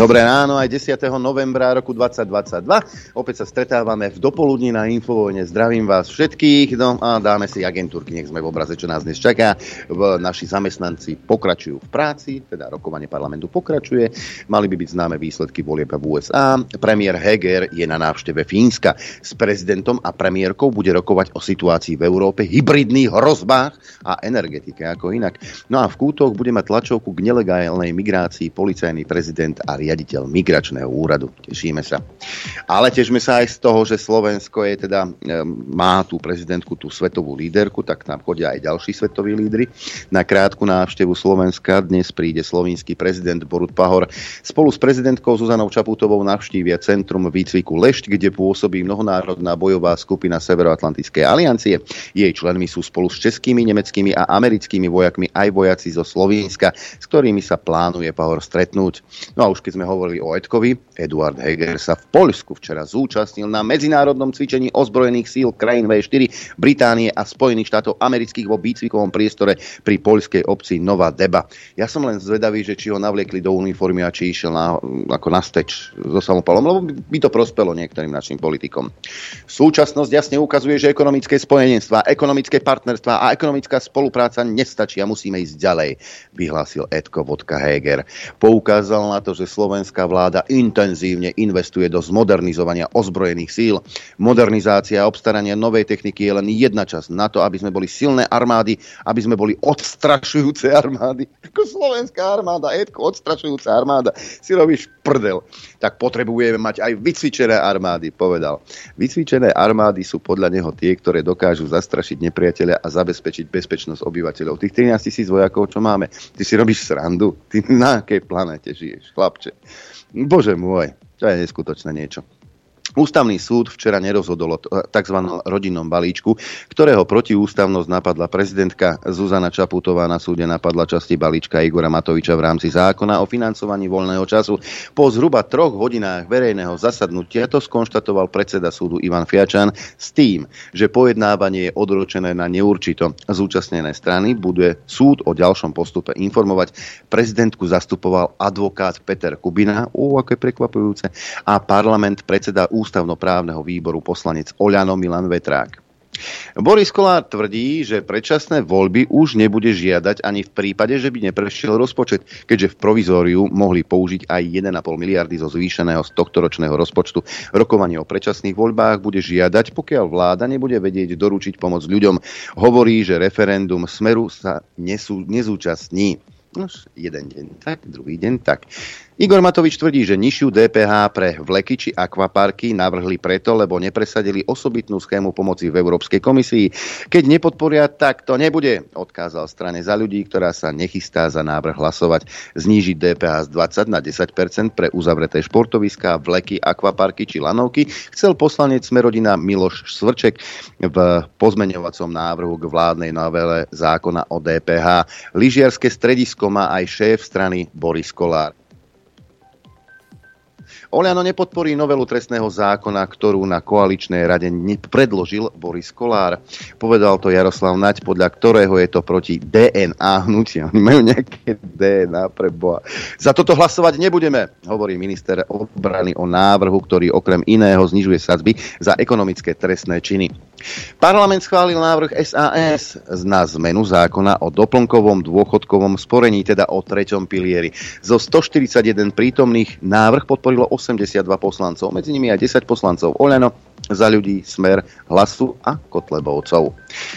Dobré ráno, aj 10. novembra roku 2022. Opäť sa stretávame v dopoludní na Infovojne. Zdravím vás všetkých no a dáme si agentúrky, nech sme v obraze, čo nás dnes čaká. V, naši zamestnanci pokračujú v práci, teda rokovanie parlamentu pokračuje. Mali by byť známe výsledky volieb v USA. Premiér Heger je na návšteve Fínska. S prezidentom a premiérkou bude rokovať o situácii v Európe, hybridných hrozbách a energetike, ako inak. No a v útok bude mať tlačovku k nelegálnej migrácii policajný prezident a riaditeľ migračného úradu. Tešíme sa. Ale tešíme sa aj z toho, že Slovensko je teda, má tú prezidentku, tú svetovú líderku, tak tam chodia aj ďalší svetoví lídry. Na krátku návštevu Slovenska dnes príde slovinský prezident Borut Pahor. Spolu s prezidentkou Zuzanou Čaputovou navštívia centrum výcviku Lešť, kde pôsobí mnohonárodná bojová skupina Severoatlantickej aliancie. Jej členmi sú spolu s českými, nemeckými a americkými vojakmi aj vojaci zo Slovenska, s ktorými sa plánuje Pahor stretnúť. No a už keď sme hovorili o Edkovi, Eduard Heger sa v Poľsku včera zúčastnil na medzinárodnom cvičení ozbrojených síl krajín V4 Británie a Spojených štátov amerických vo výcvikovom priestore pri poľskej obci Nová Deba. Ja som len zvedavý, že či ho navliekli do uniformy a či išiel na, ako na steč so samopalom, lebo by to prospelo niektorým našim politikom. Súčasnosť jasne ukazuje, že ekonomické spojenenstva, ekonomické partnerstva a ekonomická spolupráca nestačí a musíme ísť ďalej, vyhlásil Edko Vodka Heger. Poukázal na to, že slovenská vláda intenzívne investuje do zmodernizovania ozbrojených síl. Modernizácia a obstaranie novej techniky je len jedna časť na to, aby sme boli silné armády, aby sme boli odstrašujúce armády. Ako slovenská armáda, Edko, odstrašujúca armáda. Si robíš prdel. Tak potrebujeme mať aj vycvičené armády, povedal. Vycvičené armády sú podľa neho tie, ktoré dokážu zastrašiť nepriateľa a zabezpečiť bezpečnosť obyvateľov. Tých 13 tisíc vojakov, čo máme. Ty si robíš srandu? Ty na akej planete žiješ, chlapče? Bože môj, to je neskutočné niečo. Ústavný súd včera nerozhodol o tzv. rodinnom balíčku, ktorého protiústavnosť napadla prezidentka Zuzana Čaputová na súde napadla časti balíčka Igora Matoviča v rámci zákona o financovaní voľného času. Po zhruba troch hodinách verejného zasadnutia to skonštatoval predseda súdu Ivan Fiačan s tým, že pojednávanie je odročené na neurčito. Zúčastnené strany bude súd o ďalšom postupe informovať. Prezidentku zastupoval advokát Peter Kubina, ó, aké prekvapujúce, a parlament predseda ústavnoprávneho výboru poslanec Oľano Milan Vetrák. Boris Kolár tvrdí, že predčasné voľby už nebude žiadať ani v prípade, že by neprešiel rozpočet, keďže v provizóriu mohli použiť aj 1,5 miliardy zo zvýšeného z tohto ročného rozpočtu. Rokovanie o predčasných voľbách bude žiadať, pokiaľ vláda nebude vedieť doručiť pomoc ľuďom. Hovorí, že referendum Smeru sa nesú, nezúčastní. Už jeden deň tak, druhý deň tak. Igor Matovič tvrdí, že nižšiu DPH pre vleky či akvaparky navrhli preto, lebo nepresadili osobitnú schému pomoci v Európskej komisii. Keď nepodporia, tak to nebude, odkázal strane za ľudí, ktorá sa nechystá za návrh hlasovať. Znížiť DPH z 20 na 10% pre uzavreté športoviská, vleky, akvaparky či lanovky chcel poslanec Smerodina Miloš Svrček v pozmeňovacom návrhu k vládnej novele zákona o DPH. Lyžiarske stredisko má aj šéf strany Boris Kolár. Oliano nepodporí novelu trestného zákona, ktorú na koaličnej rade predložil Boris Kolár. Povedal to Jaroslav Naď, podľa ktorého je to proti DNA hnutia. Oni majú nejaké DNA pre Boha. Za toto hlasovať nebudeme, hovorí minister obrany o návrhu, ktorý okrem iného znižuje sadzby za ekonomické trestné činy. Parlament schválil návrh SAS na zmenu zákona o doplnkovom dôchodkovom sporení, teda o treťom pilieri. Zo 141 prítomných návrh podporilo 82 poslancov, medzi nimi aj 10 poslancov Oľano, za ľudí, smer, hlasu a kotlebovcov.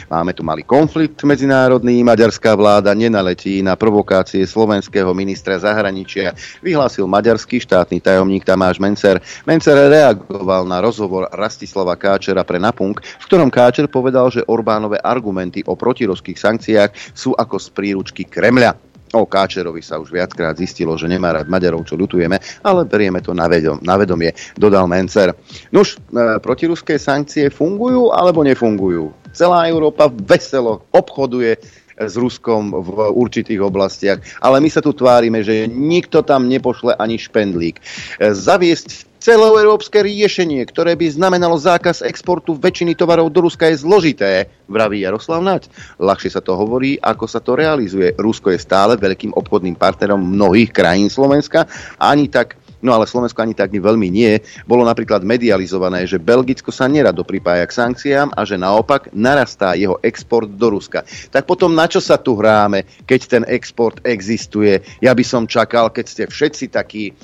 Máme tu malý konflikt medzinárodný, maďarská vláda nenaletí na provokácie slovenského ministra zahraničia, vyhlásil maďarský štátny tajomník Tamáš Mencer. Mencer reagoval na rozhovor Rastislava Káčera pre Napunk, v ktorom Káčer povedal, že Orbánové argumenty o protiroských sankciách sú ako z príručky Kremľa. O Káčerovi sa už viackrát zistilo, že nemá rád Maďarov, čo ľutujeme, ale berieme to na, vedom, na vedomie, dodal Mencer. Nuž, e, protiruské sankcie fungujú alebo nefungujú? Celá Európa veselo obchoduje s Ruskom v určitých oblastiach. Ale my sa tu tvárime, že nikto tam nepošle ani špendlík. Zaviesť Celoeurópske riešenie, ktoré by znamenalo zákaz exportu väčšiny tovarov do Ruska je zložité, vraví Jaroslav Naď. Ľahšie sa to hovorí, ako sa to realizuje. Rusko je stále veľkým obchodným partnerom mnohých krajín Slovenska, ani tak No ale Slovensko ani tak veľmi nie. Bolo napríklad medializované, že Belgicko sa nerado pripája k sankciám a že naopak narastá jeho export do Ruska. Tak potom na čo sa tu hráme, keď ten export existuje? Ja by som čakal, keď ste všetci takí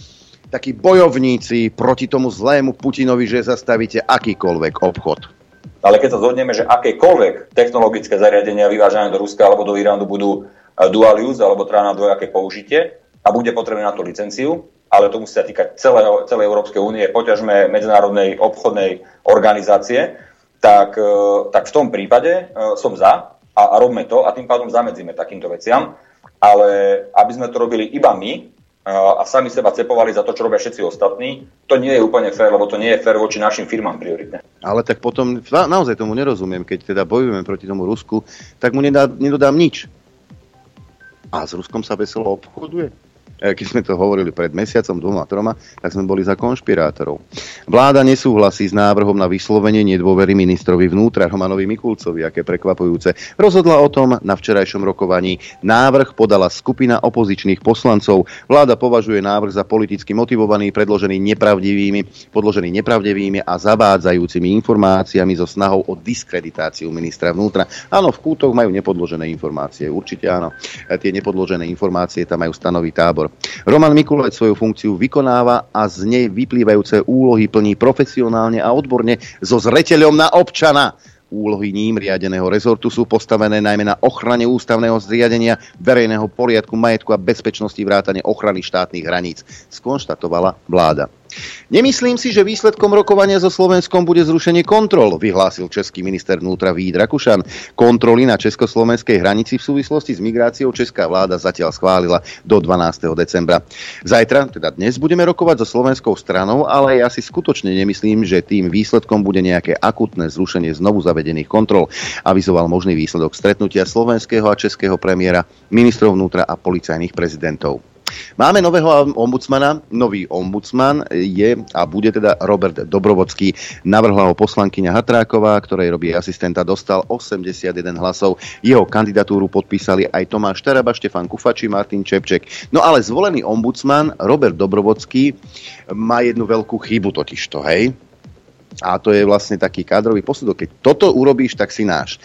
takí bojovníci proti tomu zlému Putinovi, že zastavíte akýkoľvek obchod. Ale keď sa zhodneme, že akékoľvek technologické zariadenia vyvážané do Ruska alebo do Iránu budú eh, dual use alebo teda na dvojaké použitie a bude potrebné na to licenciu, ale to musí sa týkať celého, celej Európskej únie, poťažme medzinárodnej obchodnej organizácie, tak, eh, tak v tom prípade eh, som za a, a robme to a tým pádom zamedzíme takýmto veciam. Ale aby sme to robili iba my, a sami seba cepovali za to, čo robia všetci ostatní, to nie je úplne fér, lebo to nie je fér voči našim firmám prioritne. Ale tak potom naozaj tomu nerozumiem, keď teda bojujeme proti tomu Rusku, tak mu nedá, nedodám nič. A s Ruskom sa veselo obchoduje? E, keď sme to hovorili pred mesiacom, dvoma, troma, tak sme boli za konšpirátorov. Vláda nesúhlasí s návrhom na vyslovenie nedôvery ministrovi vnútra Romanovi Mikulcovi, aké prekvapujúce. Rozhodla o tom na včerajšom rokovaní. Návrh podala skupina opozičných poslancov. Vláda považuje návrh za politicky motivovaný, predložený nepravdivými, podložený nepravdivými a zavádzajúcimi informáciami so snahou o diskreditáciu ministra vnútra. Áno, v kútoch majú nepodložené informácie, určite áno. E, tie nepodložené informácie tam majú stanový tábor. Roman Mikulec svoju funkciu vykonáva a z nej vyplývajúce úlohy plní profesionálne a odborne so zreteľom na občana. Úlohy ním riadeného rezortu sú postavené najmä na ochrane ústavného zriadenia, verejného poriadku, majetku a bezpečnosti vrátane ochrany štátnych hraníc, skonštatovala vláda. Nemyslím si, že výsledkom rokovania so Slovenskom bude zrušenie kontrol, vyhlásil český minister vnútra Vít Rakušan. Kontroly na československej hranici v súvislosti s migráciou česká vláda zatiaľ schválila do 12. decembra. Zajtra, teda dnes, budeme rokovať so slovenskou stranou, ale ja si skutočne nemyslím, že tým výsledkom bude nejaké akutné zrušenie znovu zavedených kontrol. Avizoval možný výsledok stretnutia slovenského a českého premiéra, ministrov vnútra a policajných prezidentov. Máme nového ombudsmana. Nový ombudsman je a bude teda Robert Dobrovodský. Navrhla ho poslankyňa Hatráková, ktorej robí asistenta, dostal 81 hlasov. Jeho kandidatúru podpísali aj Tomáš Taraba, Štefan Kufači, Martin Čepček. No ale zvolený ombudsman Robert Dobrovodský má jednu veľkú chybu totižto, hej? A to je vlastne taký kádrový posudok. Keď toto urobíš, tak si náš.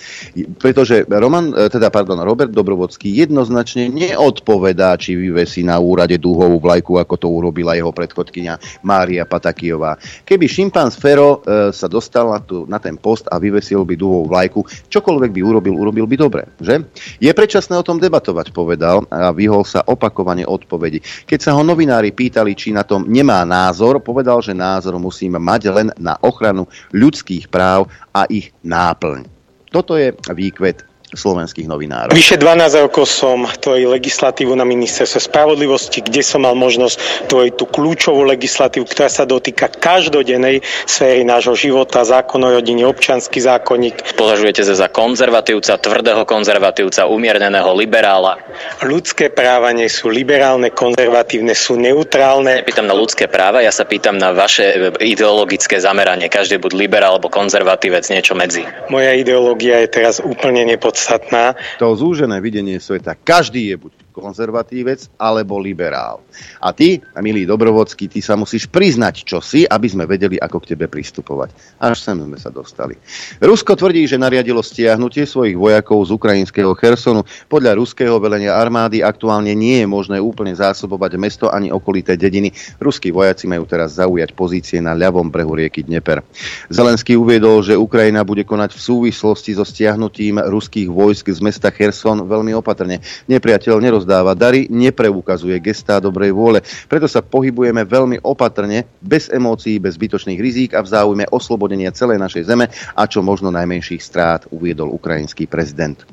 Pretože Roman, e, teda, pardon, Robert Dobrovodský jednoznačne neodpovedá, či vyvesí na úrade dúhovú vlajku, ako to urobila jeho predchodkynia Mária Patakijová. Keby šimpanz Fero e, sa dostal na, tu, na ten post a vyvesil by dúhovú vlajku, čokoľvek by urobil, urobil by dobre. Že? Je predčasné o tom debatovať, povedal a vyhol sa opakovane odpovedi. Keď sa ho novinári pýtali, či na tom nemá názor, povedal, že názor musím mať len na ochranu ochranu ľudských práv a ich náplň. Toto je výkvet slovenských novinárov. Vyše 12 rokov som tvojil legislatívu na ministerstve spravodlivosti, kde som mal možnosť tvoriť tú kľúčovú legislatívu, ktorá sa dotýka každodennej sféry nášho života, zákon o rodine, občanský zákonník. Považujete sa za konzervatívca, tvrdého konzervatívca, umierneného liberála? Ľudské práva nie sú liberálne, konzervatívne, sú neutrálne. Pýtam na ľudské práva, ja sa pýtam na vaše ideologické zameranie. Každý buď liberál alebo konzervatívec, niečo medzi. Moja ideológia je teraz úplne nepodstatná podstatná. To zúžené videnie sveta. Každý je buď konzervatívec alebo liberál. A ty, milý Dobrovodský, ty sa musíš priznať, čo si, aby sme vedeli, ako k tebe pristupovať. Až sem sme sa dostali. Rusko tvrdí, že nariadilo stiahnutie svojich vojakov z ukrajinského Chersonu. Podľa ruského velenia armády aktuálne nie je možné úplne zásobovať mesto ani okolité dediny. Ruskí vojaci majú teraz zaujať pozície na ľavom brehu rieky Dneper. Zelenský uviedol, že Ukrajina bude konať v súvislosti so stiahnutím ruských vojsk z mesta Cherson veľmi opatrne. Nepriateľ neroz nerozdáva dary, nepreukazuje gestá dobrej vôle. Preto sa pohybujeme veľmi opatrne, bez emócií, bez zbytočných rizík a v záujme oslobodenia celej našej zeme a čo možno najmenších strát, uviedol ukrajinský prezident.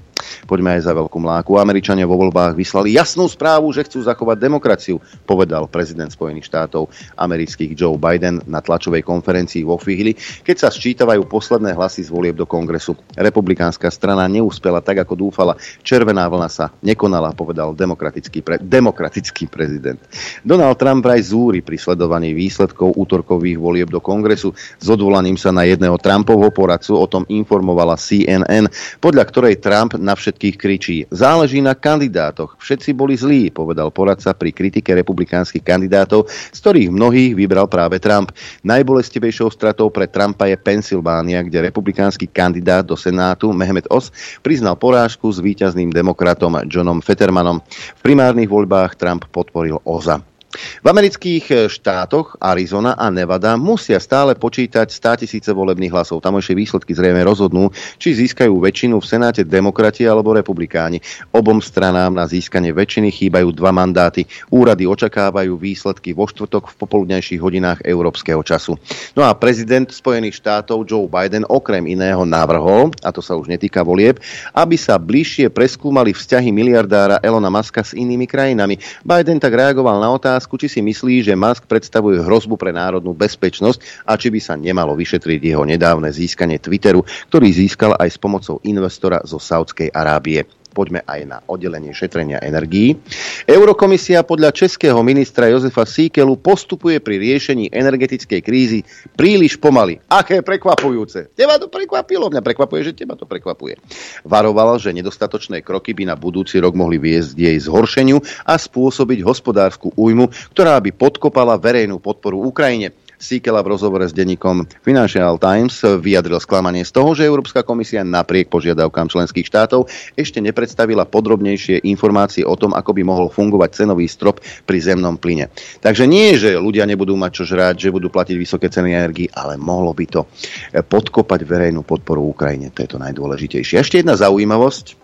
Poďme aj za veľkú mláku. Američania vo voľbách vyslali jasnú správu, že chcú zachovať demokraciu, povedal prezident Spojených štátov amerických Joe Biden na tlačovej konferencii vo chvíli, keď sa sčítavajú posledné hlasy z volieb do kongresu. Republikánska strana neúspela tak, ako dúfala. Červená vlna sa nekonala, povedal demokratický, pre, demokratický prezident. Donald Trump vraj zúri pri sledovaní výsledkov útorkových volieb do kongresu. S odvolaním sa na jedného Trumpovho poradcu o tom informovala CNN, podľa ktorej Trump na všetkých kričí. Záleží na kandidátoch. Všetci boli zlí, povedal poradca pri kritike republikánskych kandidátov, z ktorých mnohých vybral práve Trump. Najbolestivejšou stratou pre Trumpa je Pensylvánia, kde republikánsky kandidát do Senátu Mehmet Os priznal porážku s víťazným demokratom Johnom Fettermanom. V primárnych voľbách Trump podporil Oza. V amerických e, štátoch Arizona a Nevada musia stále počítať 100 tisíce volebných hlasov. Tamojšie výsledky zrejme rozhodnú, či získajú väčšinu v Senáte demokrati alebo republikáni. Obom stranám na získanie väčšiny chýbajú dva mandáty. Úrady očakávajú výsledky vo štvrtok v popoludnejších hodinách európskeho času. No a prezident Spojených štátov Joe Biden okrem iného navrhol, a to sa už netýka volieb, aby sa bližšie preskúmali vzťahy miliardára Elona Muska s inými krajinami. Biden tak reagoval na otázku, otázku, či si myslí, že Musk predstavuje hrozbu pre národnú bezpečnosť a či by sa nemalo vyšetriť jeho nedávne získanie Twitteru, ktorý získal aj s pomocou investora zo Saudskej Arábie poďme aj na oddelenie šetrenia energií. Eurokomisia podľa českého ministra Jozefa Síkelu postupuje pri riešení energetickej krízy príliš pomaly. Aké prekvapujúce. Teba to prekvapilo, mňa prekvapuje, že teba to prekvapuje. Varoval, že nedostatočné kroky by na budúci rok mohli viesť jej zhoršeniu a spôsobiť hospodárskú újmu, ktorá by podkopala verejnú podporu Ukrajine. Sikela v rozhovore s denníkom Financial Times vyjadril sklamanie z toho, že Európska komisia napriek požiadavkám členských štátov ešte nepredstavila podrobnejšie informácie o tom, ako by mohol fungovať cenový strop pri zemnom plyne. Takže nie, že ľudia nebudú mať čo žrať, že budú platiť vysoké ceny energii, ale mohlo by to podkopať verejnú podporu Ukrajine. To je to najdôležitejšie. Ešte jedna zaujímavosť.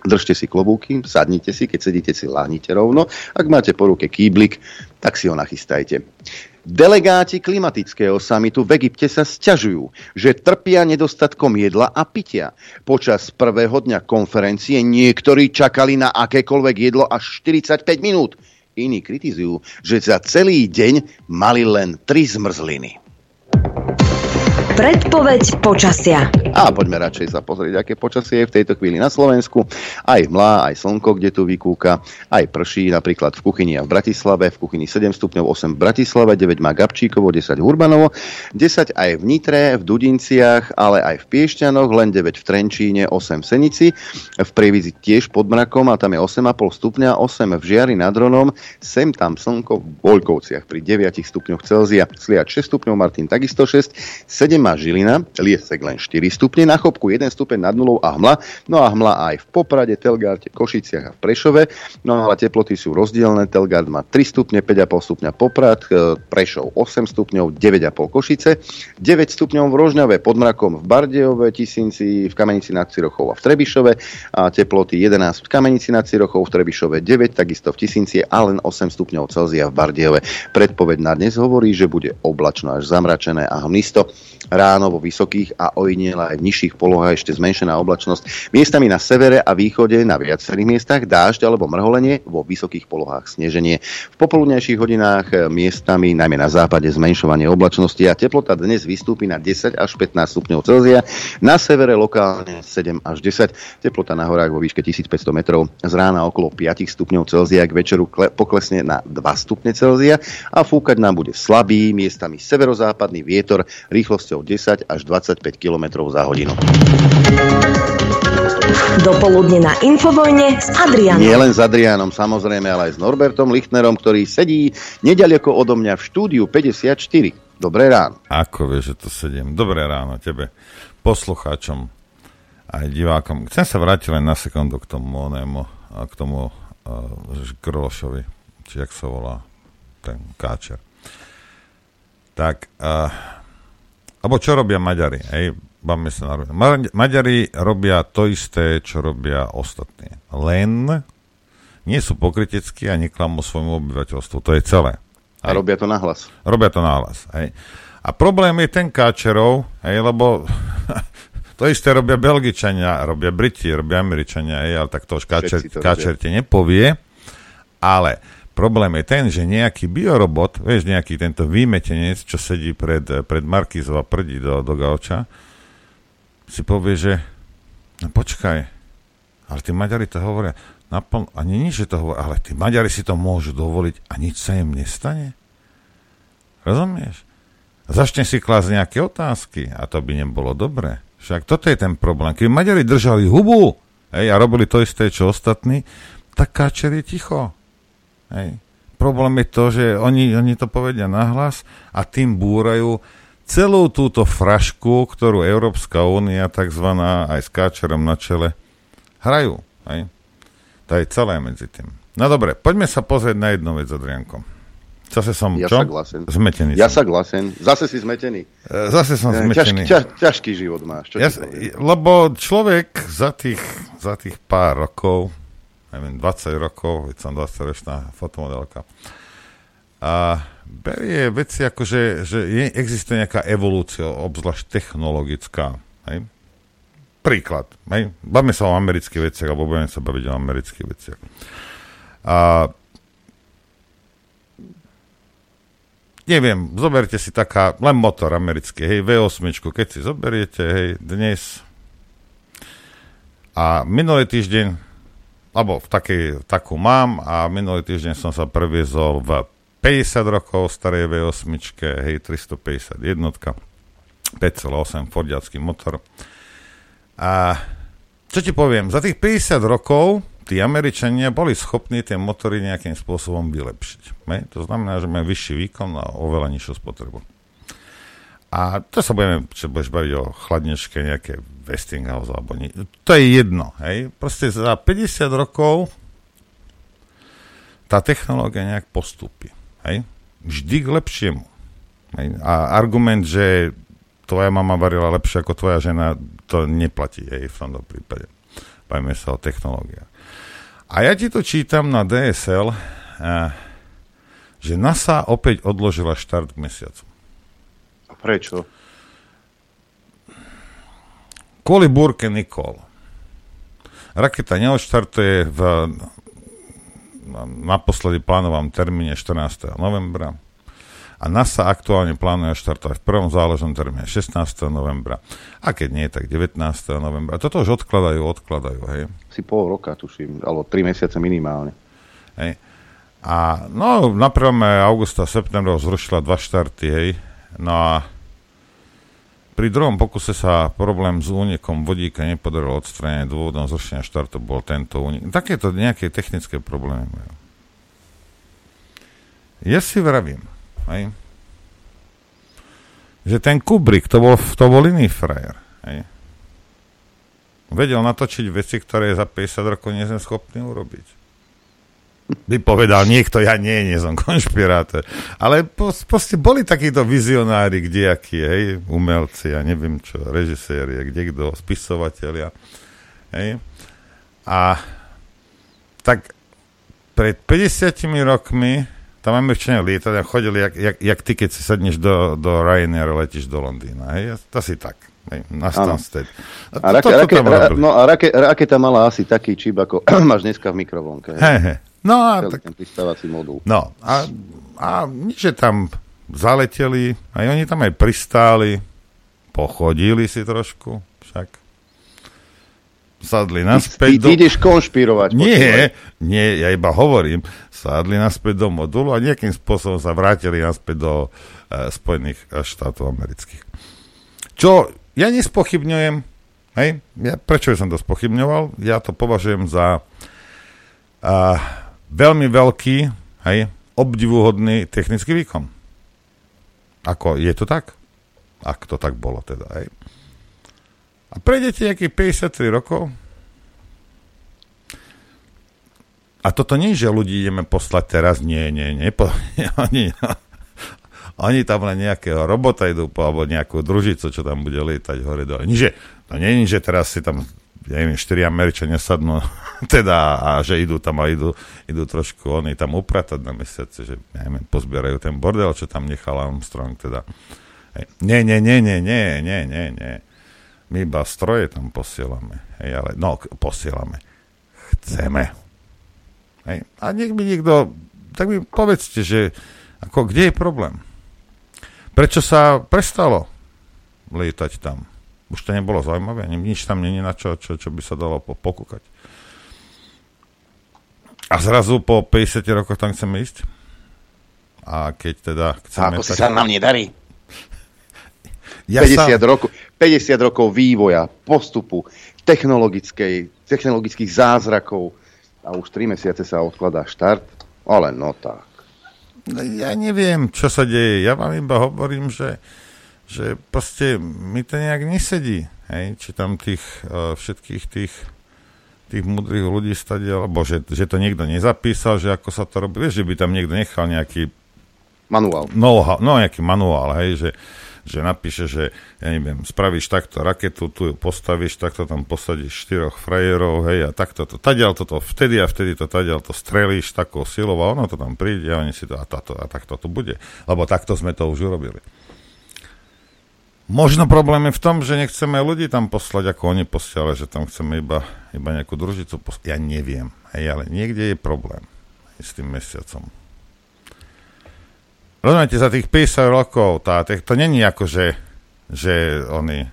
Držte si klobúky, sadnite si, keď sedíte si, láhnite rovno. Ak máte po ruke kýblik, tak si ho nachystajte. Delegáti klimatického samitu v Egypte sa sťažujú, že trpia nedostatkom jedla a pitia. Počas prvého dňa konferencie niektorí čakali na akékoľvek jedlo až 45 minút. Iní kritizujú, že za celý deň mali len tri zmrzliny. Predpoveď počasia. A poďme radšej sa pozrieť, aké počasie je v tejto chvíli na Slovensku. Aj mlá, aj slnko, kde tu vykúka, aj prší, napríklad v kuchyni a v Bratislave, v kuchyni 7 stupňov, 8 v Bratislave, 9 má Gabčíkovo, 10 v Urbanovo, 10 aj v Nitre, v Dudinciach, ale aj v Piešťanoch, len 9 v Trenčíne, 8 v Senici, v Prievidzi tiež pod mrakom a tam je 8,5 stupňa, 8 v Žiari nad Ronom, sem tam slnko v Voľkovciach pri 9 stupňoch Celzia, Sliač 6 stupňov, Martin takisto 6, 7 má Žilina, Liesek len 4 stupne, na Chopku 1 stupeň nad nulou a hmla, no a hmla aj v Poprade, Telgárte, Košiciach a v Prešove, no ale teploty sú rozdielne, Telgard má 3 stupne, 5,5 stupňa Poprad, e, Prešov 8 stupňov, 9,5 Košice, 9 stupňov v Rožňave, pod mrakom v Bardejove, Tisinci, v Kamenici nad Cirochou a v Trebišove. A teploty 11 v Kamenici nad Cirochou, v Trebišove 9, takisto v Tisinci a len 8 stupňov Celzia v Bardejove. Predpoveď na dnes hovorí, že bude oblačno až zamračené a hmlisto ráno vo vysokých a ojedinele aj v nižších polohách ešte zmenšená oblačnosť. Miestami na severe a východe na viacerých miestach dážď alebo mrholenie, vo vysokých polohách sneženie. V popoludnejších hodinách eh, miestami, najmä na západe, zmenšovanie oblačnosti a teplota dnes vystúpi na 10 až 15 stupňov Celzia, na severe lokálne 7 až 10, teplota na horách vo výške 1500 metrov, z rána okolo 5 stupňov Celzia, k večeru poklesne na 2 stupne Celzia a fúkať nám bude slabý, miestami severozápadný vietor rýchlosťou rýchlosťou 10 až 25 km za hodinu. Dopoludne na Infovojne s Adrianom. Nie len s Adrianom, samozrejme, ale aj s Norbertom Lichtnerom, ktorý sedí nedaleko odo mňa v štúdiu 54. Dobré ráno. Ako vieš, že to sedím? Dobré ráno tebe, poslucháčom aj divákom. Chcem sa vrátiť len na sekundu k tomu onému, k tomu uh, Grološovi, či jak sa volá ten káčer. Tak, uh, alebo čo robia Maďari? Hej, sa na Maďari robia to isté, čo robia ostatní. Len nie sú pokriteckí a neklamú svojmu obyvateľstvu. To je celé. Hej. A robia to nahlas. Robia to nahlas. Hej. A problém je ten káčerov, hej, lebo To isté robia Belgičania, robia Briti, robia Američania, hej, ale tak to už káčer, to káčer ti nepovie. Ale problém je ten, že nejaký biorobot, vieš, nejaký tento výmetenec, čo sedí pred, pred Markizov a prdí do, do gauča, si povie, že no počkaj, ale tí Maďari to hovoria, naplno, ani nič, že to hovoria, ale tí Maďari si to môžu dovoliť a nič sa im nestane. Rozumieš? Začne si klásť nejaké otázky a to by nebolo dobré. Však toto je ten problém. Keby Maďari držali hubu hej, a robili to isté, čo ostatní, tak Káčer je ticho. Hej. Problém je to, že oni, oni to povedia nahlas a tým búrajú celú túto frašku, ktorú Európska únia, takzvaná aj s Káčerom na čele, hrajú. Hej. To je celé medzi tým. No dobre, poďme sa pozrieť na jednu vec, Adrianko. Zase som, Ja čo? sa glasen. Zmetený Ja som. sa glasen. Zase si zmetený. E, Zase som Ťažký, zmetený. ťaž, ťažký život máš. Čo Ja, lebo človek za tých, za tých pár rokov, neviem, 20 rokov, veď som 20-ročná fotomodelka, a berie veci ako, že, že je, existuje nejaká evolúcia, obzvlášť technologická. Hej? Príklad. Hej? Bavíme sa o amerických veciach, alebo budeme sa baviť o amerických veciach. A neviem, zoberte si taká, len motor americký, hej, V8, keď si zoberiete, hej, dnes a minulý týždeň, alebo v takej, takú mám a minulý týždeň som sa previezol v 50 rokov starej V8, hej, 350 jednotka, 5,8 Fordiacký motor. A čo ti poviem, za tých 50 rokov tí Američania boli schopní tie motory nejakým spôsobom vylepšiť. Ne? To znamená, že majú vyšší výkon a oveľa nižšiu spotrebu. A to sa budeme, čo budeš baviť o chladničke, nejaké Westinghouse alebo nie. To je jedno. Hej? Proste za 50 rokov tá technológia nejak postupí. Hej? Vždy k lepšiemu. Hej? A argument, že tvoja mama varila lepšie ako tvoja žena, to neplatí hej, v tomto prípade. Bavíme sa o technológiách. A ja ti to čítam na DSL, eh, že NASA opäť odložila štart k mesiacu. Prečo? Kvôli búrke Nikol. Raketa neodštartuje v naposledy plánovanom termíne 14. novembra a NASA aktuálne plánuje štartovať v prvom záležnom termíne 16. novembra a keď nie, tak 19. novembra. Toto už odkladajú, odkladajú, hej. Si pol roka, tuším, alebo tri mesiace minimálne. hej. A no, na 1. augusta, septembra zrušila dva štarty, hej. No a pri druhom pokuse sa problém s únikom vodíka nepodarilo odstrániť. Dôvodom zrušenia štartu bol tento únik. Takéto nejaké technické problémy majú. Ja si vravím, hej, že ten Kubrick, to bol, to bol iný frajer. Hej. Vedel natočiť veci, ktoré za 50 rokov nie sme schopní urobiť by povedal niekto, ja nie, nie som konšpirátor. Ale proste boli takíto vizionári, kdejakí, hej, umelci, ja neviem čo, režiséri, kde kto, spisovatelia. Hej. A tak pred 50 rokmi tam Američania lietali a chodili, jak, jak, jak ty, keď si sadneš do, do Ryanair a letíš do Londýna. Hej. To si tak. Hej, na Stansted. A, rake, rake, ra, no a rake, raketa mala asi taký čip, ako máš dneska v mikrovlnke. Hej, hej. No a, Celý tak, ten pristávací modul. no, a, a že tam zaleteli, aj oni tam aj pristáli, pochodili si trošku, však. Sadli naspäť ty, do... ty ideš konšpirovať. počúvaj. Nie, nie, ja iba hovorím. Sadli naspäť do modulu a nejakým spôsobom sa vrátili naspäť do uh, Spojených eh, štátov amerických. Čo ja nespochybňujem, hej, ja, prečo som to spochybňoval? Ja to považujem za uh, veľmi veľký, hej, obdivuhodný technický výkon. Ako, je to tak? Ak to tak bolo teda, hej. A prejdete nejakých 53 rokov a toto nie, že ľudí ideme poslať teraz, nie, nie, nie, po, oni, oni tam len nejakého robota idú po, alebo nejakú družicu, čo tam bude lietať hore dole. Nie, že, to nie je, že teraz si tam ja neviem, štyri Američania sadnú, teda, a že idú tam a idú, idú trošku oni tam upratať na mesiace, že ja neviem, pozbierajú ten bordel, čo tam nechal Armstrong, teda. Nie, nie, nie, nie, nie, nie, nie, nie. My iba stroje tam posielame. Hej, ale, no, posielame. Chceme. Hej. A nech mi niekto, tak mi povedzte, že ako, kde je problém? Prečo sa prestalo lietať tam? Už to nebolo zaujímavé, nič tam není na čo, čo, čo by sa dalo pokúkať. A zrazu po 50 rokoch tam chceme ísť? A keď teda chceme... A ako tak... si sa nám nedarí? Ja 50, sa... rokov, 50 rokov vývoja, postupu, technologických zázrakov a už 3 mesiace sa odkladá štart, ale no tak. No, ja neviem, čo sa deje. Ja vám iba hovorím, že, že proste mi to nejak nesedí. Hej? Či tam tých uh, všetkých tých tých múdrych ľudí stade, alebo že, že to niekto nezapísal, že ako sa to robí, vieš, že by tam niekto nechal nejaký manuál. No, no nejaký manuál, hej, že, že napíše, že ja neviem, spravíš takto raketu, tu ju postavíš, takto tam posadíš štyroch frajerov, hej, a takto to, tadiaľ toto, vtedy a vtedy to tadiaľ to strelíš takou silou a ono to tam príde a oni si to, a, tato, a takto to bude. Lebo takto sme to už urobili. Možno problém je v tom, že nechceme ľudí tam poslať, ako oni posielali, že tam chceme iba, iba nejakú družicu poslať. Ja neviem, hej, ale niekde je problém s tým mesiacom. Rozumiete, za tých 50 rokov, tá, to není ako, že, že oni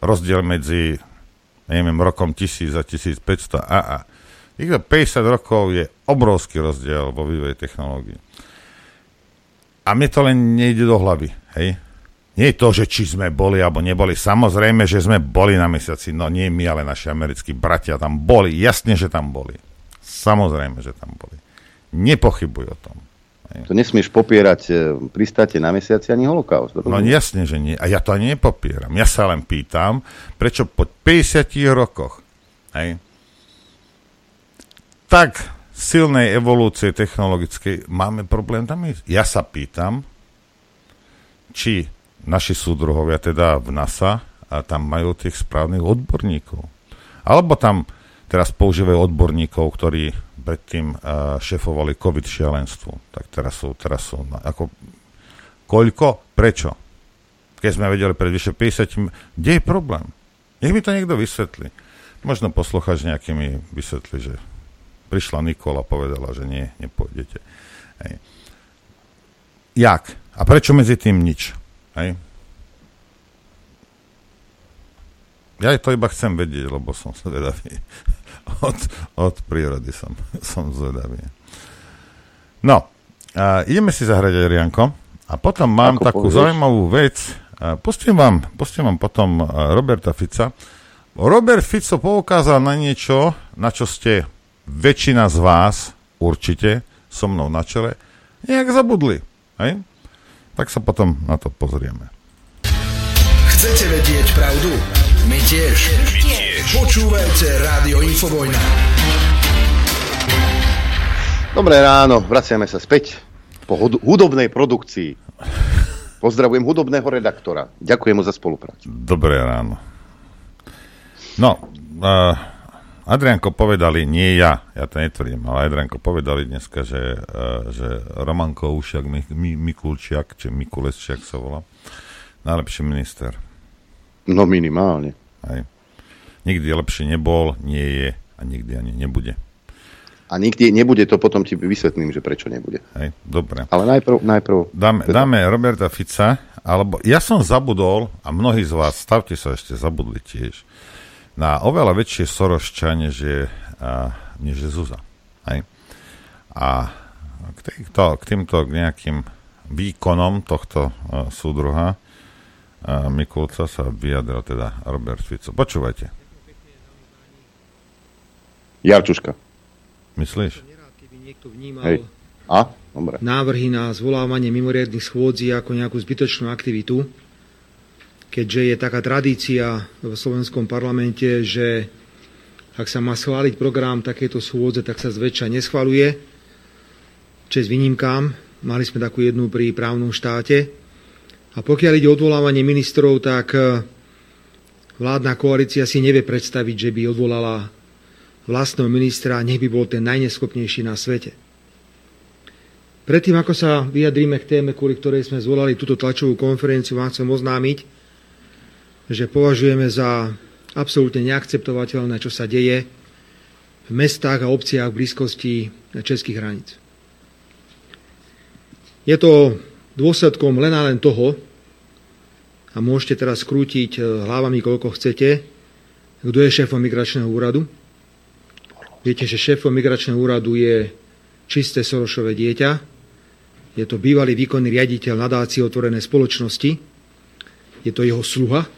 rozdiel medzi neviem, rokom 1000 a 1500 a a. Týchto 50 rokov je obrovský rozdiel vo vývoji technológií. A mne to len nejde do hlavy, hej. Nie je to, že či sme boli alebo neboli. Samozrejme, že sme boli na mesiaci. No nie my, ale naši americkí bratia tam boli. Jasne, že tam boli. Samozrejme, že tam boli. Nepochybuj o tom. To nesmieš popierať e, pristáte na mesiaci ani holokaust. No jasne, že nie. A ja to ani nepopieram. Ja sa len pýtam, prečo po 50 rokoch hej, tak silnej evolúcie technologickej máme problém tam ísť. Ja sa pýtam, či naši súdruhovia teda v NASA a tam majú tých správnych odborníkov. Alebo tam teraz používajú odborníkov, ktorí predtým uh, šefovali COVID šialenstvu. Tak teraz sú, teraz sú, no, ako, koľko, prečo? Keď sme vedeli pred vyše 50, kde je problém? Nech mi to niekto vysvetlí. Možno posluchač nejaký mi vysvetlí, že prišla Nikola a povedala, že nie, nepôjdete. Hej. Jak? A prečo medzi tým nič? Hej? Ja to iba chcem vedieť, lebo som zvedavý od, od prírody som, som zvedavý. No, a ideme si zahrať Adrianko a potom mám Ako takú povieš? zaujímavú vec. Pustím vám, pustím vám potom Roberta Fica. Robert Fico poukázal na niečo, na čo ste väčšina z vás určite so mnou na čele nejak zabudli. Hej? Tak sa potom na to pozrieme. Chcete vedieť pravdu? My tiež. My tiež. Počúvajte Rádio Infovojna. Dobré ráno, vraciame sa späť po hudobnej produkcii. Pozdravujem hudobného redaktora. Ďakujem mu za spoluprácu. Dobré ráno. No, uh, Adrianko povedali, nie ja, ja to netvrdím, ale Adrianko povedali dneska, že, uh, že Roman Koušiak, Mikulčiak, či Mikulesčiak sa volá, najlepší minister. No minimálne. Hej. Nikdy lepšie nebol, nie je a nikdy ani nebude. A nikdy nebude, to potom ti vysvetlím, že prečo nebude. Hej, dobre. Ale najprv... najprv dáme, teda. dáme Roberta Fica, alebo ja som zabudol, a mnohí z vás, stavte sa ešte, zabudli tiež, na oveľa väčšie Sorošča, než je, a, než je Zuza. Hej. A k, týmto, k týmto k nejakým výkonom tohto a, súdruha a Mikulca sa vyjadril teda Robert Fico. Počúvajte. Jarčuška. Myslíš? Hej. A? Dobre. návrhy na zvolávanie mimoriadných schôdzí ako nejakú zbytočnú aktivitu, keďže je taká tradícia v slovenskom parlamente, že ak sa má schváliť program takéto schôdze, tak sa zväčša neschvaluje. Čes výnimkám. Mali sme takú jednu pri právnom štáte, a pokiaľ ide o odvolávanie ministrov, tak e, vládna koalícia si nevie predstaviť, že by odvolala vlastného ministra, nech by bol ten najneschopnejší na svete. Predtým, ako sa vyjadríme k téme, kvôli ktorej sme zvolali túto tlačovú konferenciu, vám chcem oznámiť, že považujeme za absolútne neakceptovateľné, čo sa deje v mestách a obciach v blízkosti českých hraníc. Je to dôsledkom len a len toho, a môžete teraz skrútiť hlavami, koľko chcete, kto je šéfom migračného úradu. Viete, že šéfom migračného úradu je čisté Sorošové dieťa. Je to bývalý výkonný riaditeľ nadácie otvorené spoločnosti. Je to jeho sluha,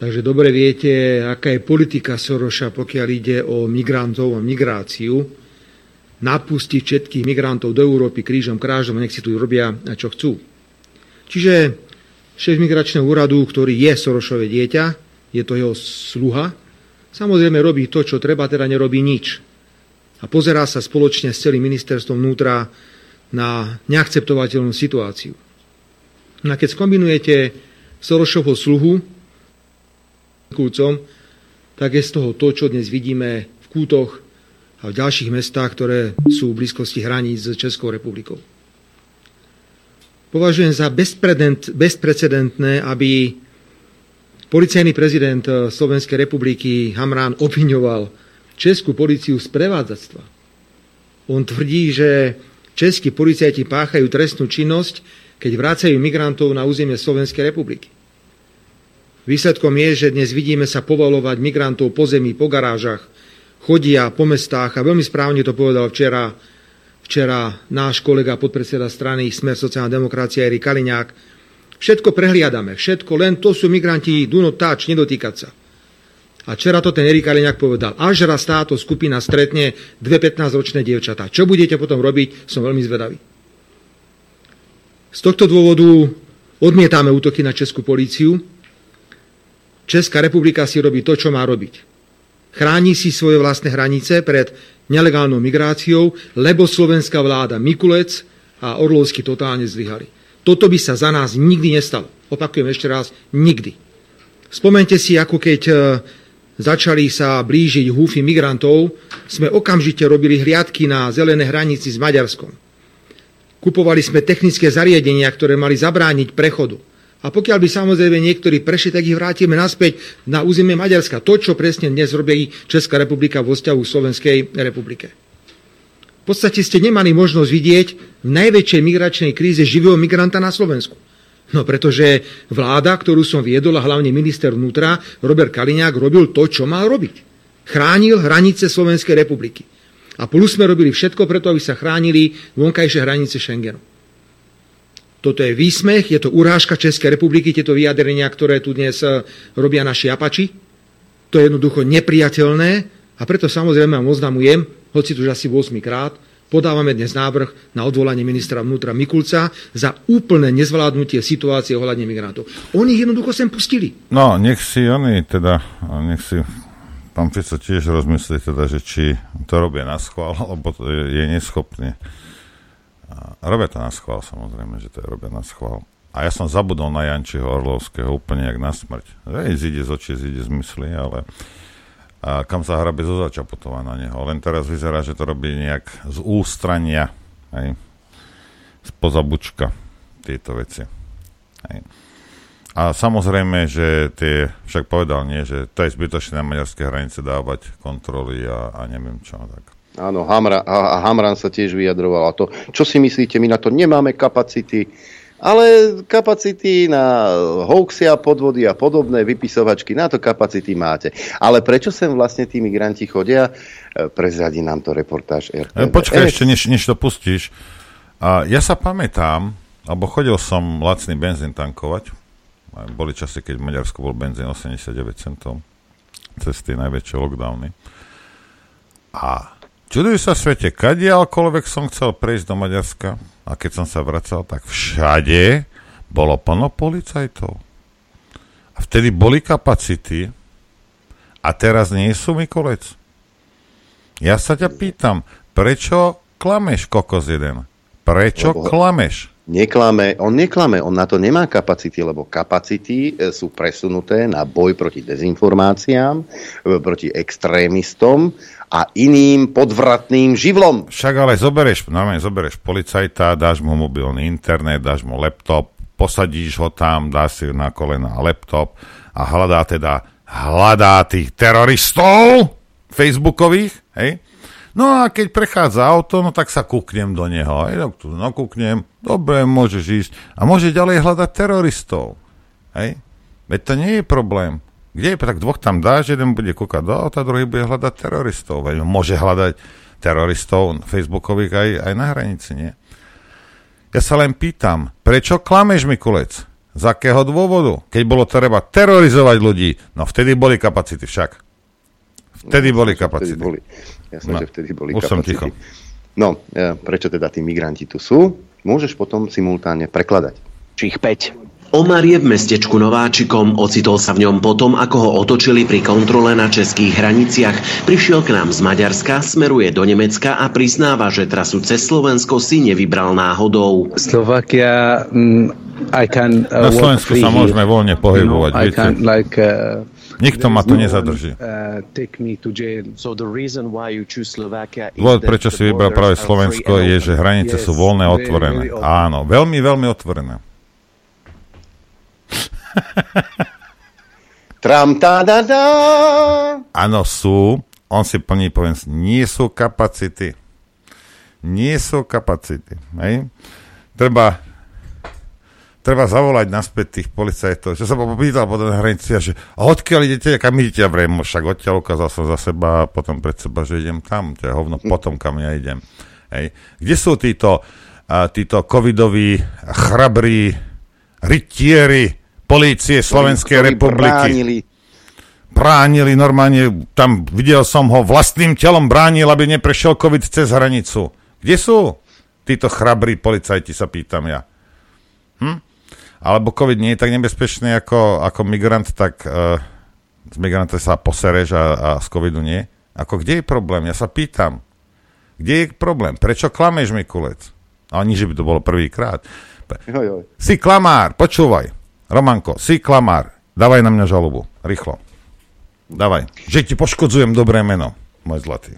Takže dobre viete, aká je politika Soroša, pokiaľ ide o migrantov a migráciu. Napustiť všetkých migrantov do Európy krížom, krážom a nech si tu robia, čo chcú. Čiže šéf migračného úradu, ktorý je Sorošové dieťa, je to jeho sluha, samozrejme robí to, čo treba, teda nerobí nič. A pozerá sa spoločne s celým ministerstvom vnútra na neakceptovateľnú situáciu. A keď skombinujete Sorošovho sluhu kúcom, tak je z toho to, čo dnes vidíme v Kútoch a v ďalších mestách, ktoré sú v blízkosti hraníc s Českou republikou. Považujem za bezprecedentné, aby policajný prezident Slovenskej republiky Hamrán obviňoval Českú policiu z prevádzactva. On tvrdí, že českí policajti páchajú trestnú činnosť, keď vrácajú migrantov na územie Slovenskej republiky. Výsledkom je, že dnes vidíme sa povolovať migrantov po zemi, po garážach, chodia po mestách a veľmi správne to povedal včera, včera náš kolega podpredseda strany Smer sociálna demokracia Erik Kaliňák. Všetko prehliadame, všetko, len to sú migranti, do not touch, nedotýkať sa. A včera to ten Erik Kaliňák povedal, až raz táto skupina stretne dve 15-ročné dievčatá. Čo budete potom robiť, som veľmi zvedavý. Z tohto dôvodu odmietame útoky na Českú políciu, Česká republika si robí to, čo má robiť. Chráni si svoje vlastné hranice pred nelegálnou migráciou, lebo slovenská vláda Mikulec a Orlovsky totálne zlyhali. Toto by sa za nás nikdy nestalo. Opakujem ešte raz, nikdy. Spomente si, ako keď e, začali sa blížiť húfy migrantov, sme okamžite robili hliadky na zelené hranici s Maďarskom. Kupovali sme technické zariadenia, ktoré mali zabrániť prechodu. A pokiaľ by samozrejme niektorí prešli, tak ich vrátime naspäť na územie Maďarska. To, čo presne dnes robí Česká republika vo vzťahu Slovenskej republike. V podstate ste nemali možnosť vidieť v najväčšej migračnej kríze živého migranta na Slovensku. No pretože vláda, ktorú som viedol a hlavne minister vnútra, Robert Kaliňák, robil to, čo mal robiť. Chránil hranice Slovenskej republiky. A plus sme robili všetko preto, aby sa chránili vonkajšie hranice Schengenu. Toto je výsmech, je to urážka Českej republiky, tieto vyjadrenia, ktoré tu dnes e, robia naši apači. To je jednoducho nepriateľné a preto samozrejme vám oznamujem, hoci tu už asi 8 krát, podávame dnes návrh na odvolanie ministra vnútra Mikulca za úplné nezvládnutie situácie ohľadne migrantov. Oni ich jednoducho sem pustili. No, nech si oni teda, nech si pán Fico tiež rozmyslí teda, že či to robia na schvál, alebo to je, neschopný. Robia to na schvál, samozrejme, že to je robia na schvál. A ja som zabudol na Jančiho Orlovského úplne jak na smrť. Ej, zíde z očí, zíde z mysli, ale a kam sa hrabe zo začapotová na neho. Len teraz vyzerá, že to robí nejak z ústrania, hej, z pozabučka tieto veci. Hej. A samozrejme, že tie, však povedal nie, že to je zbytočné na maďarské hranice dávať kontroly a, a neviem čo. Tak. Áno, Hamra, a Hamran sa tiež vyjadroval a to. Čo si myslíte, my na to nemáme kapacity, ale kapacity na hoaxy a podvody a podobné vypisovačky, na to kapacity máte. Ale prečo sem vlastne tí migranti chodia? E, prezradí nám to reportáž RTVS. E, počkaj, ešte než, než to pustíš. Ja sa pamätám, alebo chodil som lacný benzín tankovať. Boli časy, keď v Maďarsku bol benzín 89 centov cez tie najväčšie lockdowny. A Čuduj sa svete, kadiaľkoľvek som chcel prejsť do Maďarska a keď som sa vracal, tak všade bolo plno policajtov. A vtedy boli kapacity a teraz nie sú Mikolec. Ja sa ťa pýtam, prečo klameš, kokos jeden? Prečo Lebo... klameš? Neklame, on neklame, on na to nemá kapacity, lebo kapacity e, sú presunuté na boj proti dezinformáciám, e, proti extrémistom a iným podvratným živlom. Však ale zoberieš, normálne zoberieš policajta, dáš mu mobilný internet, dáš mu laptop, posadíš ho tam, dáš si na kolena laptop a hľadá teda, hľadá tých teroristov facebookových, hej, No a keď prechádza auto, no tak sa kúknem do neho. Hej, tak tu nakúknem, dobre, môžeš ísť. A môže ďalej hľadať teroristov. Hej? Veď to nie je problém. Kde je, tak dvoch tam dáš, jeden bude kúkať do auta, druhý bude hľadať teroristov. Veď môže hľadať teroristov facebookových aj, aj na hranici, nie? Ja sa len pýtam, prečo klameš, Mikulec? Z akého dôvodu? Keď bolo treba terorizovať ľudí, no vtedy boli kapacity však. Vtedy no, boli kapacity. Vtedy boli. Jasné, no, že vtedy boli už kapacity. Som ticho. No, e, prečo teda tí migranti tu sú? Môžeš potom simultánne prekladať. Čich 5. Omar je v mestečku Nováčikom, ocitol sa v ňom potom, ako ho otočili pri kontrole na českých hraniciach. Prišiel k nám z Maďarska, smeruje do Nemecka a priznáva, že trasu cez Slovensko si nevybral náhodou. Slovakia, um, I can, uh, na Slovensku sa môžeme voľne pohybovať. You know, I can, like, uh, Nikto ma tu no, nezadrží. Uh, Dôvod, prečo si vybral práve Slovensko, je, že hranice sú voľné a otvorené. Áno, veľmi, veľmi otvorené. Tram, tá, da, da. Áno, sú. On si plní poviem, nie sú kapacity. Nie sú kapacity. Hej? Treba, treba zavolať naspäť tých policajtov. Čo sa popýtal potom na hranici, že a odkiaľ idete, kam idete? Ja vrejme, však odtiaľ ukázal som za seba a potom pred seba, že idem tam. To je hovno potom, kam ja idem. Hej. Kde sú títo, a, títo covidoví chrabrí rytieri, polície Slovenskej republiky. Bránili. bránili normálne, tam videl som ho, vlastným telom bránil, aby neprešiel COVID cez hranicu. Kde sú títo chrabrí policajti, sa pýtam ja. Hm? Alebo COVID nie je tak nebezpečný ako, ako migrant, tak uh, z migranta sa posereš a, a z COVIDu nie. Ako kde je problém? Ja sa pýtam. Kde je problém? Prečo klameš, Mikulec? A ani, že by to bolo prvýkrát. Si klamár, počúvaj. Romanko, si klamár, dávaj na mňa žalobu, rýchlo. Dávaj. Že ti poškodzujem dobré meno, môj zlatý.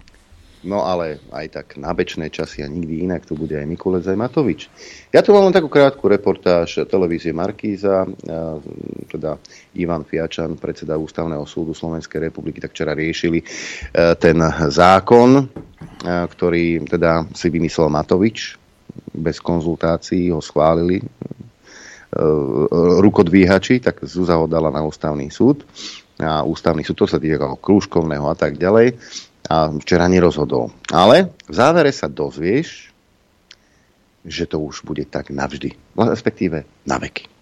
No ale aj tak na bečné časy a nikdy inak tu bude aj Mikulec aj Matovič. Ja tu mám len takú krátku reportáž televízie Markíza, teda Ivan Fiačan, predseda Ústavného súdu Slovenskej republiky, tak včera riešili e, ten zákon, e, ktorý teda si vymyslel Matovič, bez konzultácií ho schválili rukodvíhači, tak Zúza ho dala na ústavný súd. A ústavný súd to sa týka krúžkovného a tak ďalej. A včera nerozhodol. Ale v závere sa dozvieš, že to už bude tak navždy. Respektíve na veky.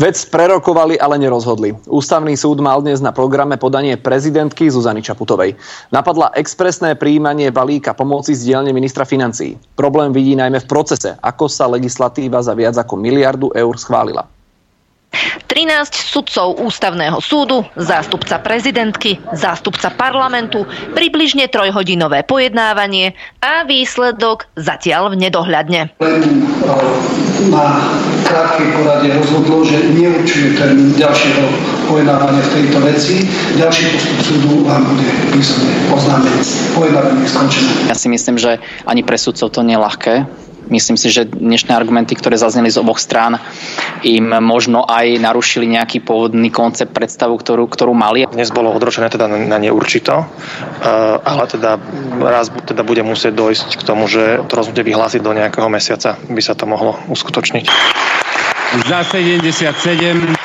Vec prerokovali, ale nerozhodli. Ústavný súd mal dnes na programe podanie prezidentky Zuzany Čaputovej. Napadla expresné príjmanie balíka pomoci z dielne ministra financií. Problém vidí najmä v procese, ako sa legislatíva za viac ako miliardu eur schválila. 13 sudcov ústavného súdu, zástupca prezidentky, zástupca parlamentu, približne trojhodinové pojednávanie a výsledok zatiaľ v nedohľadne. Na krátkej porade rozhodlo, že neurčuje termín ďalšieho pojednávania v tejto veci. Ďalší postup súdu vám bude písomne oznámený. Pojednávanie je skončené. Ja si myslím, že ani pre sudcov to nie je ľahké Myslím si, že dnešné argumenty, ktoré zazneli z oboch strán, im možno aj narušili nejaký pôvodný koncept, predstavu, ktorú, ktorú mali. Dnes bolo odročené teda na neurčito, eh, ale teda raz teda bude musieť dojsť k tomu, že to rozhodne vyhlásiť do nejakého mesiaca by sa to mohlo uskutočniť. Za 77.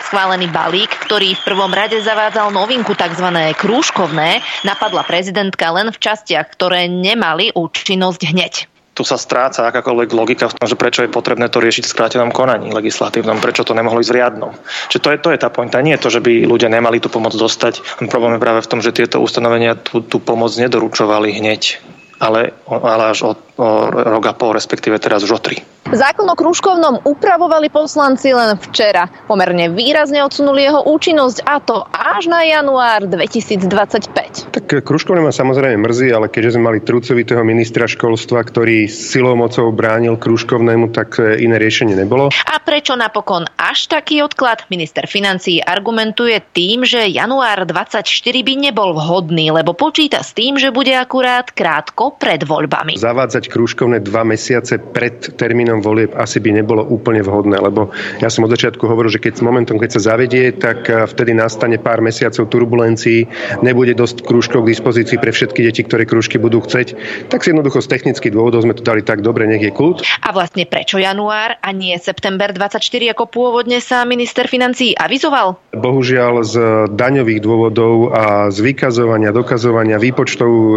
Schválený balík, ktorý v prvom rade zavádzal novinku tzv. krúžkovné, napadla prezidentka len v častiach, ktoré nemali účinnosť hneď tu sa stráca akákoľvek logika v tom, že prečo je potrebné to riešiť v skrátenom konaní legislatívnom, prečo to nemohlo ísť riadnom. Čiže to je, to je tá pointa. Nie je to, že by ľudia nemali tú pomoc dostať. Problém je práve v tom, že tieto ustanovenia tú, tú pomoc nedoručovali hneď, ale, ale až o, o rok a pol, respektíve teraz už o tri. Zákon o krúžkovnom upravovali poslanci len včera. Pomerne výrazne odsunuli jeho účinnosť a to až na január 2025. Tak krúžkovné ma samozrejme mrzí, ale keďže sme mali trúcovitého ministra školstva, ktorý silou mocou bránil krúžkovnému, tak e, iné riešenie nebolo. A prečo napokon až taký odklad? Minister financií argumentuje tým, že január 24 by nebol vhodný, lebo počíta s tým, že bude akurát krátko pred voľbami. Zavádzať krúžkovné dva mesiace pred termínom volieb asi by nebolo úplne vhodné, lebo ja som od začiatku hovoril, že keď momentom, keď sa zavedie, tak eh, vtedy nastane pár mesiacov turbulencií, nebude dosť krúžkov k dispozícii pre všetky deti, ktoré krúžky budú chceť, tak si jednoducho z technických dôvodov sme to dali tak dobre, nech je kľud. A vlastne prečo január a nie september 24, ako pôvodne sa minister financí avizoval? Bohužiaľ z daňových dôvodov a z vykazovania, dokazovania, výpočtov eh,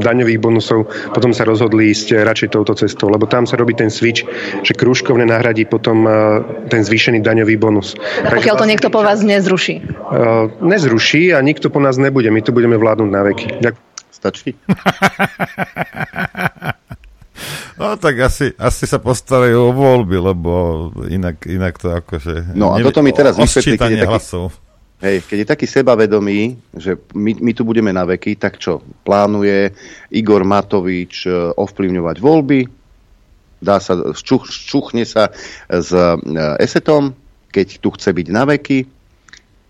daňových bonusov potom sa rozhodli ísť radšej touto cestou, lebo tam sa robí ten switch, že krúžkovne nahradí potom eh, ten zvýšený daňový bonus. Pokiaľ to niekto po vás nezruší. Uh, nezruší a nikto po nás nebude. My tu budeme vládnuť na veky. Ďakujem. Stačí? No tak asi, asi sa postarajú o voľby, lebo inak, inak to akože... No a toto mi teraz vysvetlí, keď je taký, hlasov. Hej, keď je taký sebavedomý, že my, my tu budeme na veky, tak čo? Plánuje Igor Matovič e, ovplyvňovať voľby, dá sa, ščuch, ščuchne sa s e, esetom, keď tu chce byť na veky,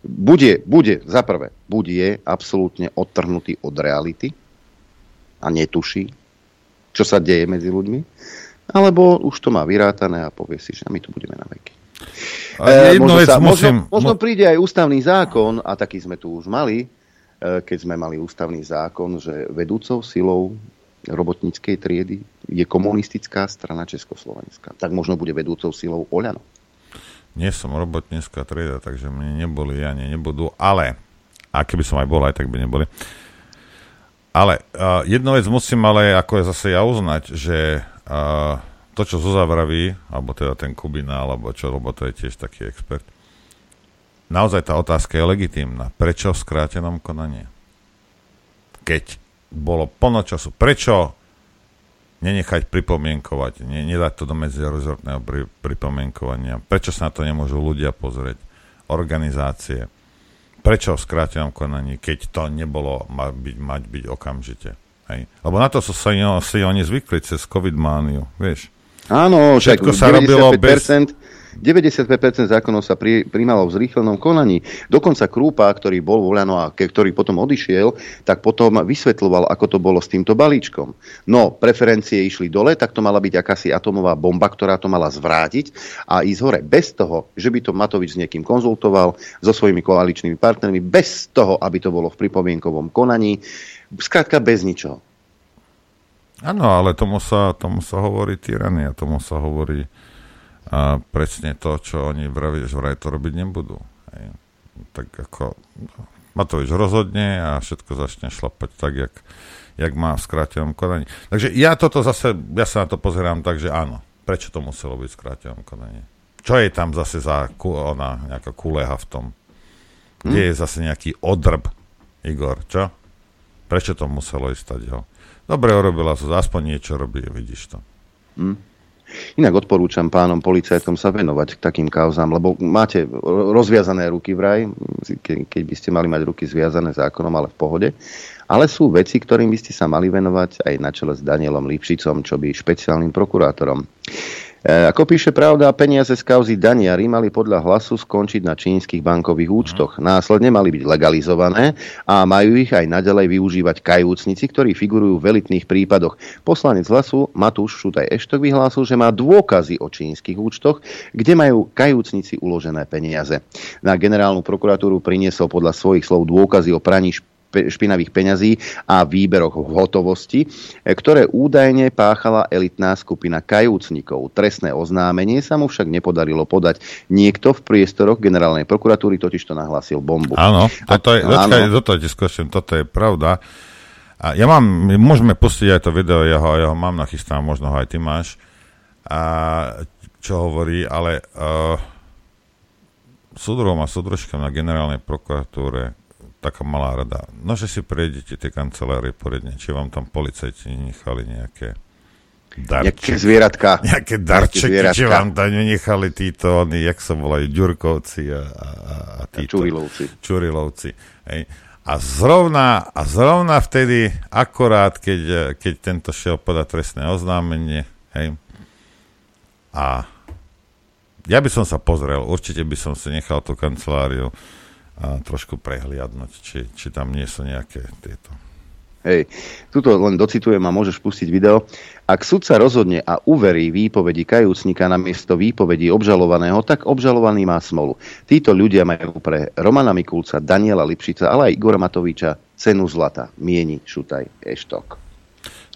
bude, bude, za prvé, buď je absolútne odtrhnutý od reality a netuší, čo sa deje medzi ľuďmi, alebo už to má vyrátané a povie si, že my tu budeme na veky. E, možno, sa, musím- možno, možno príde aj ústavný zákon, a taký sme tu už mali, e, keď sme mali ústavný zákon, že vedúcou silou robotníckej triedy je komunistická strana Československa. Tak možno bude vedúcou silou Oľano. Nie som robotnícka trieda, takže mne neboli, ani nebudú, ale, a keby som aj bol, aj tak by neboli. Ale uh, jednu vec musím ale ako je zase ja uznať, že uh, to, čo Zuzá alebo teda ten Kubina, alebo čo, lebo to je tiež taký expert, naozaj tá otázka je legitímna. Prečo v skrátenom konanie? Keď bolo plno času, prečo nenechať pripomienkovať, ne, nedať to do medzirezortného pri, pripomienkovania. Prečo sa na to nemôžu ľudia pozrieť? Organizácie. Prečo v skrátenom konaní, keď to nebolo ma byť, mať byť okamžite? Hej? Lebo na to sú sa si oni zvykli cez covid mániu, vieš. Áno, Všetko sa robilo bez... 95% zákonov sa pri, príjmalo v zrýchlenom konaní. Dokonca Krúpa, ktorý bol voľano a ktorý potom odišiel, tak potom vysvetľoval, ako to bolo s týmto balíčkom. No, preferencie išli dole, tak to mala byť akási atomová bomba, ktorá to mala zvrátiť a ísť hore. Bez toho, že by to Matovič s niekým konzultoval, so svojimi koaličnými partnermi, bez toho, aby to bolo v pripomienkovom konaní, skrátka bez ničoho. Áno, ale tomu sa, tomu sa hovorí tyrania, tomu sa hovorí a presne to, čo oni vravia, že vraj to robiť nebudú. Hej. Tak ako Matovič rozhodne a všetko začne šlapať tak, jak, jak má v skrátenom konaní. Takže ja toto zase, ja sa na to pozerám tak, že áno, prečo to muselo byť v skrátenom konaní? Čo je tam zase za ona, nejaká kuleha v tom? Kde je zase nejaký odrb, Igor, čo? Prečo to muselo ísť ho? Dobre urobila to, aspoň niečo robí, vidíš to. Hm. Inak odporúčam pánom policajtom sa venovať k takým kauzám, lebo máte rozviazané ruky vraj, ke, keď by ste mali mať ruky zviazané zákonom, ale v pohode. Ale sú veci, ktorým by ste sa mali venovať aj na čele s Danielom Lipšicom, čo by špeciálnym prokurátorom. E, ako píše pravda, peniaze z kauzy Daniari mali podľa hlasu skončiť na čínskych bankových účtoch. Následne mali byť legalizované a majú ich aj naďalej využívať kajúcnici, ktorí figurujú v elitných prípadoch. Poslanec hlasu Matúš Šutaj Eštok vyhlásil, že má dôkazy o čínskych účtoch, kde majú kajúcnici uložené peniaze. Na generálnu prokuratúru priniesol podľa svojich slov dôkazy o praní špinavých peňazí a výberoch v hotovosti, ktoré údajne páchala elitná skupina kajúcnikov. Trestné oznámenie sa mu však nepodarilo podať. Niekto v priestoroch generálnej prokuratúry totiž to nahlásil bombu. Áno, toto je, Áno. dočkaj, toto ti skúšam, toto je pravda. A ja mám, môžeme pustiť aj to video, ja ho, ja ho mám nachystané, možno ho aj ty máš, a čo hovorí, ale uh, súdrom a súdružkám na generálnej prokuratúre taká malá rada. No, že si prejdete tie kancelárie poriadne, či vám tam policajti nechali nejaké Nejaké zvieratka. Nejaké Nejaké darčeky, zvieratka. či vám tam nenechali títo, oni, jak sa volajú, Ďurkovci a, a, a, a títo. Čurilovci. Čurilovci. Hej. A zrovna, a zrovna vtedy, akorát, keď, keď tento šiel podať trestné oznámenie, hej, a ja by som sa pozrel, určite by som si nechal tú kanceláriu a trošku prehliadnúť, či, či tam nie sú nejaké tieto Hej, tuto len docitujem a môžeš pustiť video. Ak sudca rozhodne a uverí výpovedi kajúcnika na miesto výpovedí obžalovaného, tak obžalovaný má smolu. Títo ľudia majú pre Romana Mikulca, Daniela Lipšica, ale aj Igora Matoviča cenu zlata. Mieni Šutaj Eštok.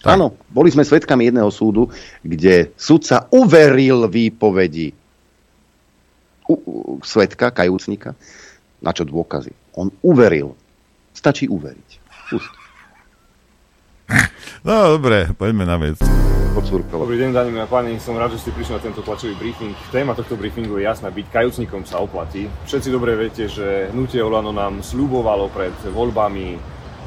Áno, boli sme svedkami jedného súdu, kde sudca uveril výpovedi u, u, svetka, kajúcnika, na čo dôkazy. On uveril. Stačí uveriť. Pust. No dobre, poďme na vec. Dobrý deň, dámy a páni, som rád, že ste prišli na tento tlačový briefing. Téma tohto briefingu je jasná, byť kajúcnikom sa oplatí. Všetci dobre viete, že hnutie Olano nám slúbovalo pred voľbami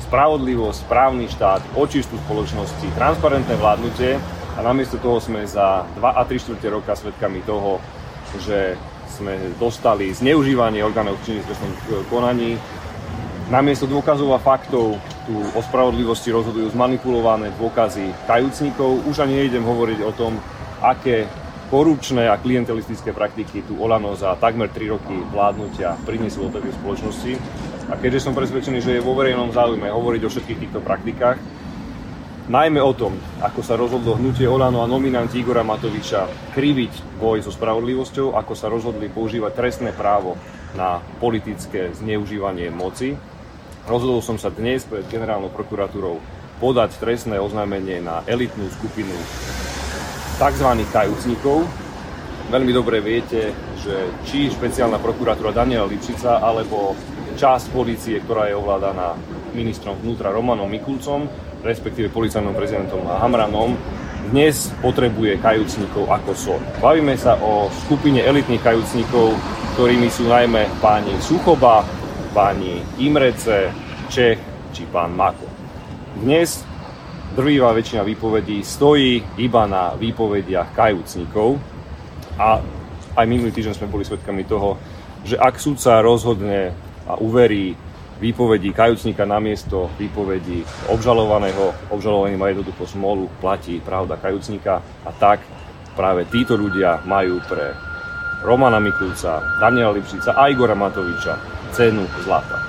spravodlivosť, správny štát, očistú spoločnosti, transparentné vládnutie a namiesto toho sme za 2 a 3 čtvrte roka svedkami toho, že sme dostali zneužívanie orgánov činných trestnom konaní, Namiesto dôkazov a faktov tu o spravodlivosti rozhodujú zmanipulované dôkazy kajúcnikov. Už ani nejdem hovoriť o tom, aké korupčné a klientelistické praktiky tu Olano za takmer 3 roky vládnutia prinieslo do tejto spoločnosti. A keďže som presvedčený, že je vo verejnom záujme hovoriť o všetkých týchto praktikách, najmä o tom, ako sa rozhodlo hnutie Olano a nominanti Igora Matoviča kriviť boj so spravodlivosťou, ako sa rozhodli používať trestné právo na politické zneužívanie moci, Rozhodol som sa dnes pred generálnou prokuratúrou podať trestné oznámenie na elitnú skupinu tzv. tajúcnikov. Veľmi dobre viete, že či špeciálna prokuratúra Daniela Lipšica alebo časť policie, ktorá je ovládaná ministrom vnútra Romanom Mikulcom, respektíve policajnom prezidentom Hamranom, dnes potrebuje kajúcnikov ako sol. Bavíme sa o skupine elitných kajúcnikov, ktorými sú najmä páni Suchoba, páni Imrece, Čech či pán Mako. Dnes drvivá väčšina výpovedí stojí iba na výpovediach kajúcnikov a aj minulý týždeň sme boli svedkami toho, že ak sudca rozhodne a uverí výpovedí kajúcnika na miesto výpovedí obžalovaného, obžalovaný má jednoducho smolu, platí pravda kajúcnika a tak práve títo ľudia majú pre Romana Mikulca, Daniela Lipšica a Igora Matoviča cenu zlata.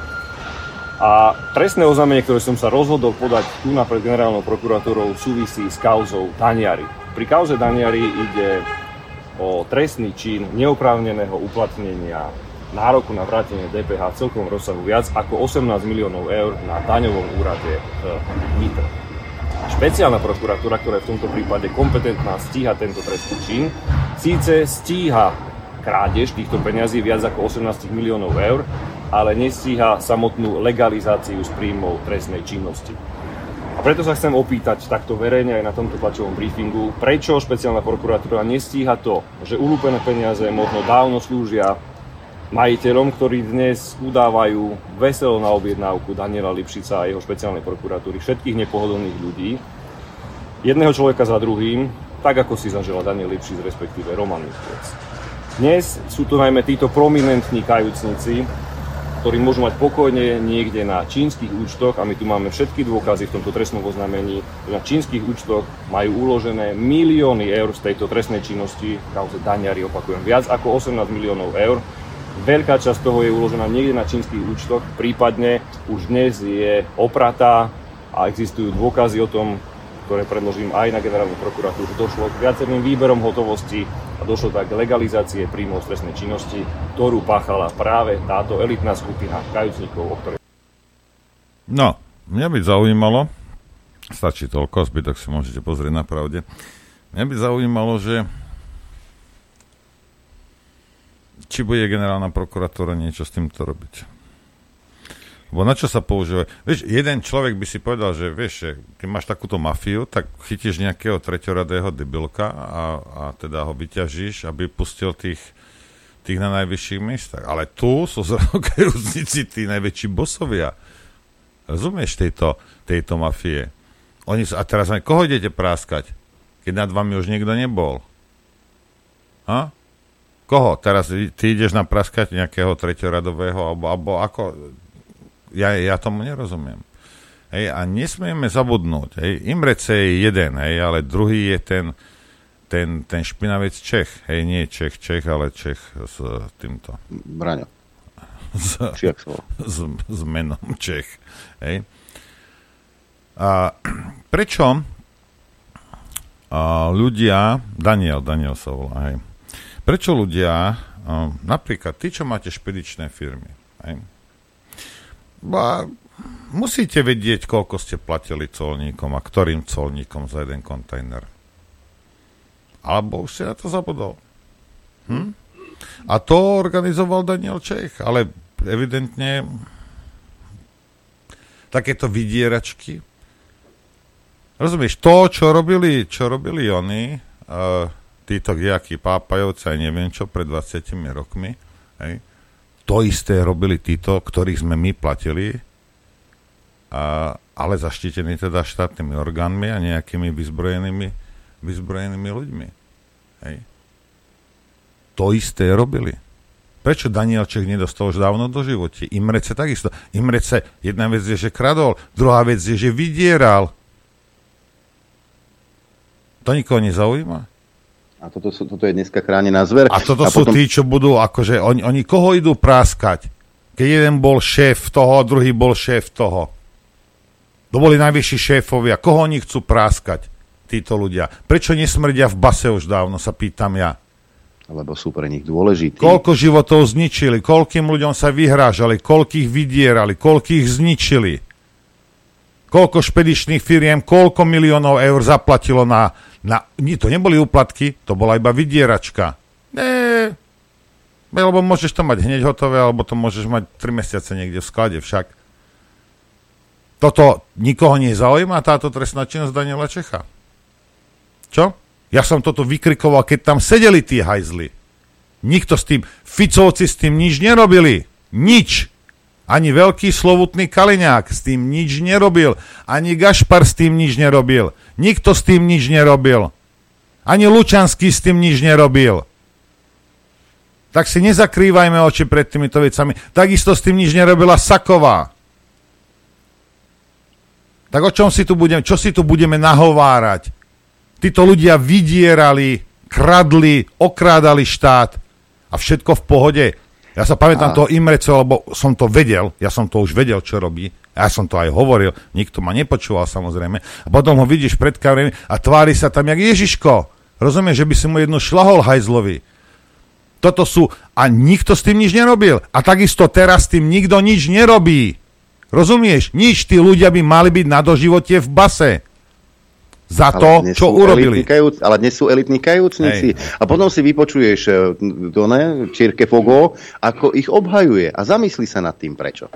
A trestné oznámenie, ktoré som sa rozhodol podať tu na pred generálnou prokuratúrou, súvisí s kauzou Daniari. Pri kauze Daniari ide o trestný čin neoprávneného uplatnenia nároku na vrátenie DPH v celkom rozsahu viac ako 18 miliónov eur na daňovom úrade v. Špeciálna prokuratúra, ktorá je v tomto prípade kompetentná stíha tento trestný čin, síce stíha krádež týchto peňazí viac ako 18 miliónov eur, ale nestíha samotnú legalizáciu z príjmov trestnej činnosti. A preto sa chcem opýtať takto verejne aj na tomto tlačovom briefingu, prečo špeciálna prokuratúra nestíha to, že ulúpené peniaze možno dávno slúžia majiteľom, ktorí dnes udávajú veselo na objednávku Daniela Lipšica a jeho špeciálnej prokuratúry všetkých nepohodlných ľudí, jedného človeka za druhým, tak ako si zažila Daniel Lipšic, respektíve Roman Mikulec. Dnes sú to najmä títo prominentní kajúcnici, ktorí môžu mať pokojne niekde na čínskych účtoch, a my tu máme všetky dôkazy v tomto trestnom oznámení, že na čínskych účtoch majú uložené milióny eur z tejto trestnej činnosti, kauze daňari opakujem, viac ako 18 miliónov eur. Veľká časť toho je uložená niekde na čínskych účtoch, prípadne už dnes je opratá a existujú dôkazy o tom, ktoré predložím aj na generálnu prokuratúru, došlo k viacerým výberom hotovosti a došlo tak k legalizácie príjmov stresnej činnosti, ktorú páchala práve táto elitná skupina kajúcnikov, o ktorej... No, mňa by zaujímalo, stačí toľko, zbytok si môžete pozrieť na pravde, mňa by zaujímalo, že či bude generálna prokuratúra niečo s týmto robiť. Bo na čo sa používa? Vieš, jeden človek by si povedal, že vieš, keď máš takúto mafiu, tak chytíš nejakého treťoradého debilka a, a teda ho vyťažíš, aby pustil tých, tých na najvyšších miestach. Ale tu sú zrazu kajúcnici tí najväčší bosovia. Rozumieš tejto, tejto mafie? Oni sú, a teraz koho idete práskať, keď nad vami už niekto nebol? Ha? Koho? Teraz ty ideš na praskať nejakého treťoradového, alebo, alebo ako? Ja, ja tomu nerozumiem. Hej, a nesmieme zabudnúť. Hej, Imrece je jeden, hej, ale druhý je ten, ten, ten špinavec Čech. Hej, nie Čech, Čech, ale Čech s týmto. Braňo. S, s, s menom Čech. Hej. A prečo a ľudia, Daniel, Daniel sa volá, hej, Prečo ľudia, a, napríklad tí, čo máte špedičné firmy, hej, a, musíte vedieť, koľko ste platili colníkom a ktorým colníkom za jeden kontajner. Alebo už si na to zabudol. Hm? A to organizoval Daniel Čech, ale evidentne takéto vydieračky. Rozumieš, to, čo robili, čo robili oni, uh, títo kdejakí pápajovci, aj neviem čo, pred 20 rokmi, hej, to isté robili títo, ktorých sme my platili, a, ale zaštítení teda štátnymi orgánmi a nejakými vyzbrojenými, vyzbrojenými ľuďmi. Hej. To isté robili. Prečo Daniel Čech nedostal už dávno do živote? Imrece takisto. Imrece, jedna vec je, že kradol, druhá vec je, že vydieral. To nikoho nezaujíma? A toto, sú, toto je dneska chránená zver. A toto a sú potom... tí, čo budú, akože, oni, oni koho idú práskať? Keď jeden bol šéf toho, druhý bol šéf toho. To boli najvyšší šéfovia. Koho oni chcú práskať, títo ľudia? Prečo nesmrdia v base už dávno, sa pýtam ja lebo sú pre nich dôležití. Koľko životov zničili, koľkým ľuďom sa vyhrážali, koľkých vydierali, koľkých zničili. Koľko špedičných firiem, koľko miliónov eur zaplatilo na, na... To neboli úplatky, to bola iba vydieračka. Nie, lebo môžeš to mať hneď hotové, alebo to môžeš mať 3 mesiace niekde v sklade však. Toto nikoho nezaujíma, táto trestná činnosť Daniela Čecha. Čo? Ja som toto vykrikoval, keď tam sedeli tí hajzli. Nikto s tým, Ficovci s tým nič nerobili. Nič. Ani veľký slovutný Kaliňák s tým nič nerobil. Ani Gašpar s tým nič nerobil. Nikto s tým nič nerobil. Ani Lučanský s tým nič nerobil. Tak si nezakrývajme oči pred týmito vecami. Takisto s tým nič nerobila Saková. Tak o čom si tu budeme, čo si tu budeme nahovárať? Títo ľudia vydierali, kradli, okrádali štát a všetko v pohode. Ja sa pamätám a... toho Imreco, lebo som to vedel, ja som to už vedel, čo robí. Ja som to aj hovoril, nikto ma nepočúval samozrejme. A potom ho vidíš pred kamerami a tvári sa tam jak Ježiško. Rozumieš, že by si mu jednu šlahol hajzlovi. Toto sú... A nikto s tým nič nerobil. A takisto teraz s tým nikto nič nerobí. Rozumieš? Nič. Tí ľudia by mali byť na doživote v base za to, čo urobili. Kajúc, ale dnes sú elitní kajúcnici. Hej. A potom si vypočuješ e, to ne, Čirke Fogo, ako ich obhajuje. A zamyslí sa nad tým, prečo.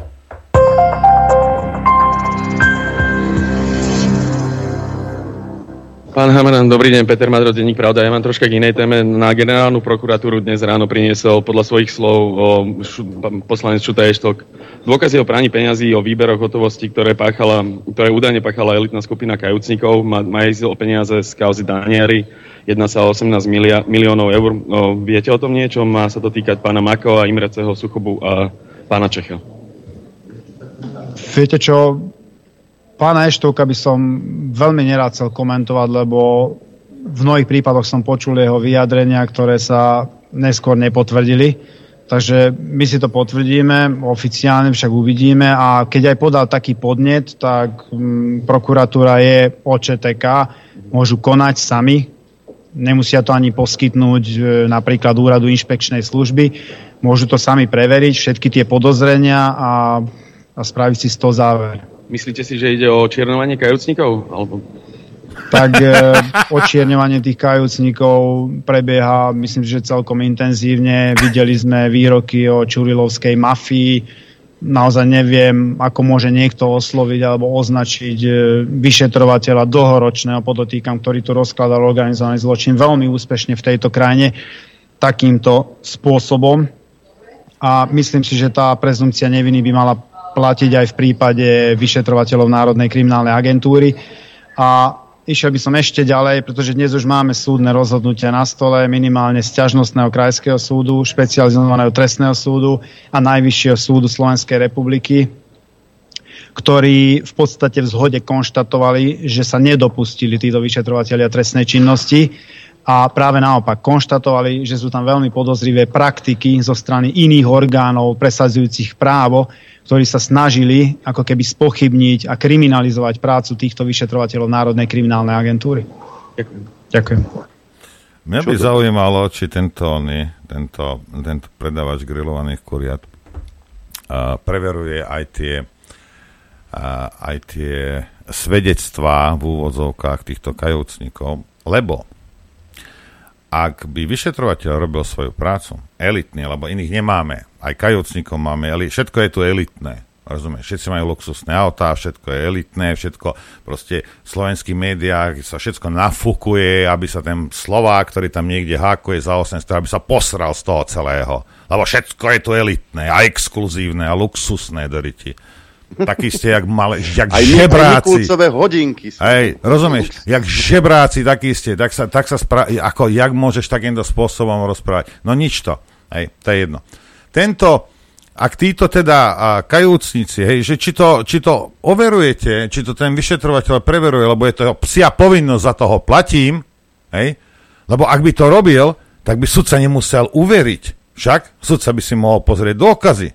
Pán Hamaran, dobrý deň, Peter Madro, denník Pravda. Ja mám troška k inej téme. Na generálnu prokuratúru dnes ráno priniesol podľa svojich slov o, šu, poslanec Šuta Eštok dôkazy o praní peňazí, o výberoch hotovosti, ktoré, páchala, ktoré údajne páchala elitná skupina kajúcnikov. Má, má o peniaze z kauzy Daniary. Jedná sa o 18 milia, miliónov eur. O, viete o tom niečo? Má sa to týkať pána Mako a Imreceho Suchobu a pána Čecha. Viete čo, Pána Eštovka by som veľmi nerád chcel komentovať, lebo v mnohých prípadoch som počul jeho vyjadrenia, ktoré sa neskôr nepotvrdili. Takže my si to potvrdíme, oficiálne však uvidíme a keď aj podal taký podnet, tak m, mm, prokuratúra je OČTK, môžu konať sami, nemusia to ani poskytnúť e, napríklad úradu inšpekčnej služby, môžu to sami preveriť, všetky tie podozrenia a, a spraviť si z toho záver. Myslíte si, že ide o čiernovanie kajúcnikov? Alebo... Tak e, očierňovanie tých kajúcnikov prebieha, myslím, že celkom intenzívne. Videli sme výroky o čurilovskej mafii. Naozaj neviem, ako môže niekto osloviť alebo označiť e, vyšetrovateľa dlhoročného, podotýkam, ktorý tu rozkladal organizovaný zločin veľmi úspešne v tejto krajine takýmto spôsobom. A myslím si, že tá prezumcia neviny by mala platiť aj v prípade vyšetrovateľov Národnej kriminálnej agentúry. A išiel by som ešte ďalej, pretože dnes už máme súdne rozhodnutia na stole, minimálne z ťažnostného krajského súdu, špecializovaného trestného súdu a Najvyššieho súdu Slovenskej republiky, ktorí v podstate v zhode konštatovali, že sa nedopustili títo vyšetrovateľia trestnej činnosti a práve naopak konštatovali, že sú tam veľmi podozrivé praktiky zo strany iných orgánov presadzujúcich právo, ktorí sa snažili ako keby spochybniť a kriminalizovať prácu týchto vyšetrovateľov Národnej kriminálnej agentúry. Ďakujem. Ďakujem. Mňa by zaujímalo, či tento, nie, tento, tento predávač grillovaných kuriat uh, preveruje aj tie, uh, aj tie svedectvá v úvodzovkách týchto kajúcnikov, lebo ak by vyšetrovateľ robil svoju prácu, elitný, lebo iných nemáme, aj kajúcnikov máme, všetko je tu elitné, rozumieš, všetci majú luxusné autá, všetko je elitné, všetko proste v slovenských médiách sa všetko nafúkuje, aby sa ten Slovák, ktorý tam niekde hákuje za 800, aby sa posral z toho celého. Lebo všetko je tu elitné a exkluzívne a luxusné, doriti. Takí ste, jak, male, jak Aj žebráci. Aj hodinky. Hej, rozumieš, jak žebráci takí ste, tak sa, tak sa spra- ako, jak môžeš takýmto spôsobom rozprávať? No nič to. Hej, to je jedno. Tento, ak títo teda a, kajúcnici, hej, že či to, či to overujete, či to ten vyšetrovateľ preveruje, lebo je to psia povinnosť, za toho platím, hej, lebo ak by to robil, tak by sudca nemusel uveriť. Však sudca by si mohol pozrieť dôkazy.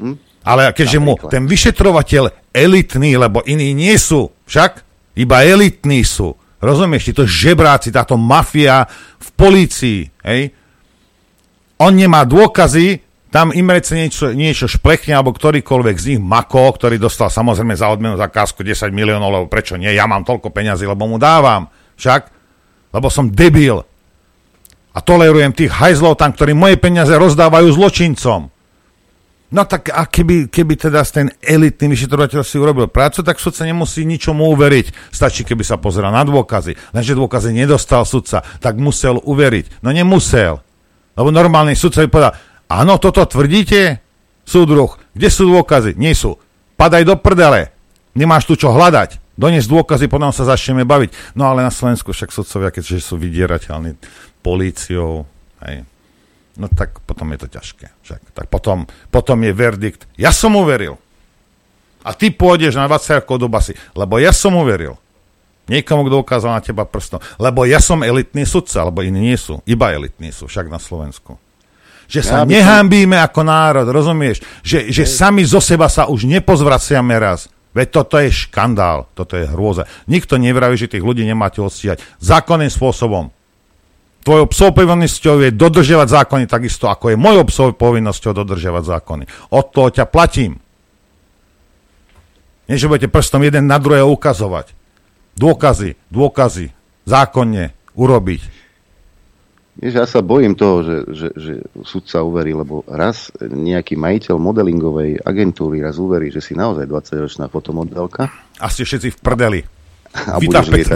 Hm? Ale keďže mu ten vyšetrovateľ elitný, lebo iní nie sú, však iba elitní sú. Rozumieš, títo žebráci, táto mafia v polícii, hej? On nemá dôkazy, tam Imrec niečo, niečo šplechne, alebo ktorýkoľvek z nich Mako, ktorý dostal samozrejme za odmenu zakázku 10 miliónov, lebo prečo nie, ja mám toľko peňazí, lebo mu dávam, však, lebo som debil. A tolerujem tých hajzlov tam, ktorí moje peniaze rozdávajú zločincom. No tak a keby, keby teda ten elitný vyšetrovateľ si urobil prácu, tak sudca nemusí ničomu uveriť. Stačí, keby sa pozeral na dôkazy. Lenže dôkazy nedostal sudca, tak musel uveriť. No nemusel. Lebo normálny sudca by povedal, áno, toto tvrdíte? Súdruh, kde sú dôkazy? Nie sú. Padaj do prdele. Nemáš tu čo hľadať. Dones dôkazy, potom sa začneme baviť. No ale na Slovensku však sudcovia, keďže sú vydierateľní políciou, hej, no tak potom je to ťažké. Však. Tak potom, potom je verdikt. Ja som uveril. A ty pôjdeš na 20 rokov do basy, lebo ja som uveril. Niekomu, kto ukázal na teba prstom. Lebo ja som elitný sudca, lebo iní nie sú. Iba elitní sú, však na Slovensku. Že sa ja nehambíme som... ako národ, rozumieš? Že, že sami zo seba sa už nepozvraciame raz. Veď toto je škandál, toto je hrôza. Nikto nevraví, že tých ľudí nemáte odstíhať zákonným spôsobom. Tvojou psou povinnosťou je dodržiavať zákony takisto, ako je mojou psou povinnosťou dodržiavať zákony. Od toho ťa platím. Nie, že budete prstom jeden na druhého ukazovať. Dôkazy, dôkazy, zákonne urobiť. Vieš, ja sa bojím toho, že, že, že sudca uverí, lebo raz nejaký majiteľ modelingovej agentúry raz uverí, že si naozaj 20-ročná fotomodelka. A ste všetci v prdeli.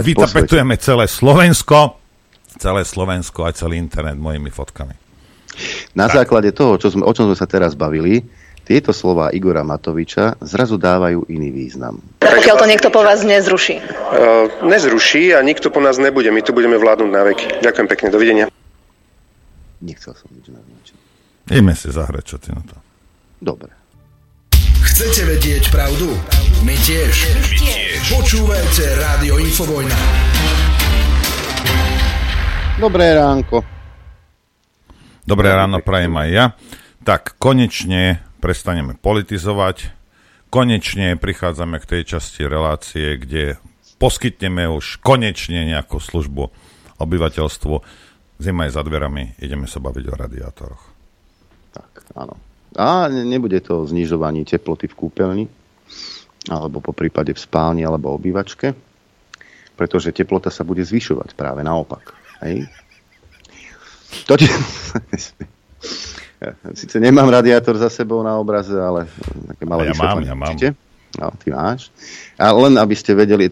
Vytapetujeme celé Slovensko, celé Slovensko aj celý internet mojimi fotkami. Na tak. základe toho, čo sme, o čom sme sa teraz bavili, tieto slova Igora Matoviča zrazu dávajú iný význam. Pokiaľ to niekto po vás nezruší? Uh, nezruší a nikto po nás nebude. My tu budeme vládnuť na veky. Ďakujem pekne. Dovidenia. Nechcel som nič naznačiť. Ideme si zahrať, čo ty na to. Dobre. Chcete vedieť pravdu? My tiež. My tiež. Počúvajte Rádio Infovojna. Dobré ránko. Dobré ráno prajem aj ja. Tak, konečne prestaneme politizovať. Konečne prichádzame k tej časti relácie, kde poskytneme už konečne nejakú službu obyvateľstvu. Zima je za dverami, ideme sa baviť o radiátoroch. Tak, áno. A nebude to znižovanie teploty v kúpeľni, alebo po prípade v spálni alebo obývačke, pretože teplota sa bude zvyšovať práve naopak. Hej. To ti... Sice nemám radiátor za sebou na obraze, ale také malé ja mám, ja mám. No, ty máš. A len aby ste vedeli,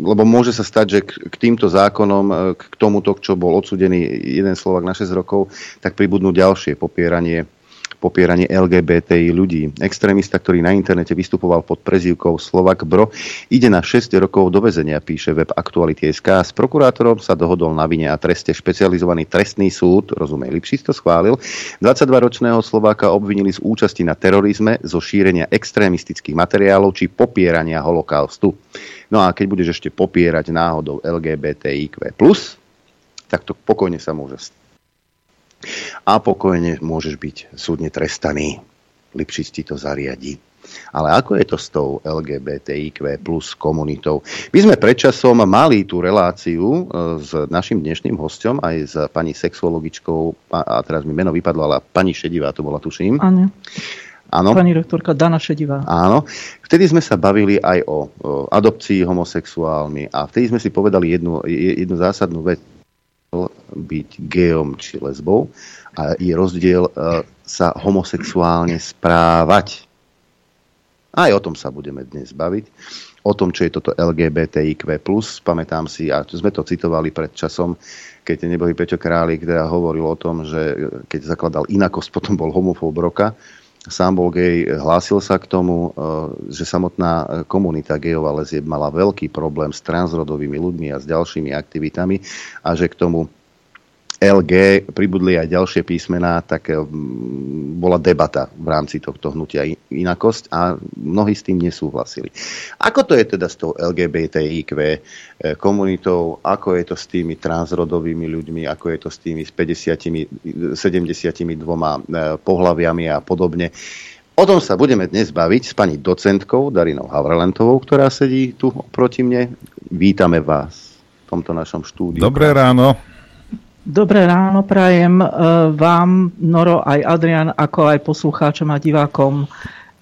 lebo môže sa stať, že k týmto zákonom, k tomuto, čo bol odsudený jeden Slovak na 6 rokov, tak pribudnú ďalšie popieranie popieranie LGBTI ľudí. Extrémista, ktorý na internete vystupoval pod prezývkou Slovak Bro, ide na 6 rokov do väzenia, píše web Aktuality.sk. S prokurátorom sa dohodol na vine a treste špecializovaný trestný súd, rozumej, Lipšic to schválil. 22-ročného Slováka obvinili z účasti na terorizme, zo šírenia extrémistických materiálov či popierania holokaustu. No a keď budeš ešte popierať náhodou LGBTIQ+, tak to pokojne sa môže a pokojne môžeš byť súdne trestaný. Lipšic ti to zariadi. Ale ako je to s tou LGBTIQ plus komunitou? My sme predčasom mali tú reláciu e, s našim dnešným hostom, aj s pani sexuologičkou, a teraz mi meno vypadlo, ale pani Šedivá to bola, tuším. Áno. Áno. Pani rektorka Dana Šedivá. Áno. Vtedy sme sa bavili aj o, o adopcii homosexuálmi a vtedy sme si povedali jednu, jednu zásadnú vec byť geom či lesbou a je rozdiel uh, sa homosexuálne správať. Aj o tom sa budeme dnes baviť. O tom, čo je toto LGBTIQ+. Pamätám si, a sme to citovali pred časom, keď neboli Peťo Králik, ktorá hovoril o tom, že keď zakladal inakosť, potom bol homofób roka sám bol gej, hlásil sa k tomu, e, že samotná komunita gejov a lezieb mala veľký problém s transrodovými ľuďmi a s ďalšími aktivitami a že k tomu LG pribudli aj ďalšie písmená, tak eh, bola debata v rámci tohto hnutia inakosť a mnohí s tým nesúhlasili. Ako to je teda s tou LGBTIQ eh, komunitou, ako je to s tými transrodovými ľuďmi, ako je to s tými s 50, 72 pohľaviami a podobne. O tom sa budeme dnes baviť s pani docentkou Darinou Havralentovou, ktorá sedí tu proti mne. Vítame vás v tomto našom štúdiu. Dobré ráno. Dobré ráno prajem e, vám, Noro, aj Adrian, ako aj poslucháčom a divákom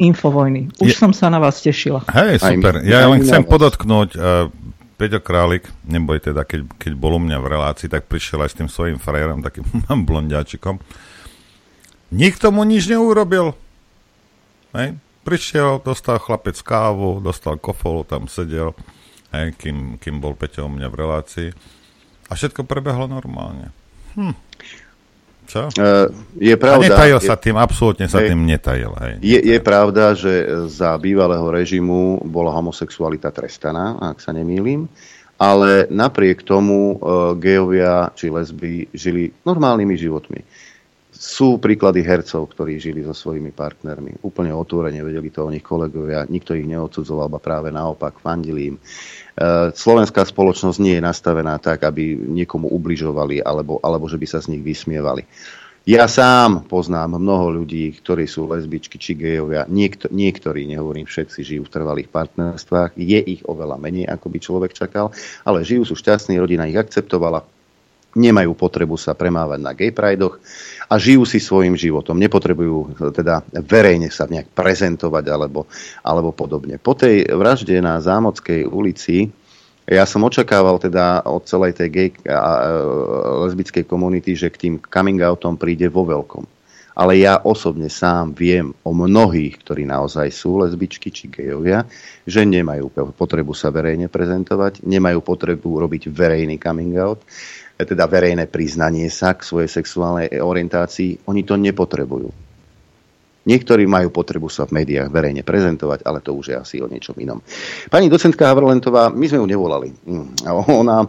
Infovojny. Už Je... som sa na vás tešila. Hej, super. Ja len chcem podotknúť, uh, Peťo Králik, neboj teda, keď, keď bol u mňa v relácii, tak prišiel aj s tým svojím frajerom, takým blondiačikom. Nikto mu nič neurobil. Hej. Prišiel, dostal chlapec kávu, dostal kofolu, tam sedel, hej, kým, kým bol Peťo u mňa v relácii a všetko prebehlo normálne. Hm. Čo? Uh, je pravda. A netajil sa tým, absolútne sa je, tým netajil. Hej. Je, je pravda, že za bývalého režimu bola homosexualita trestaná, ak sa nemýlim, ale napriek tomu uh, gejovia či lesby žili normálnymi životmi. Sú príklady hercov, ktorí žili so svojimi partnermi. Úplne otvorene vedeli to o nich kolegovia. Nikto ich neodsudzoval, ba práve naopak fandili im. Eh, slovenská spoločnosť nie je nastavená tak, aby niekomu ubližovali alebo, alebo že by sa z nich vysmievali. Ja sám poznám mnoho ľudí, ktorí sú lesbičky či gejovia. Niekto, niektorí, nehovorím všetci, žijú v trvalých partnerstvách. Je ich oveľa menej, ako by človek čakal, ale žijú, sú šťastní, rodina ich akceptovala nemajú potrebu sa premávať na gay pridoch a žijú si svojim životom. Nepotrebujú teda verejne sa nejak prezentovať alebo, alebo podobne. Po tej vražde na Zámockej ulici ja som očakával teda od celej tej gay a lesbickej komunity, že k tým coming outom príde vo veľkom. Ale ja osobne sám viem o mnohých, ktorí naozaj sú lesbičky či gejovia, že nemajú potrebu sa verejne prezentovať, nemajú potrebu robiť verejný coming out teda verejné priznanie sa k svojej sexuálnej orientácii, oni to nepotrebujú. Niektorí majú potrebu sa v médiách verejne prezentovať, ale to už je asi o niečom inom. Pani docentka Havrlentová, my sme ju nevolali. Mm, ona,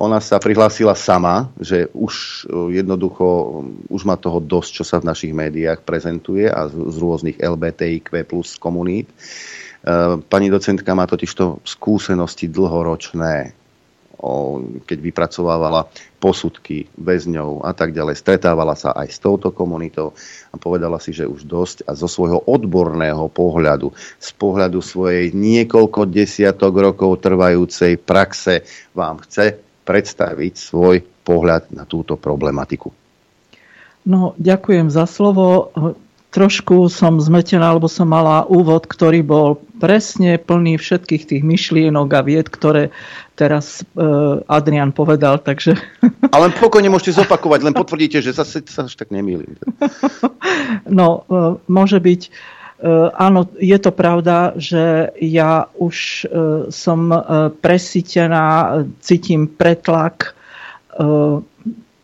ona sa prihlásila sama, že už e, jednoducho, už má toho dosť, čo sa v našich médiách prezentuje a z, z rôznych LBTIQ plus komunít. E, pani docentka má totižto skúsenosti dlhoročné keď vypracovávala posudky väzňov a tak ďalej. Stretávala sa aj s touto komunitou a povedala si, že už dosť a zo svojho odborného pohľadu, z pohľadu svojej niekoľko desiatok rokov trvajúcej praxe vám chce predstaviť svoj pohľad na túto problematiku. No, ďakujem za slovo trošku som zmetená, lebo som mala úvod, ktorý bol presne plný všetkých tých myšlienok a vied, ktoré teraz uh, Adrian povedal, takže... Ale pokojne môžete zopakovať, len potvrdíte, že zase sa až tak nemýlim. no, uh, môže byť. Uh, áno, je to pravda, že ja už som uh, presítená, cítim pretlak uh,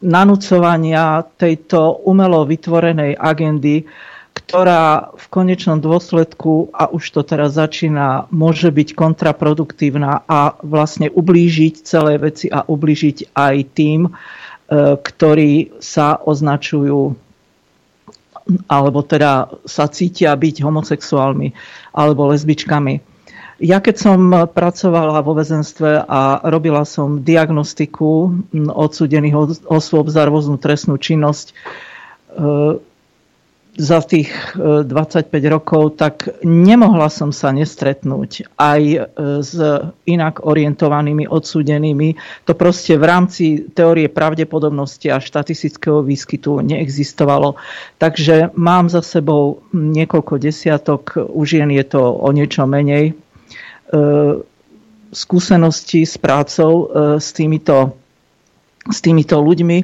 nanúcovania tejto umelo vytvorenej agendy, ktorá v konečnom dôsledku, a už to teraz začína, môže byť kontraproduktívna a vlastne ublížiť celé veci a ublížiť aj tým, e, ktorí sa označujú alebo teda sa cítia byť homosexuálmi alebo lesbičkami. Ja keď som pracovala vo väzenstve a robila som diagnostiku odsúdených osôb za rôznu trestnú činnosť, e, za tých 25 rokov, tak nemohla som sa nestretnúť aj s inak orientovanými odsúdenými. To proste v rámci teórie pravdepodobnosti a štatistického výskytu neexistovalo. Takže mám za sebou niekoľko desiatok, už jen je to o niečo menej, skúseností s prácou s týmito, s týmito ľuďmi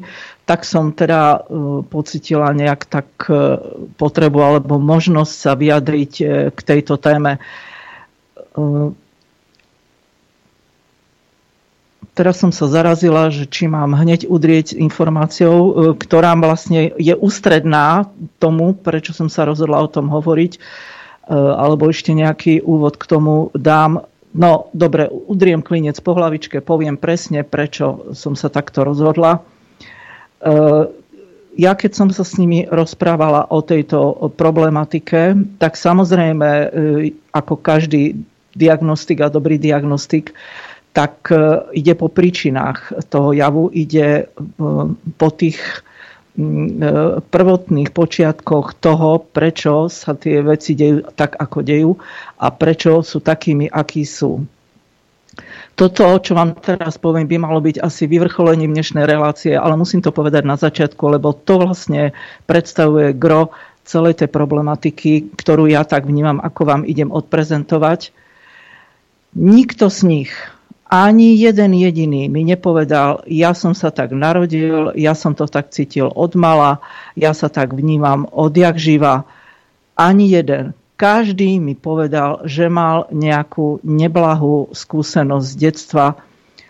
tak som teda e, pocitila nejak tak e, potrebu alebo možnosť sa vyjadriť e, k tejto téme. Teraz som sa zarazila, že či mám hneď udrieť informáciou, ktorá vlastne je ústredná tomu, prečo som sa rozhodla o tom hovoriť, alebo ešte nejaký úvod k tomu dám. No, dobre, udriem klinec po hlavičke, poviem presne, prečo som sa takto rozhodla. Eh, ja keď som sa s nimi rozprávala o tejto problematike, tak samozrejme, eh, ako každý diagnostik a dobrý diagnostik, tak eh, ide po príčinách toho javu, ide po tých mm, prvotných počiatkoch toho, prečo sa tie veci dejú tak, ako dejú a prečo sú takými, akí sú. Toto, čo vám teraz poviem, by malo byť asi vyvrcholením dnešnej relácie, ale musím to povedať na začiatku, lebo to vlastne predstavuje gro celej tej problematiky, ktorú ja tak vnímam, ako vám idem odprezentovať. Nikto z nich, ani jeden jediný mi nepovedal, ja som sa tak narodil, ja som to tak cítil od mala, ja sa tak vnímam odjak živa. Ani jeden každý mi povedal, že mal nejakú neblahú skúsenosť z detstva,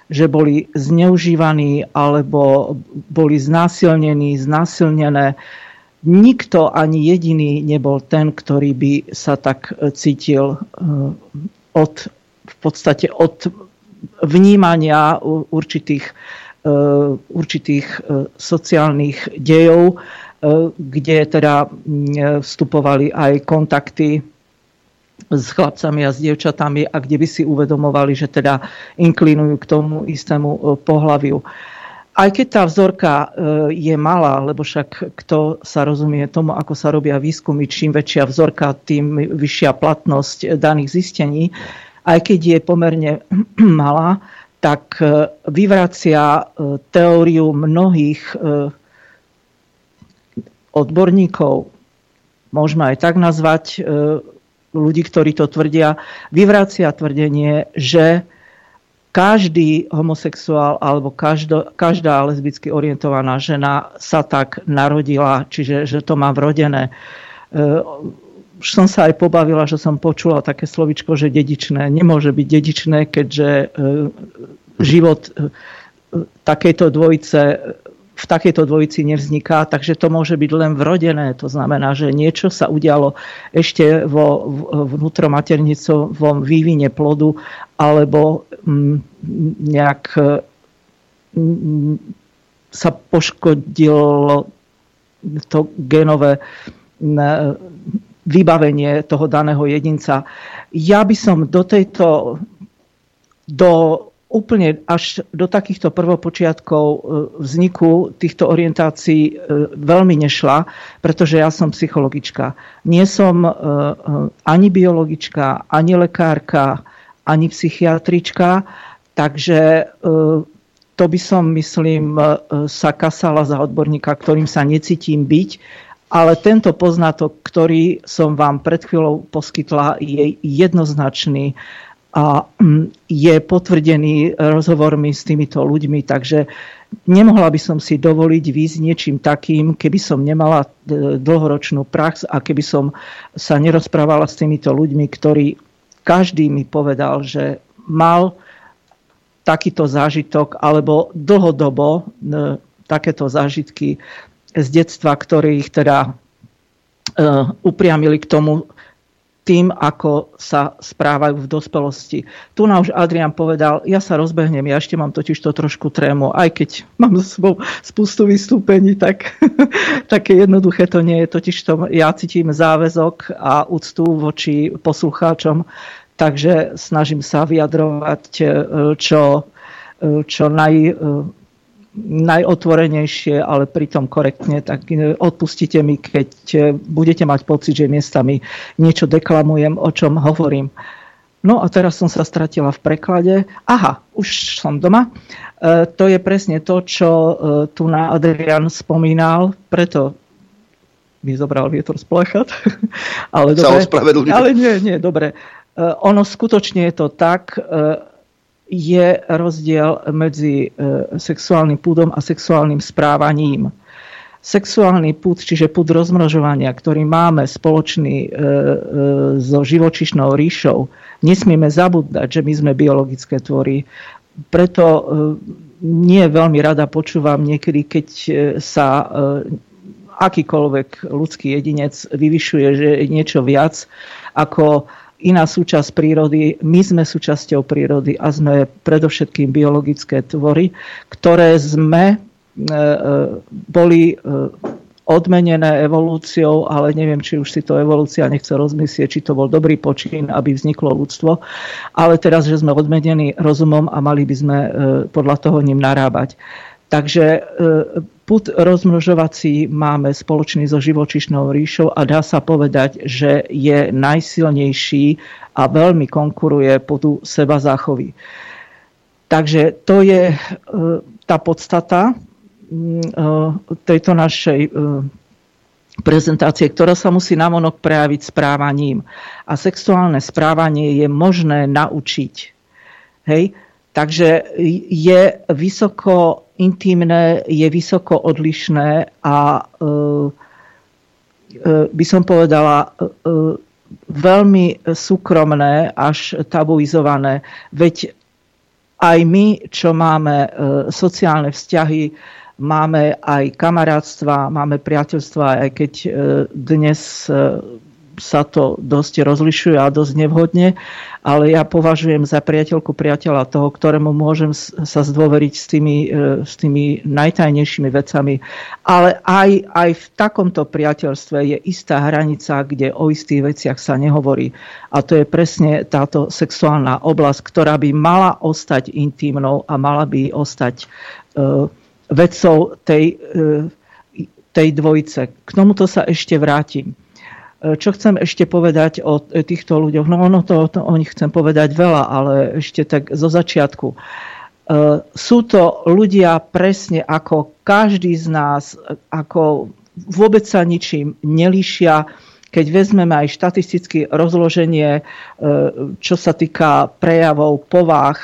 že boli zneužívaní alebo boli znásilnení, znásilnené. Nikto ani jediný nebol ten, ktorý by sa tak cítil eh, od, v podstate od vnímania určitých, eh, určitých eh, sociálnych dejov kde teda e, vstupovali aj kontakty s chlapcami a s dievčatami a kde by si uvedomovali, že teda inklinujú k tomu istému e, pohľaviu. Aj keď tá vzorka je malá, lebo však kto sa rozumie tomu, ako sa robia výskumy, čím väčšia vzorka, tým vyššia platnosť daných zistení, aj keď je pomerne malá, tak vyvracia teóriu mnohých odborníkov, môžeme aj tak nazvať e, ľudí, ktorí to tvrdia, vyvracia tvrdenie, že každý homosexuál alebo každo, každá lesbicky orientovaná žena sa tak narodila, čiže že to má vrodené. E, už som sa aj pobavila, že som počula také slovičko, že dedičné. Nemôže byť dedičné, keďže e, život takejto dvojice v takejto dvojici nevzniká, takže to môže byť len vrodené. To znamená, že niečo sa udialo ešte vo vnútromaternicovom vývine plodu alebo mm, nejak mm, sa poškodilo to genové mm, vybavenie toho daného jedinca. Ja by som do tejto do úplne až do takýchto prvopočiatkov e, vzniku týchto orientácií e, veľmi nešla, pretože ja som psychologička. Nie som e, ani biologička, ani lekárka, ani psychiatrička, takže to by som, myslím, sa kasala za odborníka, ktorým sa necítim byť, ale tento poznatok, ktorý som vám pred chvíľou poskytla, je jednoznačný a mm, je potvrdený rozhovormi s týmito ľuďmi, takže nemohla by som si dovoliť výjsť niečím takým, keby som nemala e, dlhoročnú prax a keby som sa nerozprávala s týmito ľuďmi, ktorí každý mi povedal, že mal takýto zážitok alebo dlhodobo e, takéto zážitky z detstva, ktoré ich teda e, upriamili k tomu tým, ako sa správajú v dospelosti. Tu nám už Adrian povedal, ja sa rozbehnem, ja ešte mám totiž to trošku trému, aj keď mám za sebou spustu vystúpení, tak také jednoduché to nie je. Totiž to ja cítim záväzok a úctu voči poslucháčom, takže snažím sa vyjadrovať e, čo, e, čo naj, e, najotvorenejšie, ale pritom korektne, tak odpustite mi, keď budete mať pocit, že miestami niečo deklamujem, o čom hovorím. No a teraz som sa stratila v preklade. Aha, už som doma. E, to je presne to, čo e, tu na Adrian spomínal, preto mi zobral vietor z plechat. ale, dobre, ale nie, nie, dobre. E, ono skutočne je to tak, e, je rozdiel medzi e, sexuálnym púdom a sexuálnym správaním. Sexuálny púd, čiže púd rozmnožovania, ktorý máme spoločný e, e, so živočišnou ríšou, nesmieme zabúdať, že my sme biologické tvory. Preto nie veľmi rada počúvam niekedy, keď sa akýkoľvek ľudský jedinec vyvyšuje, že je niečo viac ako iná súčasť prírody. My sme súčasťou prírody a sme predovšetkým biologické tvory, ktoré sme e, e, boli e, odmenené evolúciou, ale neviem, či už si to evolúcia nechce rozmyslieť, či to bol dobrý počín, aby vzniklo ľudstvo. Ale teraz, že sme odmenení rozumom a mali by sme podľa toho ním narábať. Takže put rozmnožovací máme spoločný so živočišnou ríšou a dá sa povedať, že je najsilnejší a veľmi konkuruje putu seba záchovy. Takže to je e, tá podstata e, tejto našej e, prezentácie, ktorá sa musí namonok prejaviť správaním. A sexuálne správanie je možné naučiť. Hej? Takže je vysoko intimné, je vysoko odlišné a e, e, by som povedala e, veľmi súkromné až tabuizované. Veď aj my, čo máme sociálne vzťahy, máme aj kamarátstva, máme priateľstva, aj keď dnes sa to dosť rozlišuje a dosť nevhodne, ale ja považujem za priateľku priateľa toho, ktorému môžem sa zdôveriť s tými, e, s tými najtajnejšími vecami. Ale aj, aj v takomto priateľstve je istá hranica, kde o istých veciach sa nehovorí. A to je presne táto sexuálna oblasť, ktorá by mala ostať intimnou a mala by ostať uh, vecou tej, uh, tej dvojice. K tomuto sa ešte vrátim. E, čo chcem ešte povedať o týchto ľuďoch? No ono to, to o nich chcem povedať veľa, ale ešte tak zo začiatku. E, sú to ľudia presne ako každý z nás, ako vôbec sa ničím nelíšia, keď vezmeme aj štatistické rozloženie, e, čo sa týka prejavov, povah,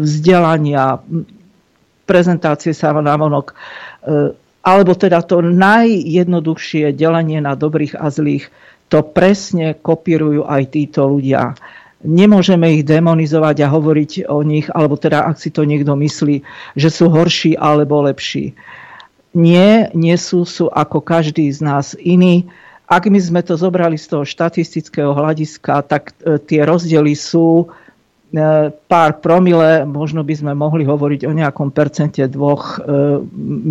vzdelania, prezentácie sa na vonok, alebo teda to najjednoduchšie delenie na dobrých a zlých, to presne kopírujú aj títo ľudia. Nemôžeme ich demonizovať a hovoriť o nich, alebo teda ak si to niekto myslí, že sú horší alebo lepší. Nie, nie sú, sú ako každý z nás iný. Ak my sme to zobrali z toho štatistického hľadiska, tak e, tie rozdiely sú pár promile, možno by sme mohli hovoriť o nejakom percente dvoch, e,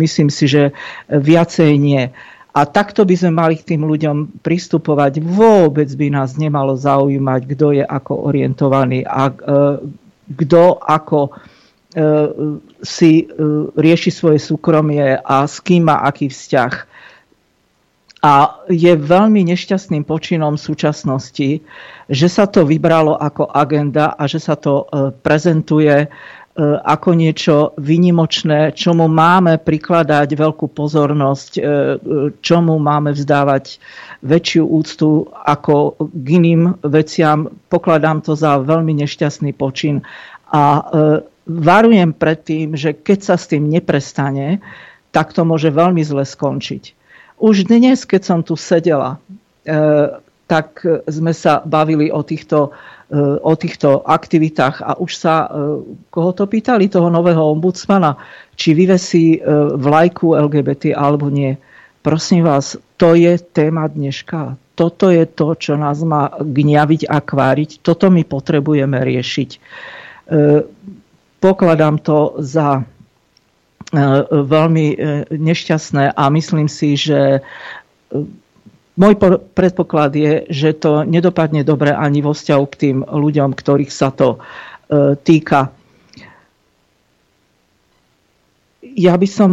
myslím si, že viacej nie. A takto by sme mali k tým ľuďom pristupovať. Vôbec by nás nemalo zaujímať, kto je ako orientovaný a e, kto ako si rieši svoje súkromie a s kým má aký vzťah. A je veľmi nešťastným počinom súčasnosti, že sa to vybralo ako agenda a že sa to e, prezentuje e, ako niečo vynimočné, čomu máme prikladať veľkú pozornosť, e, čomu máme vzdávať väčšiu úctu ako k iným veciam. Pokladám to za veľmi nešťastný počin a varujem pred tým, že keď sa s tým neprestane, tak to môže veľmi zle skončiť. Už dnes, keď som tu sedela, e, tak sme sa bavili o týchto, e, o týchto aktivitách a už sa, e, koho to pýtali, toho nového ombudsmana, či vyvesí vlajku LGBT alebo nie. Prosím vás, to je téma dneška. Toto je to, čo nás má gňaviť a kváriť. Toto my potrebujeme riešiť. Pokladám to za veľmi e, nešťastné a myslím si, že e, môj predpoklad je, že to nedopadne dobre ani vo vzťahu k tým ľuďom, ktorých sa to týka. ja by som...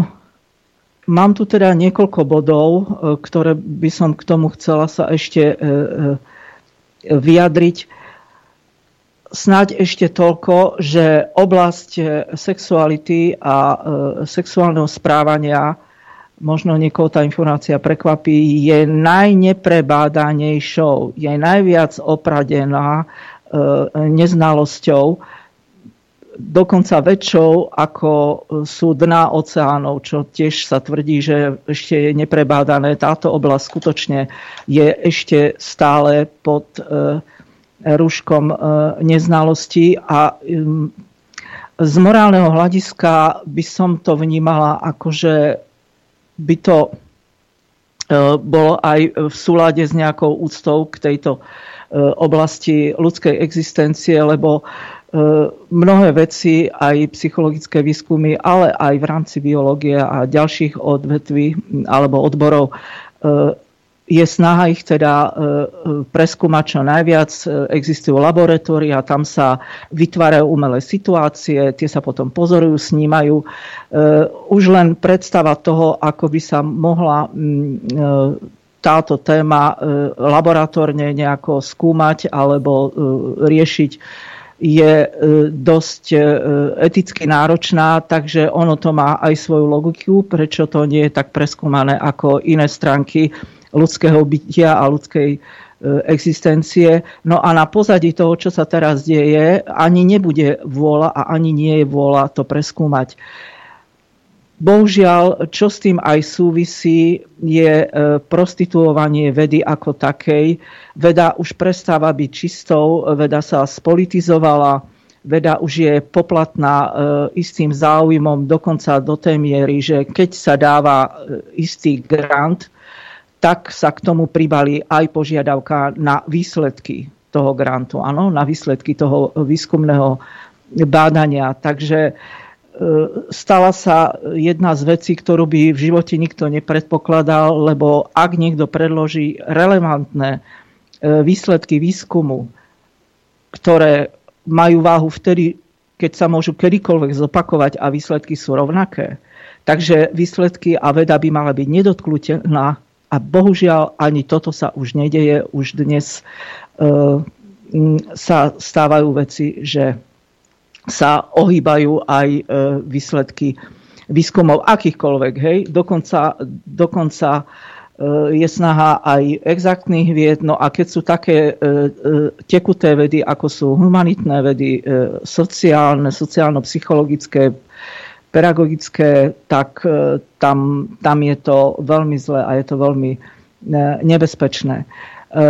Mám tu teda niekoľko bodov, ktoré by som k tomu chcela sa ešte vyjadriť. Snáď ešte toľko, že oblasť sexuality a sexuálneho správania možno niekoho tá informácia prekvapí, je najneprebádanejšou, je najviac opradená e, neznalosťou, dokonca väčšou ako sú dna oceánov, čo tiež sa tvrdí, že ešte je neprebádané. Táto oblasť skutočne je ešte stále pod e, rúškom e, neznalosti a z morálneho hľadiska by som to vnímala ako, že by to e, bolo aj v súlade s nejakou úctou k tejto e, oblasti ľudskej existencie, lebo mnohé veci, aj psychologické výskumy, ale aj v rámci biológie a ďalších odvetví alebo odborov je snaha ich teda e, e, preskúmať čo najviac. E, existujú laboratória, tam sa vytvárajú umelé situácie, tie sa potom pozorujú, snímajú. Už len predstava toho, ako by sa mohla táto téma laboratórne nejako skúmať alebo riešiť je dosť eticky náročná, takže ono to má aj svoju logiku, prečo to nie je tak preskúmané ako iné stránky ľudského bytia a ľudskej e, existencie. No a na pozadí toho, čo sa teraz deje, ani nebude vôľa a ani nie je vôľa to preskúmať. Bohužiaľ, čo s tým aj súvisí, je e, prostituovanie vedy ako takej. Veda už prestáva byť čistou, veda sa spolitizovala, veda už je poplatná e, istým záujmom, dokonca do tej miery, že keď sa dáva istý grant, tak sa k tomu pribali aj požiadavka na výsledky toho grantu, áno, na výsledky toho výskumného bádania. Takže e, stala sa jedna z vecí, ktorú by v živote nikto nepredpokladal, lebo ak niekto predloží relevantné e, výsledky výskumu, ktoré majú váhu vtedy, keď sa môžu kedykoľvek zopakovať a výsledky sú rovnaké, takže výsledky a veda by mala byť nedotknutelná a bohužiaľ ani toto sa už nedeje. Už dnes uh, sa stávajú veci, že sa ohýbajú aj uh, výsledky výskumov akýchkoľvek. Hej? Dokonca, dokonca uh, je snaha aj exaktných vied. No a keď sú také tekuté vedy, ako sú humanitné vedy, sociálne, sociálno-psychologické, pedagogické, tak e, tam, tam je to veľmi zlé a je to veľmi e, nebezpečné. E,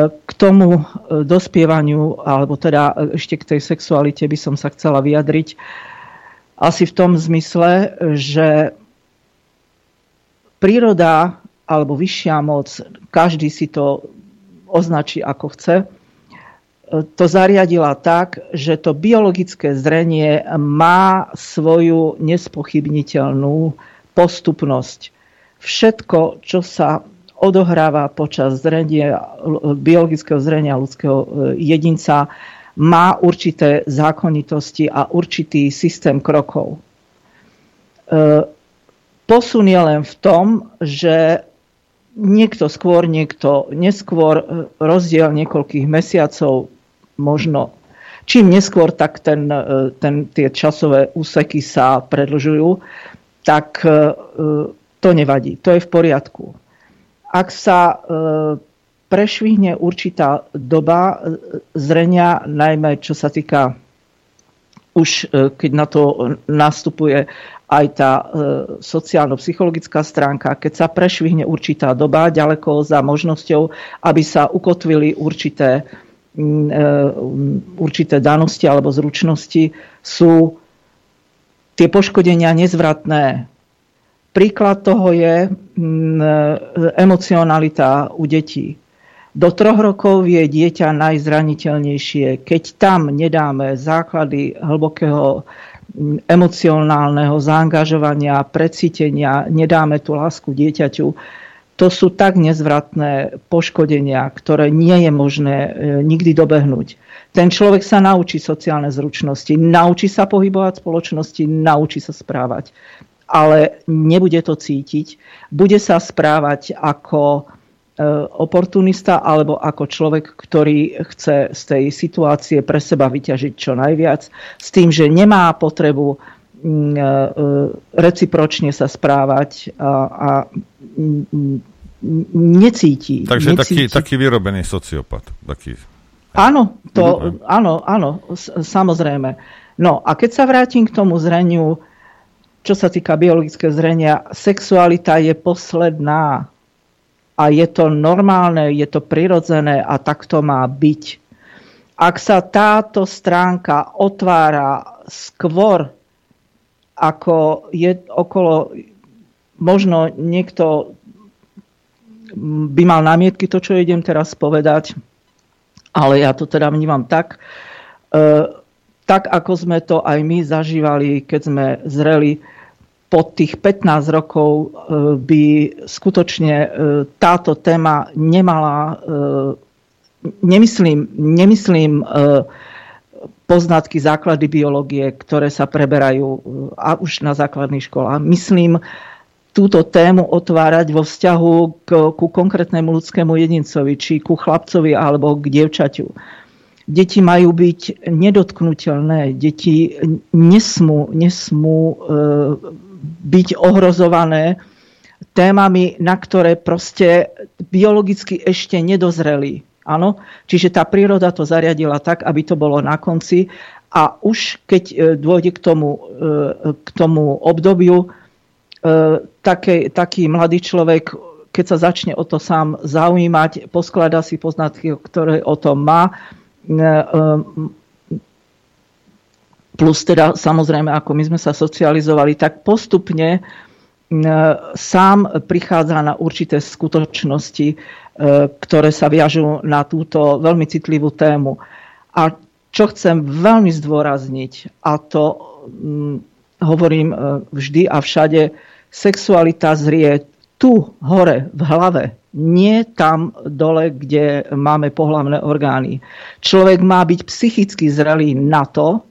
k tomu dospievaniu, alebo teda ešte k tej sexualite by som sa chcela vyjadriť asi v tom zmysle, že príroda alebo vyššia moc, každý si to označí ako chce, to zariadila tak, že to biologické zrenie má svoju nespochybniteľnú postupnosť. Všetko, čo sa odohráva počas zrenia, biologického zrenia ľudského e, jedinca, má určité zákonitosti a určitý systém krokov. E, posun je len v tom, že niekto skôr, niekto neskôr, e, rozdiel niekoľkých mesiacov možno čím neskôr tak ten, e, ten, tie časové úseky sa predlžujú, tak e, to nevadí, to je v poriadku. Ak sa e, prešvihne určitá doba zrenia, najmä čo sa týka už keď na to nastupuje aj tá sociálno-psychologická stránka, keď sa prešvihne určitá doba ďaleko za možnosťou, aby sa ukotvili určité e, určité danosti alebo zručnosti sú tie poškodenia nezvratné. Príklad toho je e, emocionalita u detí. Do troch rokov je dieťa najzraniteľnejšie. Keď tam nedáme základy hlbokého emocionálneho zaangažovania, precítenia, nedáme tú lásku dieťaťu, to sú tak nezvratné poškodenia, ktoré nie je možné e, nikdy dobehnúť. Ten človek sa naučí sociálne zručnosti, naučí sa pohybovať v spoločnosti, naučí sa správať. ale nebude to cítiť. Bude sa správať ako oportunista alebo ako človek, ktorý chce z tej situácie pre seba vyťažiť čo najviac, s tým, že nemá potrebu mm, recipročne sa správať a, a necíti. Takže necíti. Taký, taký vyrobený sociopat. Taký... Áno, to, áno, áno, samozrejme. No a keď sa vrátim k tomu zreniu, čo sa týka biologického zrenia, sexualita je posledná a je to normálne, je to prirodzené a tak to má byť. Ak sa táto stránka otvára skôr, ako je okolo, možno niekto by mal námietky to, čo idem teraz povedať, ale ja to teda vnímam tak, e, tak ako sme to aj my zažívali, keď sme zreli po tých 15 rokov e, by skutočne e, táto téma nemala, nemyslím, nemyslím poznatky základy biológie, ktoré sa preberajú a už na základných školách. Myslím túto tému otvárať vo vzťahu k, ku konkrétnemu ľudskému jedincovi, či ku chlapcovi alebo k dievčaťu. Deti majú byť nedotknutelné, deti nesmú, nesmú e, byť ohrozované témami, na ktoré proste biologicky ešte nedozreli. Áno? Čiže tá príroda to zariadila tak, aby to bolo na konci a už keď e, dôjde k tomu, e, k tomu obdobiu, E, taký, taký mladý človek, keď sa začne o to sám zaujímať, posklada si poznatky, ktoré o tom má, e, e, plus teda samozrejme, ako my sme sa socializovali, tak postupne sám prichádza na určité skutočnosti, ktoré sa viažú na túto veľmi citlivú tému. A čo chcem veľmi zdôrazniť, a to hovorím vždy a všade, sexualita zrie tu hore v hlave, nie tam dole, kde máme pohlavné orgány. Človek má byť psychicky zrelý na to,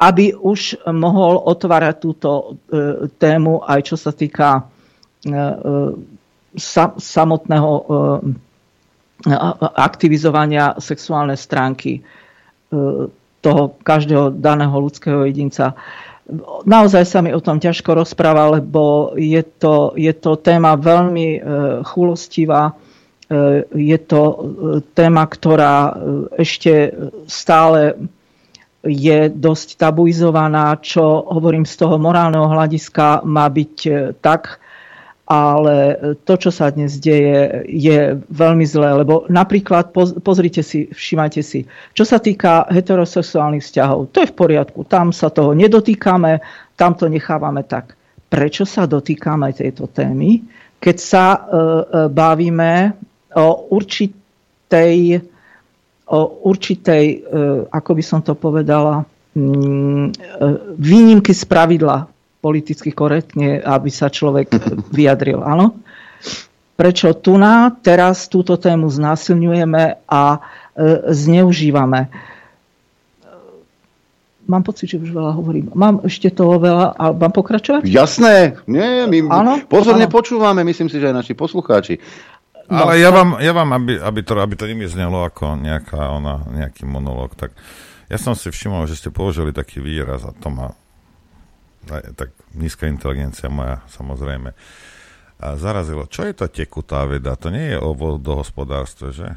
aby už mohol otvárať túto e, tému aj čo sa týka e, e sa, samotného e, aktivizovania sexuálnej stránky e, toho každého daného ľudského jedinca. Naozaj sa mi o tom ťažko rozpráva, lebo je to, je to téma veľmi e, chulostivá. E, je to e, téma, ktorá ešte stále je dosť tabuizovaná, čo hovorím z toho morálneho hľadiska má byť tak, ale to, čo sa dnes deje, je veľmi zlé, lebo napríklad, pozrite si, všimajte si, čo sa týka heterosexuálnych vzťahov, to je v poriadku, tam sa toho nedotýkame, tam to nechávame tak. Prečo sa dotýkame tejto témy, keď sa e, e, bavíme o určitej, o určitej e, ako by som to povedala, mm, e, výnimky z pravidla politicky korektne, aby sa človek vyjadril. Áno? Prečo tu na teraz túto tému znásilňujeme a e, zneužívame? Mám pocit, že už veľa hovorím. Mám ešte toho veľa a mám pokračovať? Jasné. Nie, my áno? pozorne áno. počúvame, myslím si, že aj naši poslucháči. No, Ale ja vám, ja vám aby, aby, to, aby to neznelo ako nejaká, ona, nejaký monológ, tak ja som si všimol, že ste použili taký výraz a to ma tak nízka inteligencia moja, samozrejme. A zarazilo, čo je to tekutá veda? To nie je o vodohospodárstve, že?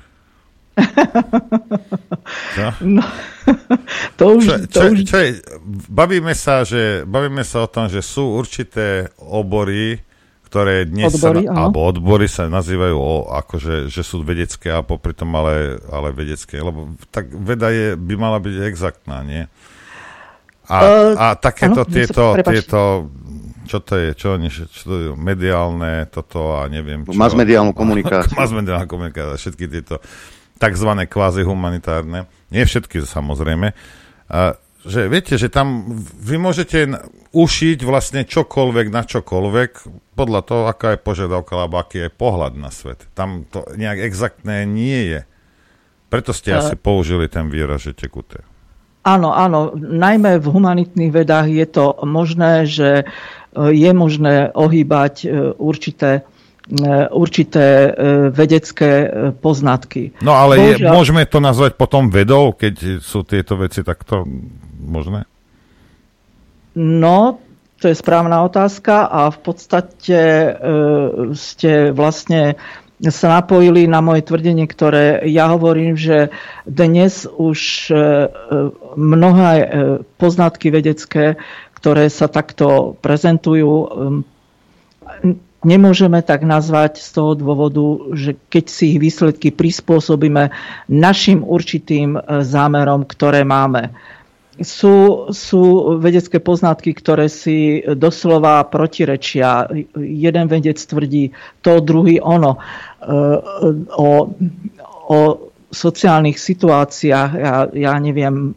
Čo? No, to už, čo, to čo, už... Čo je, bavíme, sa, že, bavíme sa o tom, že sú určité obory, ktoré dnes odbory, sa, alebo odbory sa nazývajú o, akože, že sú vedecké a popri tom ale, ale vedecké, lebo tak veda je, by mala byť exaktná, nie? A, uh, a takéto ano, tieto, tieto, čo to je, čo, čo to je, mediálne toto a neviem čo. Masmediálnu komunikáciu. Masmediálna komunikácia, všetky tieto takzvané kvázi humanitárne, nie všetky samozrejme, a, že viete, že tam vy môžete ušiť vlastne čokoľvek na čokoľvek podľa toho, aká je požiadavka alebo aký je pohľad na svet. Tam to nejak exaktné nie je. Preto ste uh, asi použili ten výraz, že tekuté. Áno, áno. Najmä v humanitných vedách je to možné, že je možné ohýbať určité určité vedecké poznatky. No ale Bohužiaľ... je, môžeme to nazvať potom vedou, keď sú tieto veci takto možné? No, to je správna otázka a v podstate e, ste vlastne sa napojili na moje tvrdenie, ktoré ja hovorím, že dnes už e, mnohé e, poznatky vedecké, ktoré sa takto prezentujú, e, nemôžeme tak nazvať z toho dôvodu, že keď si ich výsledky prispôsobíme našim určitým zámerom, ktoré máme sú, sú vedecké poznatky, ktoré si doslova protirečia. Jeden vedec tvrdí to, druhý ono. E, o, o sociálnych situáciách, ja, ja neviem,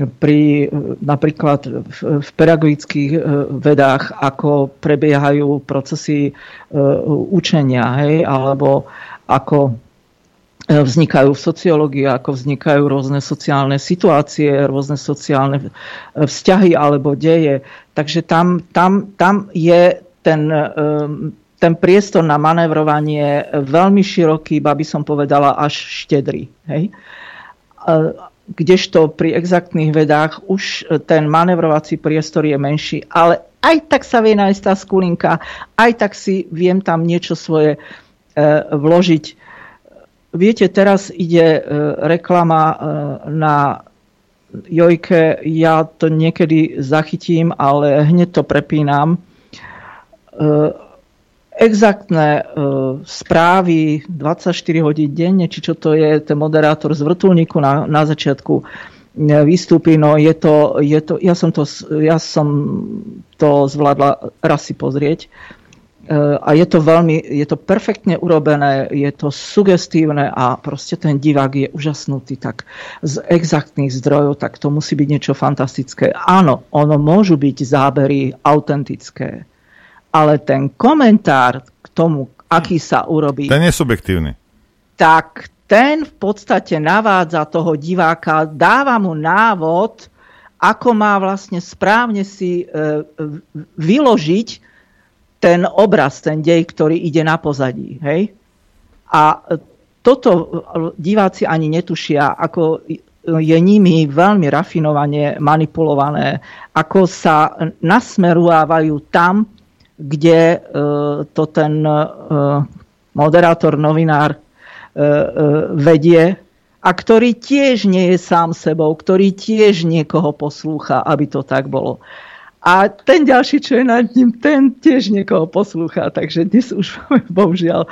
pri napríklad v, v pedagogických e, vedách, ako prebiehajú procesy e, učenia, hej, alebo ako vznikajú v sociológii, ako vznikajú rôzne sociálne situácie, rôzne sociálne vzťahy alebo deje. Takže tam, tam, tam je ten, ehm, ten priestor na manévrovanie veľmi široký, ba by som povedala až štedrý. Hej? Kdežto pri exaktných vedách už ten manevrovací priestor je menší, ale aj tak sa vie nájsť tá skulinka, aj tak si viem tam niečo svoje e, vložiť Viete, teraz ide e, reklama e, na Jojke, ja to niekedy zachytím, ale hneď to prepínam. E, exaktné správy 24 hodín denne, či čo to je, ten moderátor z vrtulníku na, na začiatku vystúpi, no je to, je to ja, som to, ja som to zvládla raz si pozrieť a je to veľmi, je to perfektne urobené, je to sugestívne a proste ten divák je úžasnutý tak z exaktných zdrojov, tak to musí byť niečo fantastické. Áno, ono môžu byť zábery autentické, ale ten komentár k tomu, aký sa urobí... Ten je subjektívny. Tak ten v podstate navádza toho diváka, dáva mu návod, ako má vlastne správne si e, vyložiť ten obraz, ten dej, ktorý ide na pozadí. Hej? A toto diváci ani netušia, ako je nimi veľmi rafinovane manipulované, ako sa nasmerovávajú tam, kde e, to ten e, moderátor, novinár e, vedie a ktorý tiež nie je sám sebou, ktorý tiež niekoho poslúcha, aby to tak bolo. A ten ďalší, čo je nad ním, ten tiež niekoho poslúcha. Takže dnes už máme, bohužiaľ,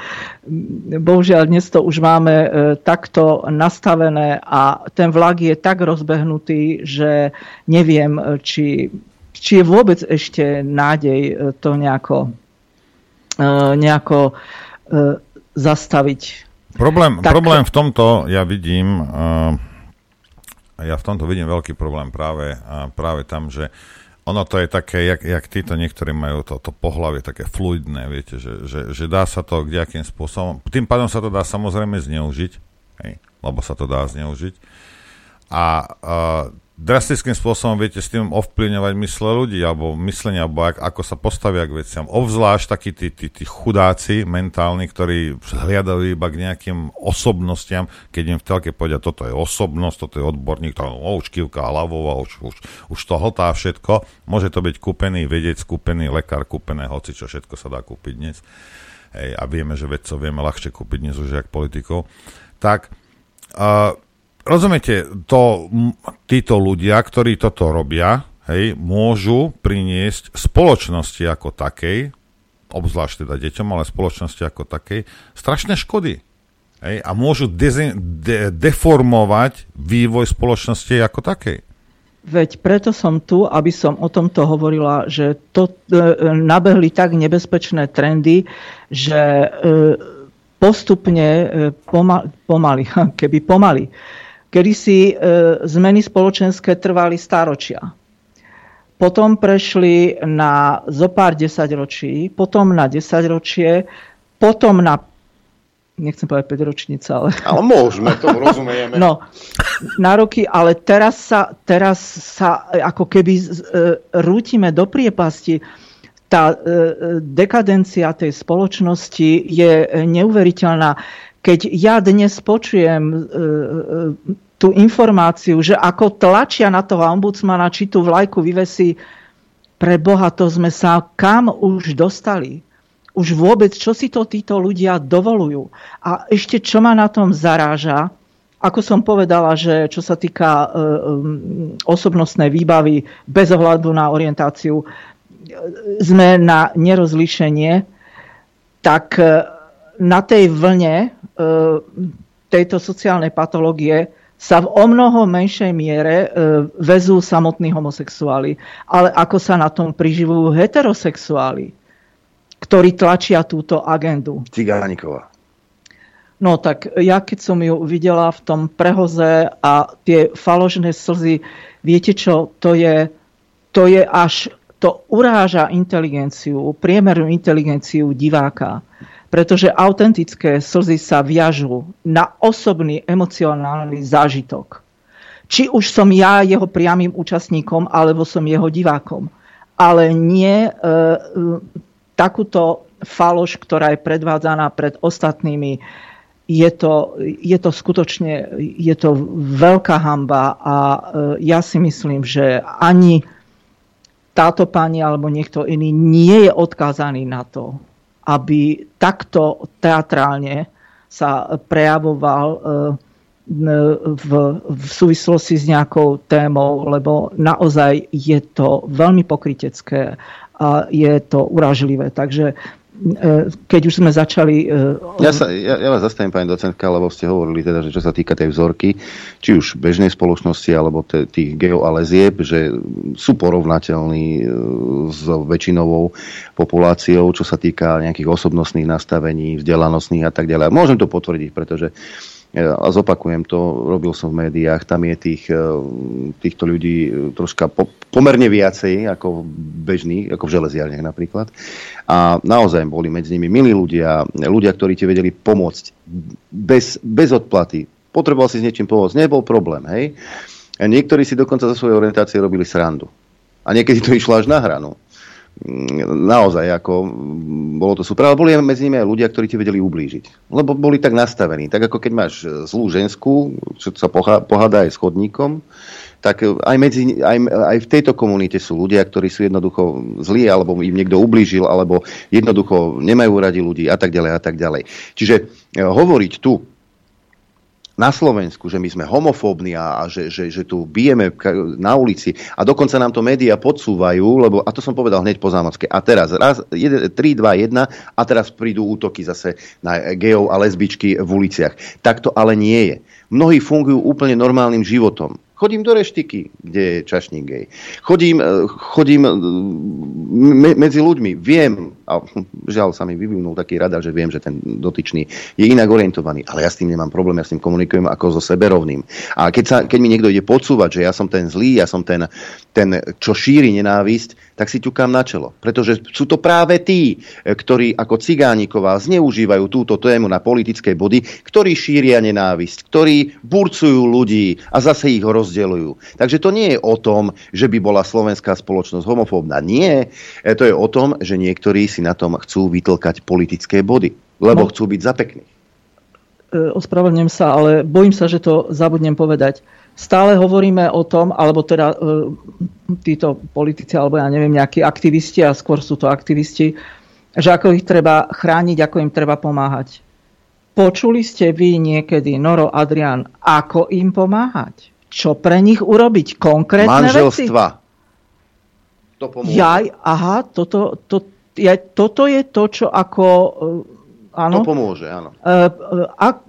bohužiaľ dnes to už máme e, takto nastavené a ten vlak je tak rozbehnutý, že neviem, či, či je vôbec ešte nádej e, to nejako, e, nejako zastaviť. Problém, tak, problém v tomto ja vidím, ja v tomto vidím veľký problém práve, práve tam, že ono to je také, jak, jak títo niektorí majú to, to pohlavie také fluidné, viete, že, že, že dá sa to kdejakým spôsobom, tým pádom sa to dá samozrejme zneužiť, hej, lebo sa to dá zneužiť. A uh, drastickým spôsobom viete s tým ovplyvňovať mysle ľudí, alebo myslenie, alebo ak, ako sa postavia k veciam. Obzvlášť takí tí, tí, tí chudáci mentálni, ktorí hliadajú iba k nejakým osobnostiam, keď im v telke povedia, toto je osobnosť, toto je odborník, to oh, už kývka hlavou už, už, už to hltá všetko. Môže to byť kúpený vedec, kúpený lekár, kúpené hoci, čo všetko sa dá kúpiť dnes. Hej, a vieme, že vedcov vieme ľahšie kúpiť dnes už jak politikov. Tak uh, rozumiete, to, títo ľudia, ktorí toto robia, hej, môžu priniesť spoločnosti ako takej, obzvlášť teda deťom, ale spoločnosti ako takej, strašné škody. Hej, a môžu dezi- de- deformovať vývoj spoločnosti ako takej. Veď preto som tu, aby som o tomto hovorila, že to e, nabehli tak nebezpečné trendy, že e, postupne e, pomal, pomaly, keby pomaly, kedy si e, zmeny spoločenské trvali staročia. Potom prešli na zo pár desaťročí, potom na desaťročie, potom na nechcem povedať 5 ročnica, ale... Ale môžeme, tomu rozumieme. No, nároky, ale teraz sa, teraz sa ako keby e, rútime do priepasti. Tá e, dekadencia tej spoločnosti je neuveriteľná. Keď ja dnes počujem e, tú informáciu, že ako tlačia na toho ombudsmana, či tú vlajku vyvesí, pre Boha, to sme sa kam už dostali už vôbec, čo si to títo ľudia dovolujú. A ešte čo ma na tom zaráža, ako som povedala, že čo sa týka e, osobnostnej výbavy bez ohľadu na orientáciu, sme na nerozlíšenie, tak e, na tej vlne e, tejto sociálnej patológie sa v o mnoho menšej miere vezú samotní homosexuáli. Ale ako sa na tom priživujú heterosexuáli ktorí tlačia túto agendu. Cigániková. No tak ja keď som ju videla v tom prehoze a tie faložné slzy, viete čo, to je, to je až, to uráža inteligenciu, priemernú inteligenciu diváka. Pretože autentické slzy sa viažú na osobný emocionálny zážitok. Či už som ja jeho priamým účastníkom, alebo som jeho divákom. Ale nie e, takúto faloš, ktorá je predvádzaná pred ostatnými, je to, je to skutočne je to veľká hamba a e, ja si myslím, že ani táto pani alebo niekto iný nie je odkázaný na to, aby takto teatrálne sa prejavoval e, v, v súvislosti s nejakou témou, lebo naozaj je to veľmi pokrytecké a je to uražlivé. Takže keď už sme začali... E, ja, sa, ja, ja vás zastavím, pani docentka, lebo ste hovorili teda, že čo sa týka tej vzorky, či už bežnej spoločnosti, alebo t- tých geo a lezieb, že sú porovnateľní e, s väčšinovou populáciou, čo sa týka nejakých osobnostných nastavení, vzdelanostných a tak ďalej. Môžem to potvrdiť, pretože a zopakujem to, robil som v médiách, tam je tých, e, týchto ľudí e, troška po, pomerne viacej ako bežných, ako v železiarniach napríklad. A naozaj boli medzi nimi milí ľudia, ľudia, ktorí ti vedeli pomôcť bez, bez odplaty. Potreboval si s niečím pomôcť, nebol problém, hej. Niektorí si dokonca za svojej orientácie robili srandu. A niekedy to išlo až na hranu naozaj, ako bolo to super, ale boli medzi nimi aj ľudia, ktorí ti vedeli ublížiť. Lebo boli tak nastavení. Tak ako keď máš zlú ženskú, čo sa pohádá aj s chodníkom, tak aj, medzi, aj, aj v tejto komunite sú ľudia, ktorí sú jednoducho zlí, alebo im niekto ublížil, alebo jednoducho nemajú radi ľudí a tak ďalej a tak ďalej. Čiže e, hovoriť tu, na Slovensku, že my sme homofóbni a, a že, že, že tu bijeme na ulici a dokonca nám to médiá podsúvajú, lebo, a to som povedal hneď po zámocké, a teraz raz, 3, 2, 1 a teraz prídu útoky zase na geov a lesbičky v uliciach. Tak to ale nie je. Mnohí fungujú úplne normálnym životom. Chodím do reštiky, kde je čašník gej. Chodím, e, chodím e, me, medzi ľuďmi, viem, a žiaľ sa mi vyvinul taký rada, že viem, že ten dotyčný je inak orientovaný, ale ja s tým nemám problém, ja s tým komunikujem ako so seberovným. A keď, sa, keď mi niekto ide podsúvať, že ja som ten zlý, ja som ten, ten čo šíri nenávisť, tak si ťukám na čelo. Pretože sú to práve tí, ktorí ako Cigániková zneužívajú túto tému na politické body, ktorí šíria nenávisť, ktorí burcujú ľudí a zase ich rozdeľujú. Takže to nie je o tom, že by bola slovenská spoločnosť homofóbna. Nie. E, to je o tom, že niektorí si na tom chcú vytlkať politické body, lebo no. chcú byť za pekných. E, ospravedlňujem sa, ale bojím sa, že to zabudnem povedať stále hovoríme o tom, alebo teda e, títo politici, alebo ja neviem, nejakí aktivisti, a skôr sú to aktivisti, že ako ich treba chrániť, ako im treba pomáhať. Počuli ste vy niekedy, Noro Adrian, ako im pomáhať? Čo pre nich urobiť? Konkrétne Manželstva. veci? To pomôže. Jaj, aha, toto, to, ja, toto je to, čo ako Áno. To pomôže, áno. E, e, ak,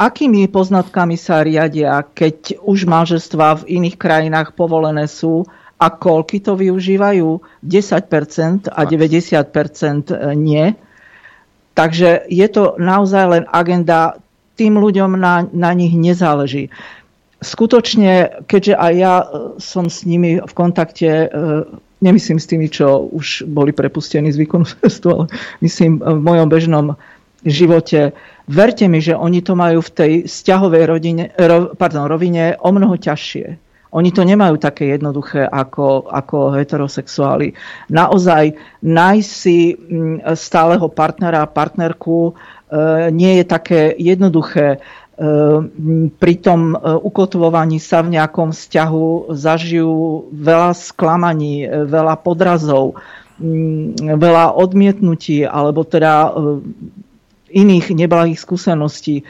akými poznatkami sa riadia, keď už manželstva v iných krajinách povolené sú a koľky to využívajú? 10% a 90% nie. Takže je to naozaj len agenda, tým ľuďom na, na nich nezáleží. Skutočne, keďže aj ja som s nimi v kontakte, nemyslím s tými, čo už boli prepustení z výkonu trestu, ale myslím v mojom bežnom živote. Verte mi, že oni to majú v tej vzťahovej rodine, ro, pardon, rovine o mnoho ťažšie. Oni to nemajú také jednoduché ako, ako heterosexuáli. Naozaj nájsť si mm, stáleho partnera, partnerku e, nie je také jednoduché. E, pri tom e, ukotvovaní sa v nejakom vzťahu zažijú veľa sklamaní, veľa podrazov, mm, veľa odmietnutí alebo teda iných neblahých skúseností.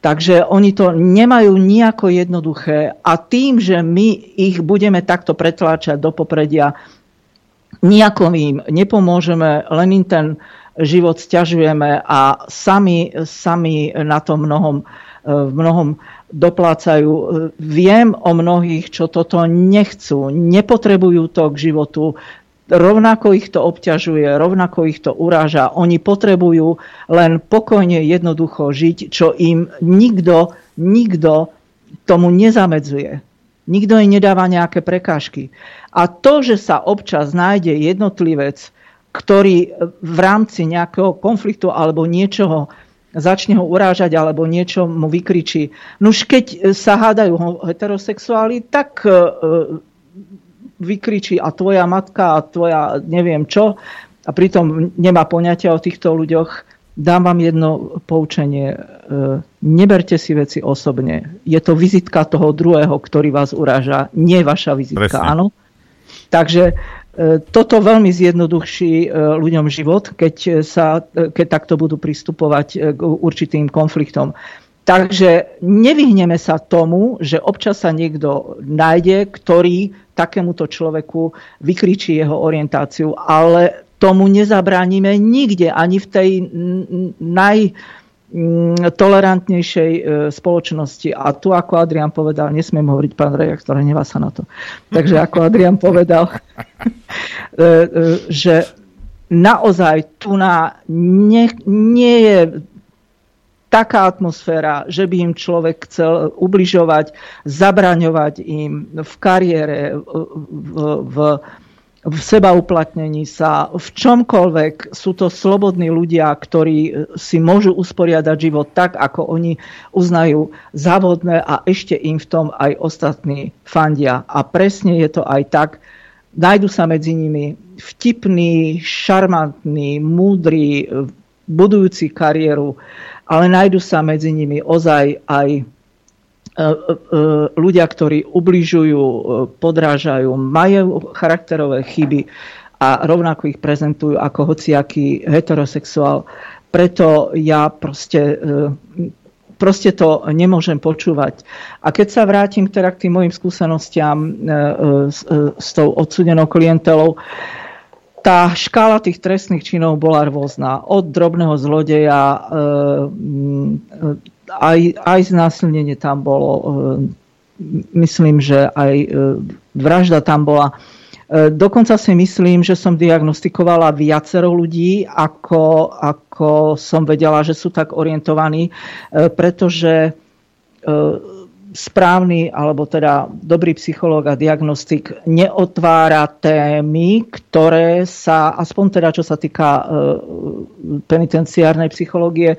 Takže oni to nemajú nejako jednoduché a tým, že my ich budeme takto pretláčať do popredia, nejako im nepomôžeme, len im ten život stiažujeme a sami, sami na tom mnohom, v mnohom doplácajú. Viem o mnohých, čo toto nechcú, nepotrebujú to k životu, rovnako ich to obťažuje, rovnako ich to uráža. Oni potrebujú len pokojne jednoducho žiť, čo im nikto, nikto tomu nezamedzuje. Nikto im nedáva nejaké prekážky. A to, že sa občas nájde jednotlivec, ktorý v rámci nejakého konfliktu alebo niečoho začne ho urážať alebo niečo mu vykričí. Nuž keď sa hádajú heterosexuáli, tak e, vykričí a tvoja matka a tvoja neviem čo a pritom nemá poňatia o týchto ľuďoch, dám vám jedno poučenie. E, neberte si veci osobne. Je to vizitka toho druhého, ktorý vás uráža, nie vaša vizitka, Presne. áno? Takže e, toto veľmi zjednoduchší e, ľuďom život, keď, sa, keď takto budú pristupovať k určitým konfliktom. Takže nevyhneme sa tomu, že občas sa niekto nájde, ktorý takémuto človeku vykričí jeho orientáciu, ale tomu nezabránime nikde, ani v tej najtolerantnejšej e, spoločnosti. A tu, ako Adrian povedal, nesmiem hovoriť, pán redaktor, nevá sa na to. Takže ako Adrian povedal, e, e, že naozaj tu na nie, nie je taká atmosféra, že by im človek chcel ubližovať, zabraňovať im v kariére, v, v, v sebauplatnení sa, v čomkoľvek. Sú to slobodní ľudia, ktorí si môžu usporiadať život tak, ako oni uznajú závodné a ešte im v tom aj ostatní fandia. A presne je to aj tak. Najdu sa medzi nimi vtipný, šarmantný, múdry, budujúci kariéru ale nájdu sa medzi nimi ozaj aj e, e, e, ľudia, ktorí ubližujú, podrážajú, majú charakterové chyby a rovnako ich prezentujú ako hociaký heterosexuál. Preto ja proste, proste to nemôžem počúvať. A keď sa vrátim teda k tým mojim skúsenostiam s, s tou odsudenou klientelou, tá škála tých trestných činov bola rôzna. Od drobného zlodeja e, aj, aj znásilnenie tam bolo. E, myslím, že aj e, vražda tam bola. Dokonca si myslím, že som diagnostikovala viacero ľudí, ako, ako som vedela, že sú tak orientovaní, pretože správny alebo teda dobrý psychológ a diagnostik neotvára témy, ktoré sa, aspoň teda čo sa týka e, penitenciárnej psychológie, e,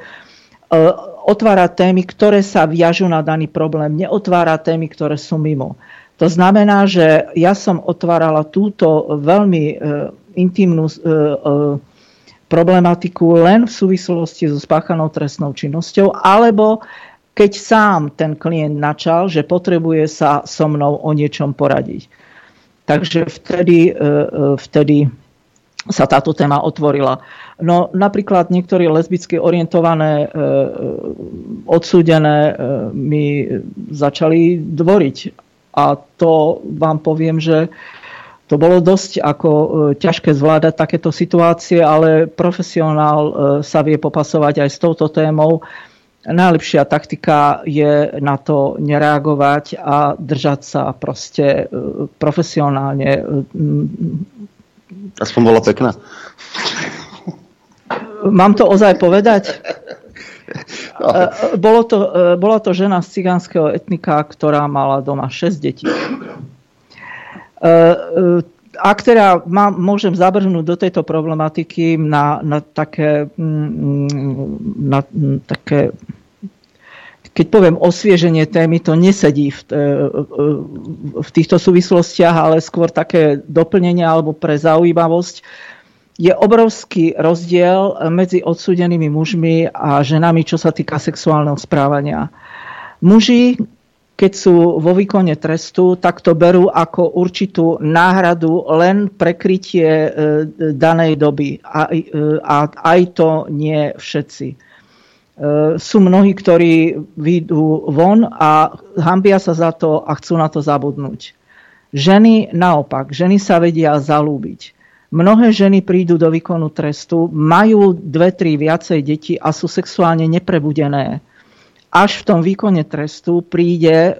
otvára témy, ktoré sa viažu na daný problém, neotvára témy, ktoré sú mimo. To znamená, že ja som otvárala túto veľmi e, intimnú problematiku len v súvislosti so spáchanou trestnou činnosťou, alebo keď sám ten klient načal, že potrebuje sa so mnou o niečom poradiť. Takže vtedy, e, e, vtedy sa táto téma otvorila. No napríklad niektorí lesbicky orientované, e, odsúdené mi začali dvoriť. A to vám poviem, že to bolo dosť ako ťažké zvládať takéto situácie, ale profesionál sa vie popasovať aj s touto témou najlepšia taktika je na to nereagovať a držať sa proste e, profesionálne. Aspoň bola pekná. Mám to ozaj povedať? No. E, bolo to, bola to žena z cigánskeho etnika, ktorá mala doma 6 detí. ak teda má, môžem zabrhnúť do tejto problematiky na, na také, na, také keď poviem osvieženie témy, to nesedí v, v týchto súvislostiach, ale skôr také doplnenie alebo pre zaujímavosť. Je obrovský rozdiel medzi odsúdenými mužmi a ženami, čo sa týka sexuálneho správania. Muži, keď sú vo výkone trestu, tak to berú ako určitú náhradu len prekrytie e, danej doby. A, e, a aj to nie všetci. E, sú mnohí, ktorí výjdu von a hambia sa za to a chcú na to zabudnúť. Ženy naopak, ženy sa vedia zalúbiť. Mnohé ženy prídu do výkonu trestu, majú dve, tri viacej deti a sú sexuálne neprebudené až v tom výkone trestu príde e,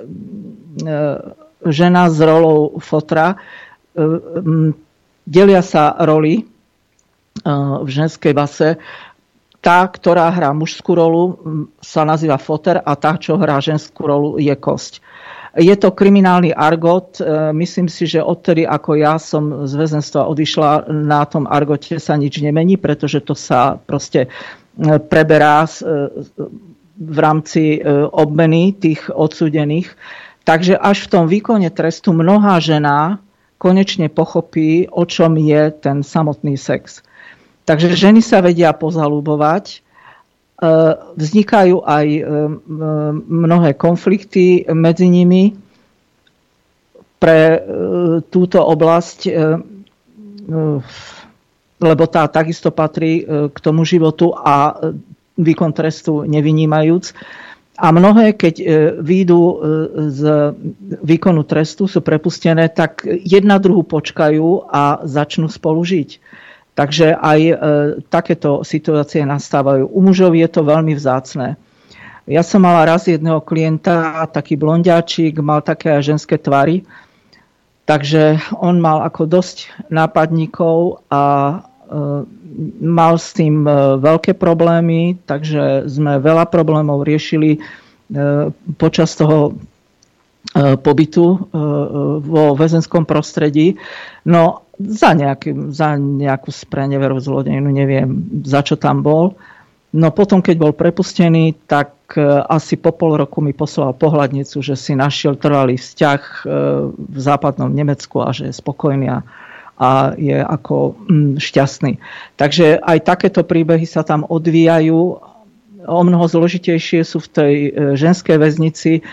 žena s rolou fotra, e, delia sa roli v ženskej base. Tá, ktorá hrá mužskú rolu, sa nazýva foter a tá, čo hrá ženskú rolu, je kosť. Je to kriminálny argot. Myslím si, že odtedy, ako ja som z väzenstva odišla, na tom argote sa nič nemení, pretože to sa proste preberá v rámci e, obmeny tých odsúdených. Takže až v tom výkone trestu mnohá žena konečne pochopí, o čom je ten samotný sex. Takže ženy sa vedia pozalúbovať, e, vznikajú aj e, mnohé konflikty medzi nimi pre túto oblasť, lebo tá takisto patrí k tomu životu a výkon trestu nevynímajúc. A mnohé, keď e, výjdu e, z výkonu trestu, sú prepustené, tak jedna druhu počkajú a začnú spolu žiť. Takže aj e, takéto situácie nastávajú. U mužov je to veľmi vzácné. Ja som mala raz jedného klienta, taký blondiačik, mal také ženské tvary, takže on mal ako dosť nápadníkov a mal s tým e, veľké problémy, takže sme veľa problémov riešili e, počas toho e, pobytu vo väzenskom prostredí. No za, nejaký, za nejakú spreneveru zlodejnu, neviem, za čo tam bol. No potom, keď bol prepustený, tak asi po pol roku mi poslal pohľadnicu, že si našiel trvalý vzťah v západnom Nemecku a že je spokojný a a je ako mm, šťastný. Takže aj takéto príbehy sa tam odvíjajú. O mnoho zložitejšie sú v tej e, ženskej väznici.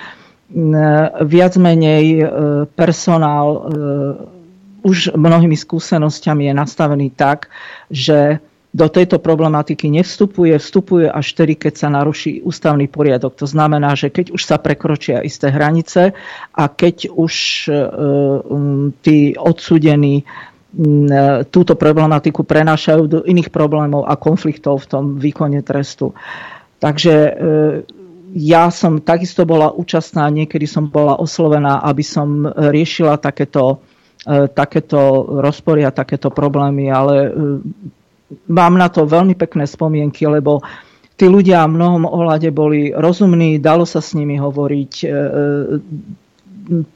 Viac menej e, personál e, už mnohými skúsenosťami je nastavený tak, že do tejto problematiky nevstupuje, vstupuje až vtedy, keď sa naruší ústavný poriadok. To znamená, že keď už sa prekročia isté hranice a keď už tí odsudení E, túto problematiku prenášajú do iných problémov a konfliktov v tom výkone trestu. Takže e, ja som takisto bola účastná, niekedy som bola oslovená, aby som riešila takéto, e, takéto rozpory a takéto problémy, ale mám na to veľmi pekné spomienky, lebo tí ľudia v mnohom ohľade boli rozumní, dalo sa s nimi hovoriť,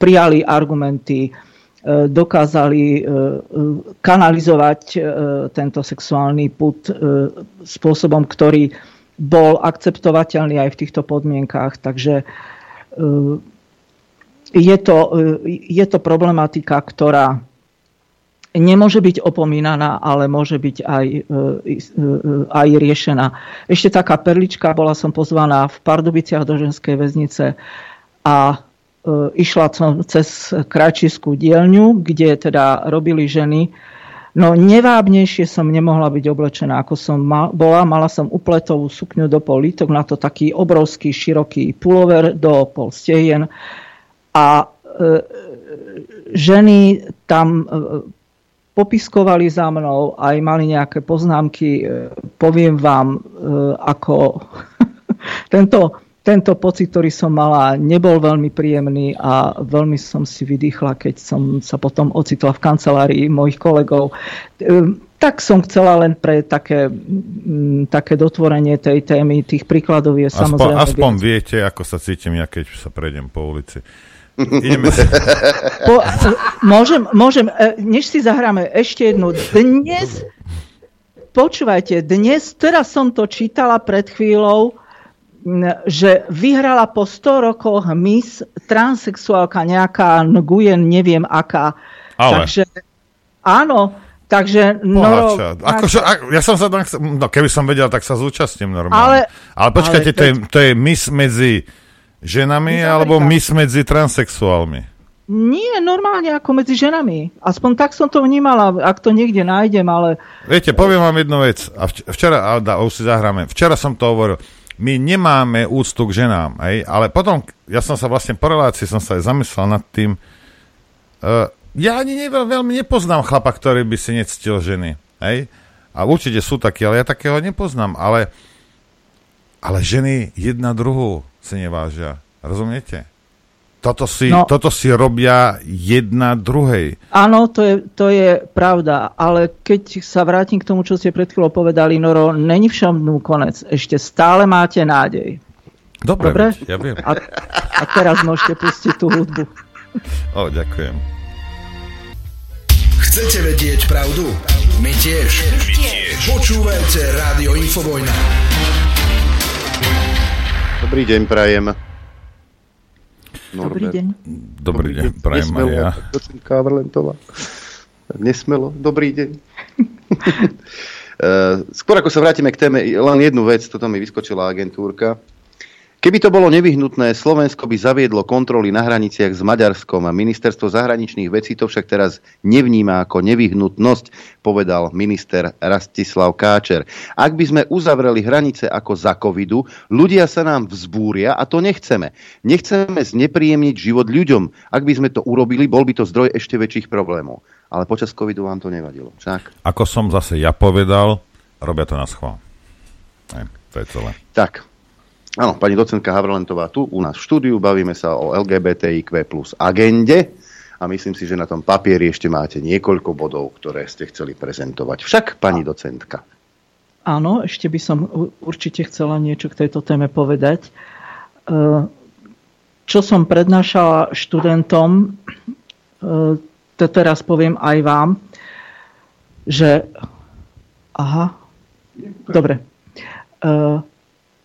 prijali argumenty, E, dokázali e, kanalizovať e, tento sexuálny put spôsobom, ktorý bol akceptovateľný aj v týchto podmienkách. Takže je to, je to problematika, ktorá nemôže byť opomínaná, ale môže byť aj, aj riešená. Ešte taká perlička, bola som pozvaná v Pardubiciach do ženskej väznice a E, išla som cez Kračiskú dielňu, kde teda robili ženy. No nevábnejšie som nemohla byť oblečená, ako som bola. Mala som upletovú sukňu do pol lítok, na to taký obrovský, široký pulover do pol stehien. A e, ženy tam e, popiskovali za mnou, aj mali nejaké poznámky. E, poviem vám, e, ako tento tento pocit, ktorý som mala, nebol veľmi príjemný a veľmi som si vydýchla, keď som sa potom ocitla v kancelárii mojich kolegov. Ehm, tak som chcela len pre také, mm, také dotvorenie tej témy, tých príkladov je aspoň, samozrejme... Aspoň viac. viete, ako sa cítim ja, keď sa prejdem po ulici. Ideme. Po, môžem, môžem, e, než si zahráme ešte jednu. Dnes, počúvajte, dnes, teraz som to čítala pred chvíľou, že vyhrala po 100 rokoch Miss transexuálka nejaká Nguyen, neviem aká. Ale. Takže áno, takže Noro... Akože, a, ja som sa tam no keby som vedel, tak sa zúčastním normálne. Ale- ale počkajte, ale to, je, to je mis medzi ženami alebo mis medzi transexuálmi? Nie, normálne ako medzi ženami. Aspoň tak som to vnímala, ak to niekde nájdem, ale Viete, poviem vám jednu vec. A vč- včera, ale dá, už si zahráme. Včera som to hovoril. My nemáme úctu k ženám, hej? ale potom, ja som sa vlastne po relácii som sa aj zamyslel nad tým, uh, ja ani ne, veľmi nepoznám chlapa, ktorý by si nectil ženy, hej? A určite sú takí, ale ja takého nepoznám, ale, ale ženy jedna druhú si nevážia. Rozumiete? Toto si, No. toto si robia jedna druhej. áno, to je, to je pravda. Ale keď sa vrátim k tomu, čo ste pred chvíľou povedali, Noro, není všomnú konec. Ešte stále máte nádej. Dobre, Dobre? ja viem. A, a teraz môžete pustiť tú hudbu. O, ďakujem. Chcete vedieť pravdu? My tiež. My tiež. Počúvajte Rádio Infovojna. Dobrý deň, prajem. Dobrý deň. Dobrý deň, prajem aj Nesmelo, ja. Avrlentová. Nesmelo, dobrý deň. Eh, Skôr ako sa vrátime k téme, len jednu vec, toto mi vyskočila agentúrka. Keby to bolo nevyhnutné, Slovensko by zaviedlo kontroly na hraniciach s Maďarskom a ministerstvo zahraničných vecí to však teraz nevníma ako nevyhnutnosť, povedal minister Rastislav Káčer. Ak by sme uzavreli hranice ako za covidu, ľudia sa nám vzbúria a to nechceme. Nechceme znepríjemniť život ľuďom. Ak by sme to urobili, bol by to zdroj ešte väčších problémov. Ale počas covidu vám to nevadilo. Však? Ako som zase ja povedal, robia to na schvál. Aj, to je celé. Tak, áno, pani docentka Havrlentová tu u nás v štúdiu, bavíme sa o LGBTIQ plus agende a myslím si, že na tom papieri ešte máte niekoľko bodov, ktoré ste chceli prezentovať. Však, pani docentka. Áno, ešte by som určite chcela niečo k tejto téme povedať. E, Čo som prednášala študentom, e, to teraz poviem aj vám, že... Aha, dobre.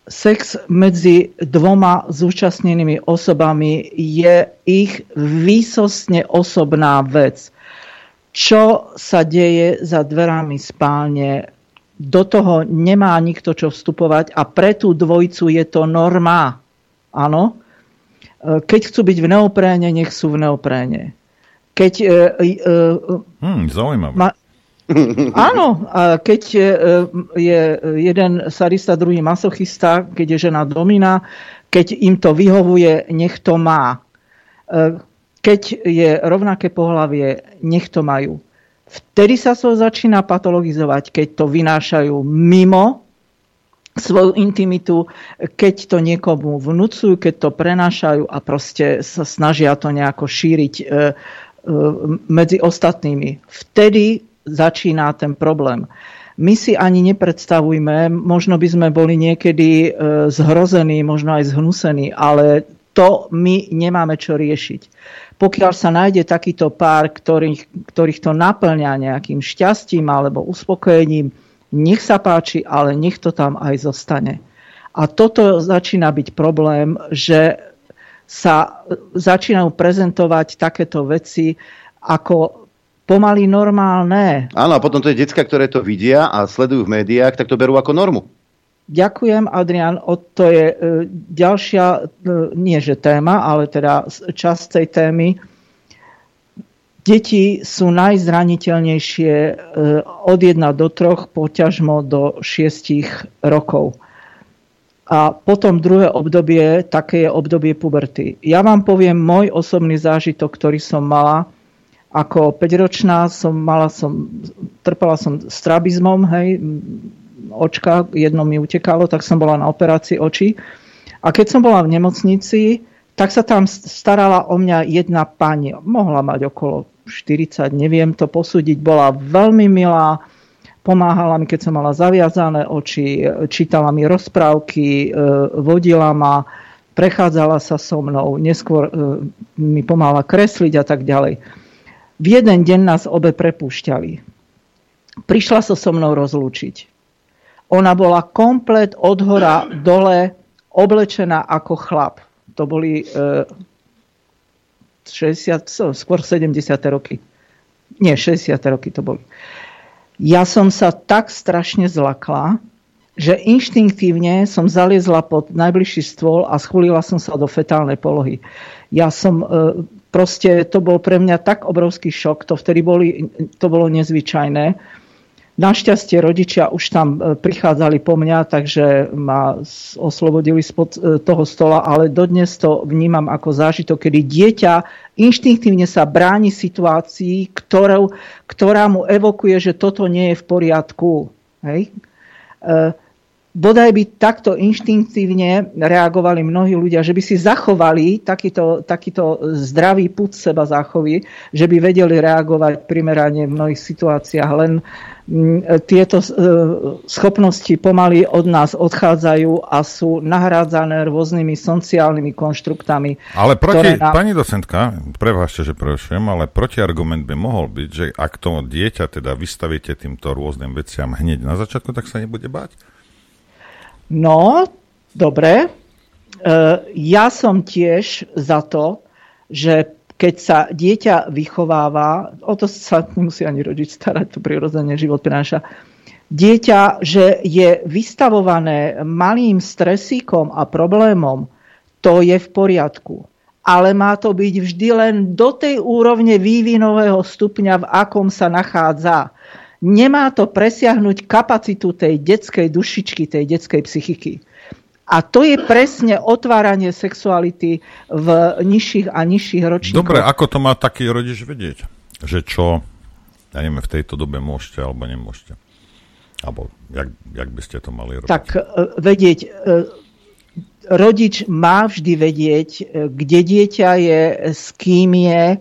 Sex medzi dvoma zúčastnenými osobami je ich výsostne osobná vec. Čo sa deje za dverami spálne, do toho nemá nikto čo vstupovať a pre tú dvojicu je to norma. Áno? E, Keď chcú byť v neopréne, nech sú v neopréne. Keď e, e, Hm, zaujímavé. ma, áno, a keď e, je jeden sadista, druhý masochista, keď je žena domina, keď im to vyhovuje, nech to má. E, Keď je rovnaké pohlavie, nech to majú. Vtedy sa to začína patologizovať, keď to vynášajú mimo svoju intimitu, keď to niekomu vnúcujú, keď to prenášajú a proste sa snažia to nejako šíriť e, medzi ostatnými. Vtedy začína ten problém. My si ani nepredstavujme, možno by sme boli niekedy e, zhrození, možno aj zhnusení, ale to my nemáme čo riešiť. Pokiaľ sa nájde takýto pár, ktorých, ktorých to naplňa nejakým šťastím alebo uspokojením, nech sa páči, ale nech to tam aj zostane. A toto začína byť problém, že sa začínajú prezentovať takéto veci ako pomaly normálne. Áno, a potom to je decka, ktoré to vidia a sledujú v médiách, tak to berú ako normu. Ďakujem, Adrian. O, to je e, ďalšia, e, nie že téma, ale teda časť tej témy. Deti sú najzraniteľnejšie e, od 1 do 3, poťažmo do 6 rokov. A potom druhé obdobie, také je obdobie puberty. Ja vám poviem môj osobný zážitok, ktorý som mala. Ako 5-ročná som mala som, trpela som strabizmom, hej, očka, jedno mi utekalo, tak som bola na operácii očí. A keď som bola v nemocnici, tak sa tam starala o mňa jedna pani. Mohla mať okolo 40, neviem to posúdiť. Bola veľmi milá, pomáhala mi, keď som mala zaviazané oči, čítala mi rozprávky, e, vodila ma. prechádzala sa so mnou, neskôr mi pomáhala kresliť a tak ďalej. V jeden deň nás obe prepúšťali. Prišla sa so mnou rozlúčiť. Ona bola komplet od hora dole oblečená ako chlap. To boli 60, skôr 70. roky. Nie, 60. roky to boli. Ja som sa tak strašne zlakla, že inštinktívne som zaliezla pod najbližší stôl a schulila som sa do fetálnej polohy. Ja som e, proste, to bol pre mňa tak obrovský šok, to vtedy boli, to bolo nezvyčajné. Našťastie rodičia už tam e, prichádzali po mňa, takže ma oslobodili spod e, toho stola, ale dodnes to vnímam ako zážitok, kedy dieťa inštinktívne sa bráni situácii, ktorou, ktorá mu evokuje, že toto nie je v poriadku. Hej? E, bodaj by takto inštinktívne reagovali mnohí ľudia, že by si zachovali takýto, takýto zdravý put seba záchovy, že by vedeli reagovať primerane v mnohých situáciách. Len mm, tieto e, schopnosti pomaly od nás odchádzajú a sú nahrádzané rôznymi sociálnymi konštruktami. Ale proti, nám... pani docentka, prepáčte, že prerušujem, ale protiargument by mohol byť, že ak to dieťa teda vystavíte týmto rôznym veciam hneď na začiatku, tak sa nebude báť? No, dobre. E, ja som tiež za to, že keď sa dieťa vychováva, o to sa nemusí ani rodič starať, to prirodzene život prináša, dieťa, že je vystavované malým stresíkom a problémom, to je v poriadku. Ale má to byť vždy len do tej úrovne vývinového stupňa, v akom sa nachádza nemá to presiahnuť kapacitu tej detskej dušičky, tej detskej psychiky. A to je presne otváranie sexuality v nižších a nižších ročníkoch. Dobre, ako to má taký rodič vedieť? Že čo, ja neviem, v tejto dobe môžete alebo nemôžete? Alebo jak, jak by ste to mali robiť? Tak e, vedieť, e, rodič má vždy vedieť, e, kde dieťa je, s kým je,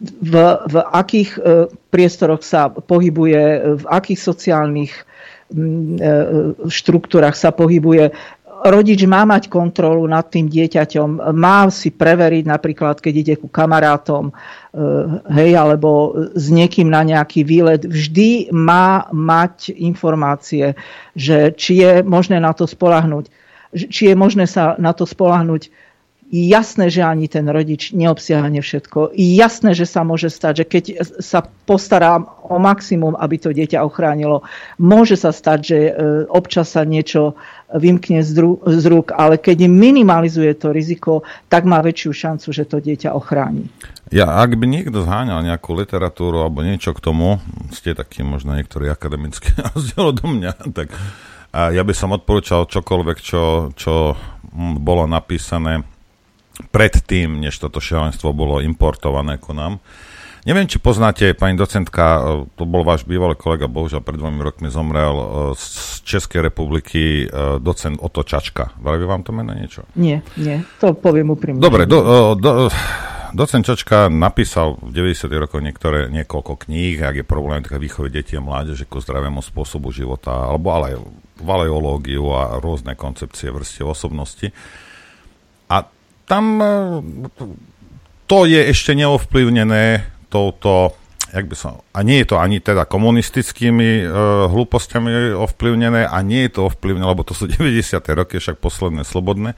v, v akých e, priestoroch sa pohybuje, v akých sociálnych e, štruktúrach sa pohybuje. Rodič má mať kontrolu nad tým dieťaťom, má si preveriť napríklad, keď ide ku kamarátom, e, hej, alebo s niekým na nejaký výlet, vždy má mať informácie, že či je možné na to spolahnuť, či je možné sa na to spolahnuť jasné, že ani ten rodič neobsiahne všetko. Jasné, že sa môže stať, že keď sa postarám o maximum, aby to dieťa ochránilo, môže sa stať, že e, občas sa niečo vymkne z, rúk, ale keď minimalizuje to riziko, tak má väčšiu šancu, že to dieťa ochráni. Ja, ak by niekto zháňal nejakú literatúru alebo niečo k tomu, ste taký možno niektorý akademický rozdiel do mňa, tak ja by som odporúčal čokoľvek, čo, čo bolo napísané predtým, než toto šialenstvo bolo importované ku nám. Neviem, či poznáte, pani docentka, e, to bol váš bývalý kolega, bohužiaľ pred dvomi rokmi zomrel e, z Českej republiky e, docent Oto Čačka. Vraví vám to meno niečo? Nie, nie, to poviem úprimne. Dobre, do, do, docent Čačka napísal v 90. rokoch niektoré, niekoľko kníh, ak je problém také výchovy detí a mládeže ku zdravému spôsobu života, alebo ale valeológiu a rôzne koncepcie vrstiev osobnosti. Tam e, to je ešte neovplyvnené touto, jak by som, a nie je to ani teda komunistickými uh, hlúpostiami ovplyvnené a nie je to ovplyvnené, lebo to sú 90. roky, však posledné slobodné,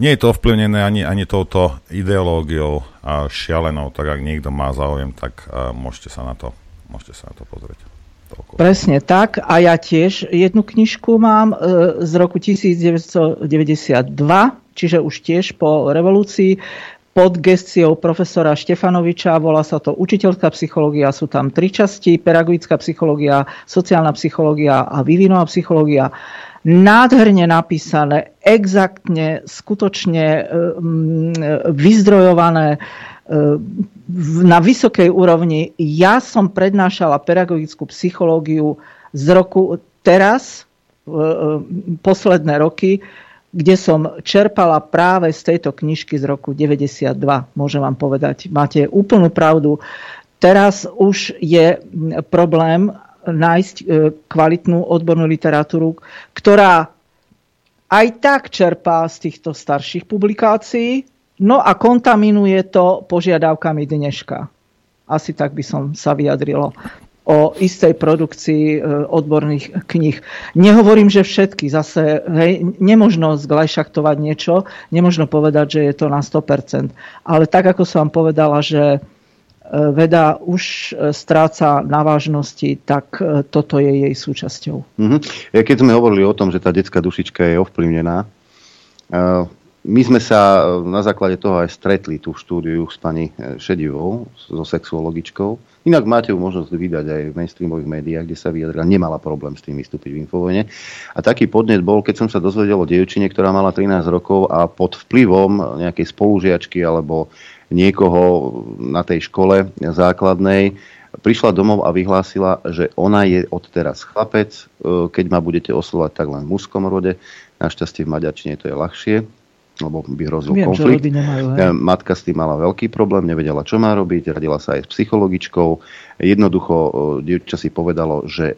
nie je to ovplyvnené ani, ani touto ideológiou a šialenou, tak ak niekto má záujem, tak uh, môžete sa na to, môžete sa na to pozrieť. Toľko. Presne tak. A ja tiež jednu knižku mám e, z roku 1992 čiže už tiež po revolúcii, pod gestiou profesora Štefanoviča, volá sa to učiteľská psychológia, sú tam tri časti, pedagogická psychológia, sociálna psychológia a vývinová psychológia. Nádherne napísané, exaktne, skutočne e, vyzdrojované e, na vysokej úrovni. Ja som prednášala pedagogickú psychológiu z roku teraz, e, posledné roky, kde som čerpala práve z tejto knižky z roku 92, môžem vám povedať. Máte úplnú pravdu. Teraz už je problém nájsť e, kvalitnú odbornú literatúru, ktorá aj tak čerpá z týchto starších publikácií, no a kontaminuje to požiadavkami dneška. Asi tak by som sa vyjadrilo o istej produkcii e, odborných kníh. Nehovorím, že všetky. Zase hej, nemožno zglajšaktovať niečo, nemožno povedať, že je to na 100%. Ale tak, ako som vám povedala, že e, veda už e, stráca na vážnosti, tak toto je jej súčasťou. Mm-hmm. Keď sme hovorili o tom, že tá detská dušička je ovplyvnená, my sme sa na základe toho aj stretli tú štúdiu s pani Šedivou, so sexuologičkou, Inak máte ju možnosť vydať aj v mainstreamových médiách, kde sa vyjadrila, nemala problém s tým vystúpiť v Infovojne. A taký podnet bol, keď som sa dozvedel o dievčine, ktorá mala 13 rokov a pod vplyvom nejakej spolužiačky alebo niekoho na tej škole základnej prišla domov a vyhlásila, že ona je odteraz chlapec, e, keď ma budete oslovať tak len v mužskom rode. Našťastie v maďarčine to je ľahšie lebo by hrozil Viem, konflikt. Nemajú, Matka s tým mala veľký problém, nevedela, čo má robiť, radila sa aj s psychologičkou. Jednoducho dievča si povedalo, že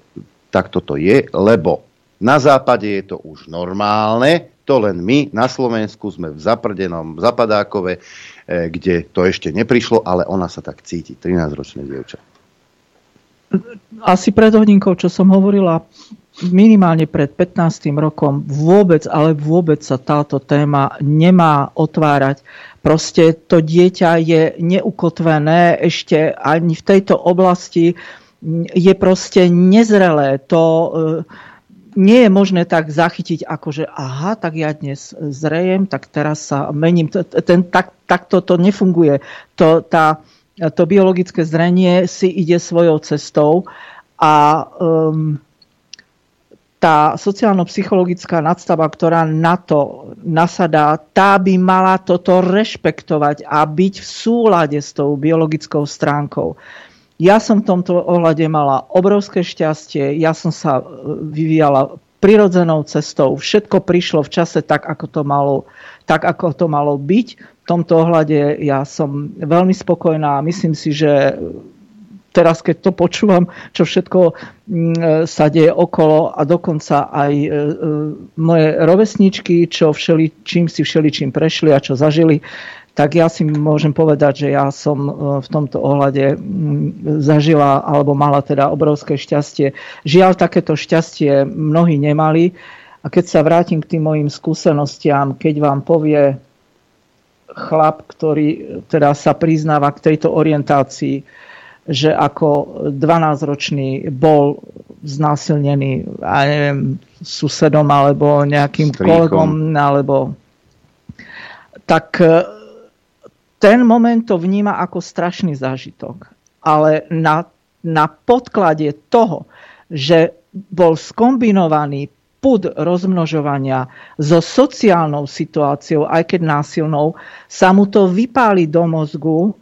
takto to je, lebo na západe je to už normálne, to len my na Slovensku sme v zaprdenom zapadákove, e, kde to ešte neprišlo, ale ona sa tak cíti, 13-ročné dievča. Asi pred hodinkou, čo som hovorila, minimálne pred 15. rokom vôbec, ale vôbec sa táto téma nemá otvárať. Proste to dieťa je neukotvené ešte ani v tejto oblasti, je proste nezrelé. To e, nie je možné tak zachytiť, ako že aha, tak ja dnes zrejem, tak teraz sa mením. Ten, tak, takto to nefunguje. To, tá, to biologické zrenie si ide svojou cestou a um, tá sociálno-psychologická nadstava, ktorá na to nasadá, tá by mala toto rešpektovať a byť v súlade s tou biologickou stránkou. Ja som v tomto ohľade mala obrovské šťastie, ja som sa e, vyvíjala prirodzenou cestou, všetko prišlo v čase tak, ako to malo, tak, ako to malo byť. V tomto ohľade ja som veľmi spokojná a myslím si, že teraz, keď to počúvam, čo všetko mm, e, sa deje okolo a dokonca aj e, e, moje rovesničky, čo všeli, čím si všeličím prešli a čo zažili, tak ja si môžem povedať, že ja som v tomto ohľade mm, zažila alebo mala teda obrovské šťastie. Žiaľ, takéto šťastie mnohí nemali. A keď sa vrátim k tým mojim skúsenostiam, keď vám povie chlap, ktorý teda sa priznáva k tejto orientácii, že ako 12-ročný bol znásilnený, ja neviem, susedom alebo nejakým Stríkom. kolegom, alebo tak e, ten moment to vníma ako strašný zážitok. Ale na, na podklade toho, že bol skombinovaný pud rozmnožovania so sociálnou situáciou, aj keď násilnou, sa mu to vypáli do mozgu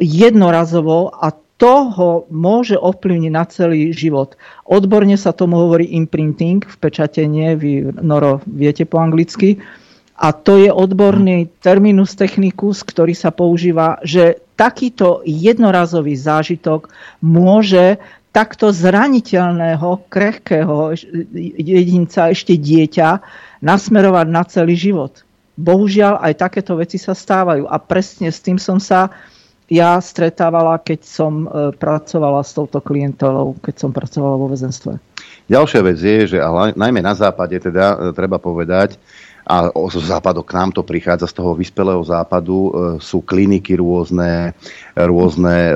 jednorazovo a to ho môže ovplyvniť na celý život. Odborne sa tomu hovorí imprinting, v pečatenie, vy Noro viete po anglicky. A to je odborný terminus technicus, ktorý sa používa, že takýto jednorazový zážitok môže takto zraniteľného, krehkého jedinca, ešte dieťa, nasmerovať na celý život bohužiaľ aj takéto veci sa stávajú. A presne s tým som sa ja stretávala, keď som e, pracovala s touto klientelou, keď som pracovala vo väzenstve. Ďalšia vec je, že najmä na západe teda e, treba povedať, a zo západu k nám to prichádza z toho vyspelého západu, e, sú kliniky rôzne, rôzne,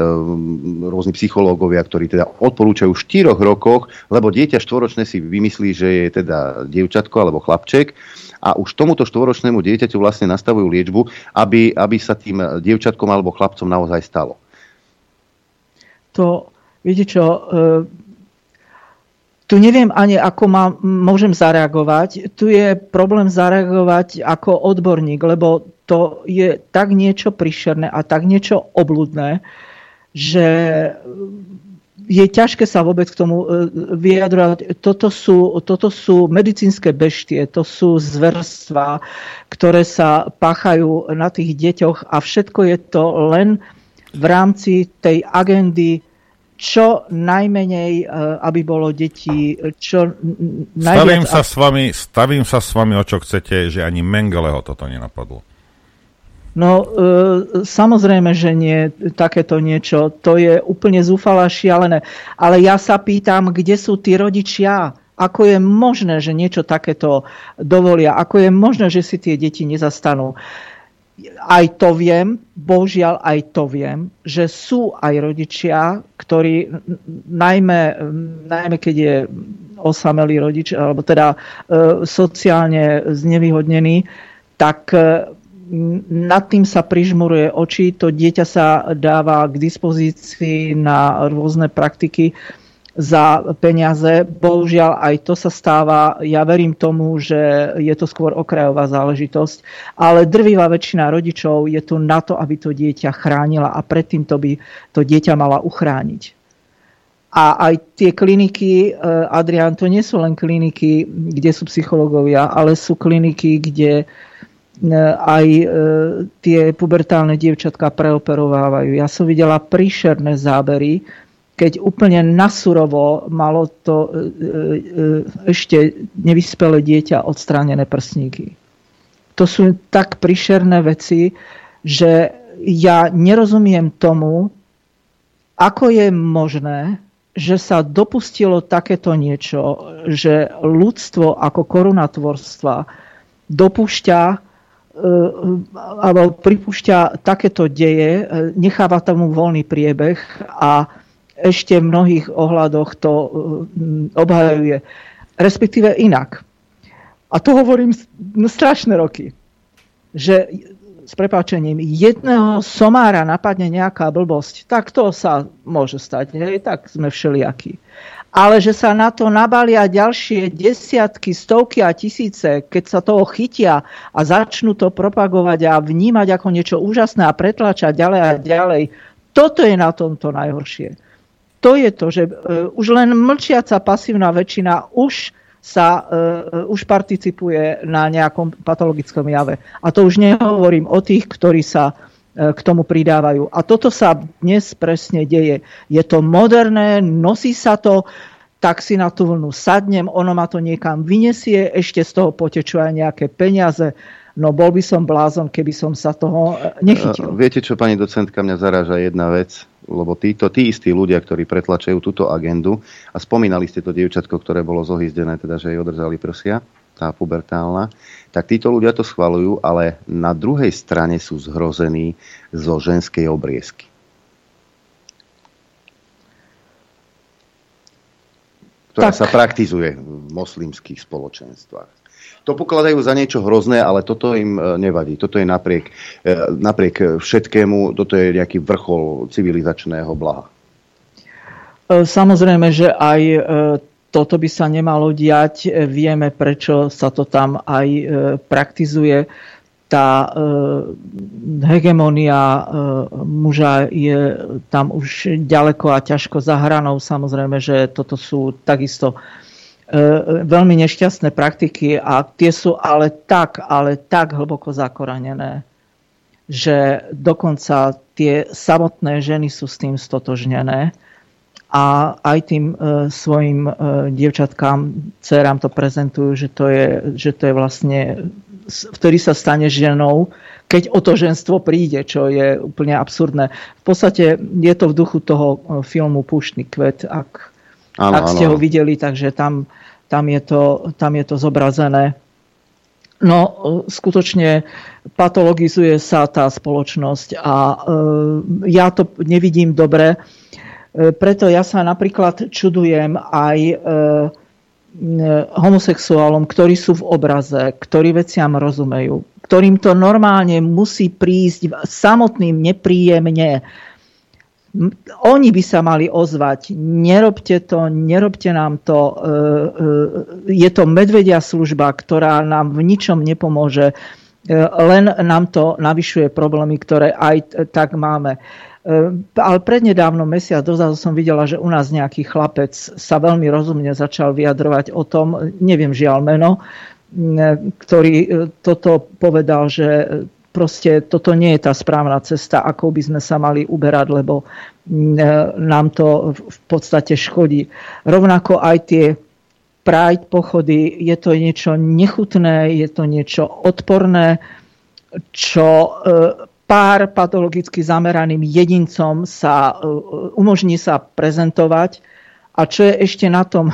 rôzni psychológovia, ktorí teda odporúčajú v štyroch rokoch, lebo dieťa štvoročné si vymyslí, že je teda dievčatko alebo chlapček a už tomuto štvoročnému dieťaťu vlastne nastavujú liečbu, aby, aby sa tým dievčatkom alebo chlapcom naozaj stalo. To, viete čo, e, tu neviem ani, ako má, môžem zareagovať. Tu je problém zareagovať ako odborník, lebo to je tak niečo prišerné a tak niečo obludné, že je ťažké sa vôbec k tomu e, vyjadrovať. Toto sú, toto sú medicínske beštie, to sú zverstva, ktoré sa páchajú na tých deťoch a všetko je to len v rámci tej agendy čo najmenej, aby bolo detí, čo najviac... Stavím sa, s vami, stavím sa s vami, o čo chcete, že ani Mengeleho toto nenapadlo. No, e, samozrejme, že nie takéto niečo. To je úplne zúfala šialené. Ale ja sa pýtam, kde sú tí rodičia? Ako je možné, že niečo takéto dovolia? Ako je možné, že si tie deti nezastanú? Aj to viem, bohužiaľ aj to viem, že sú aj rodičia, ktorí najmä, najmä keď je osamelý rodič, alebo teda e, sociálne znevýhodnený, tak e, nad tým sa prižmuruje oči, to dieťa sa dáva k dispozícii na rôzne praktiky za peniaze. Bohužiaľ aj to sa stáva. Ja verím tomu, že je to skôr okrajová záležitosť, ale drvivá väčšina rodičov je tu na to, aby to dieťa chránila a predtým to by to dieťa mala uchrániť. A aj tie kliniky, eh, Adrian, to nie sú len kliniky, kde sú psychológovia, ale sú kliniky, kde E, aj e, tie pubertálne dievčatka preoperovávajú. Ja som videla príšerné zábery, keď úplne nasurovo malo to e, ešte nevyspelé dieťa odstránené prsníky. To sú tak príšerné veci, že ja nerozumiem tomu, ako je možné, že sa dopustilo takéto niečo, že ľudstvo ako korunatvorstva dopúšťa E, alebo pripúšťa takéto deje, e, necháva tomu voľný priebeh a ešte v mnohých ohľadoch to e, obhajuje. Respektíve inak. A to hovorím strašné roky. Že s prepáčením jedného somára napadne nejaká blbosť, tak to sa môže stať. Hej? Tak sme všelijakí ale že sa na to nabalia ďalšie desiatky, stovky a tisíce, keď sa toho chytia a začnú to propagovať a vnímať ako niečo úžasné a pretlačať ďalej a ďalej. Toto je na tomto najhoršie. To je to, že uh, už len mlčiaca pasívna väčšina už sa uh, už participuje na nejakom patologickom jave. A to už nehovorím o tých, ktorí sa uh, k tomu pridávajú. A toto sa dnes presne deje. Je to moderné, nosí sa to, tak si na tú vlnu sadnem, ono ma to niekam vyniesie, ešte z toho potečú aj nejaké peniaze. No bol by som blázon, keby som sa toho e, nechytil. Viete čo, pani docentka, mňa zaráža jedna vec, lebo títo, tí istí ľudia, ktorí pretlačajú túto agendu, a spomínali ste to dievčatko, ktoré bolo zohyzdené, teda že jej odrzali prsia, tá pubertálna, tak títo ľudia to schvalujú, ale na druhej strane sú zhrození zo ženskej obriezky. ktorá tak. sa praktizuje v moslimských spoločenstvách. To pokladajú za niečo hrozné, ale toto im e, nevadí. Toto je napriek, e, napriek všetkému, toto je nejaký vrchol civilizačného blaha. E, samozrejme, že aj toto by sa nemalo diať. Vieme, prečo sa to tam aj praktizuje tá e, hegemonia e, muža je tam už ďaleko a ťažko za hranou. Samozrejme, že toto sú takisto e, veľmi nešťastné praktiky a tie sú ale tak, ale tak hlboko zakoranené, že dokonca tie samotné ženy sú s tým stotožnené a aj tým e, svojim e, dievčatkám, dcerám to prezentujú, že to je, že to je vlastne vtedy sa stane ženou, keď o to ženstvo príde, čo je úplne absurdné. V podstate je to v duchu toho e, filmu Púštny kvet, ak, ano, ak ste ano. ho videli, takže tam, tam, je to, tam je to zobrazené. No, e, skutočne patologizuje sa tá spoločnosť a e, ja to nevidím dobre. E, preto ja sa napríklad čudujem aj e, homosexuálom, ktorí sú v obraze, ktorí veciam rozumejú, ktorým to normálne musí prísť samotným nepríjemne. Oni by sa mali ozvať, nerobte to, nerobte nám to. E, e, je to medvedia služba, ktorá nám v ničom nepomôže, e, len nám to navyšuje problémy, ktoré aj tak máme. Ehm, ale prednedávno mesiac dozadu som videla, že u nás nejaký chlapec sa veľmi rozumne začal vyjadrovať o tom, neviem žiaľ meno, ktorý e, toto povedal, že proste toto nie je tá správna cesta, ako by sme sa mali uberať, lebo nám to v podstate škodí. Rovnako aj tie Pride pochody, je to niečo nechutné, je to niečo odporné, čo pár patologicky zameraným jedincom sa umožní sa prezentovať. A čo je ešte na tom,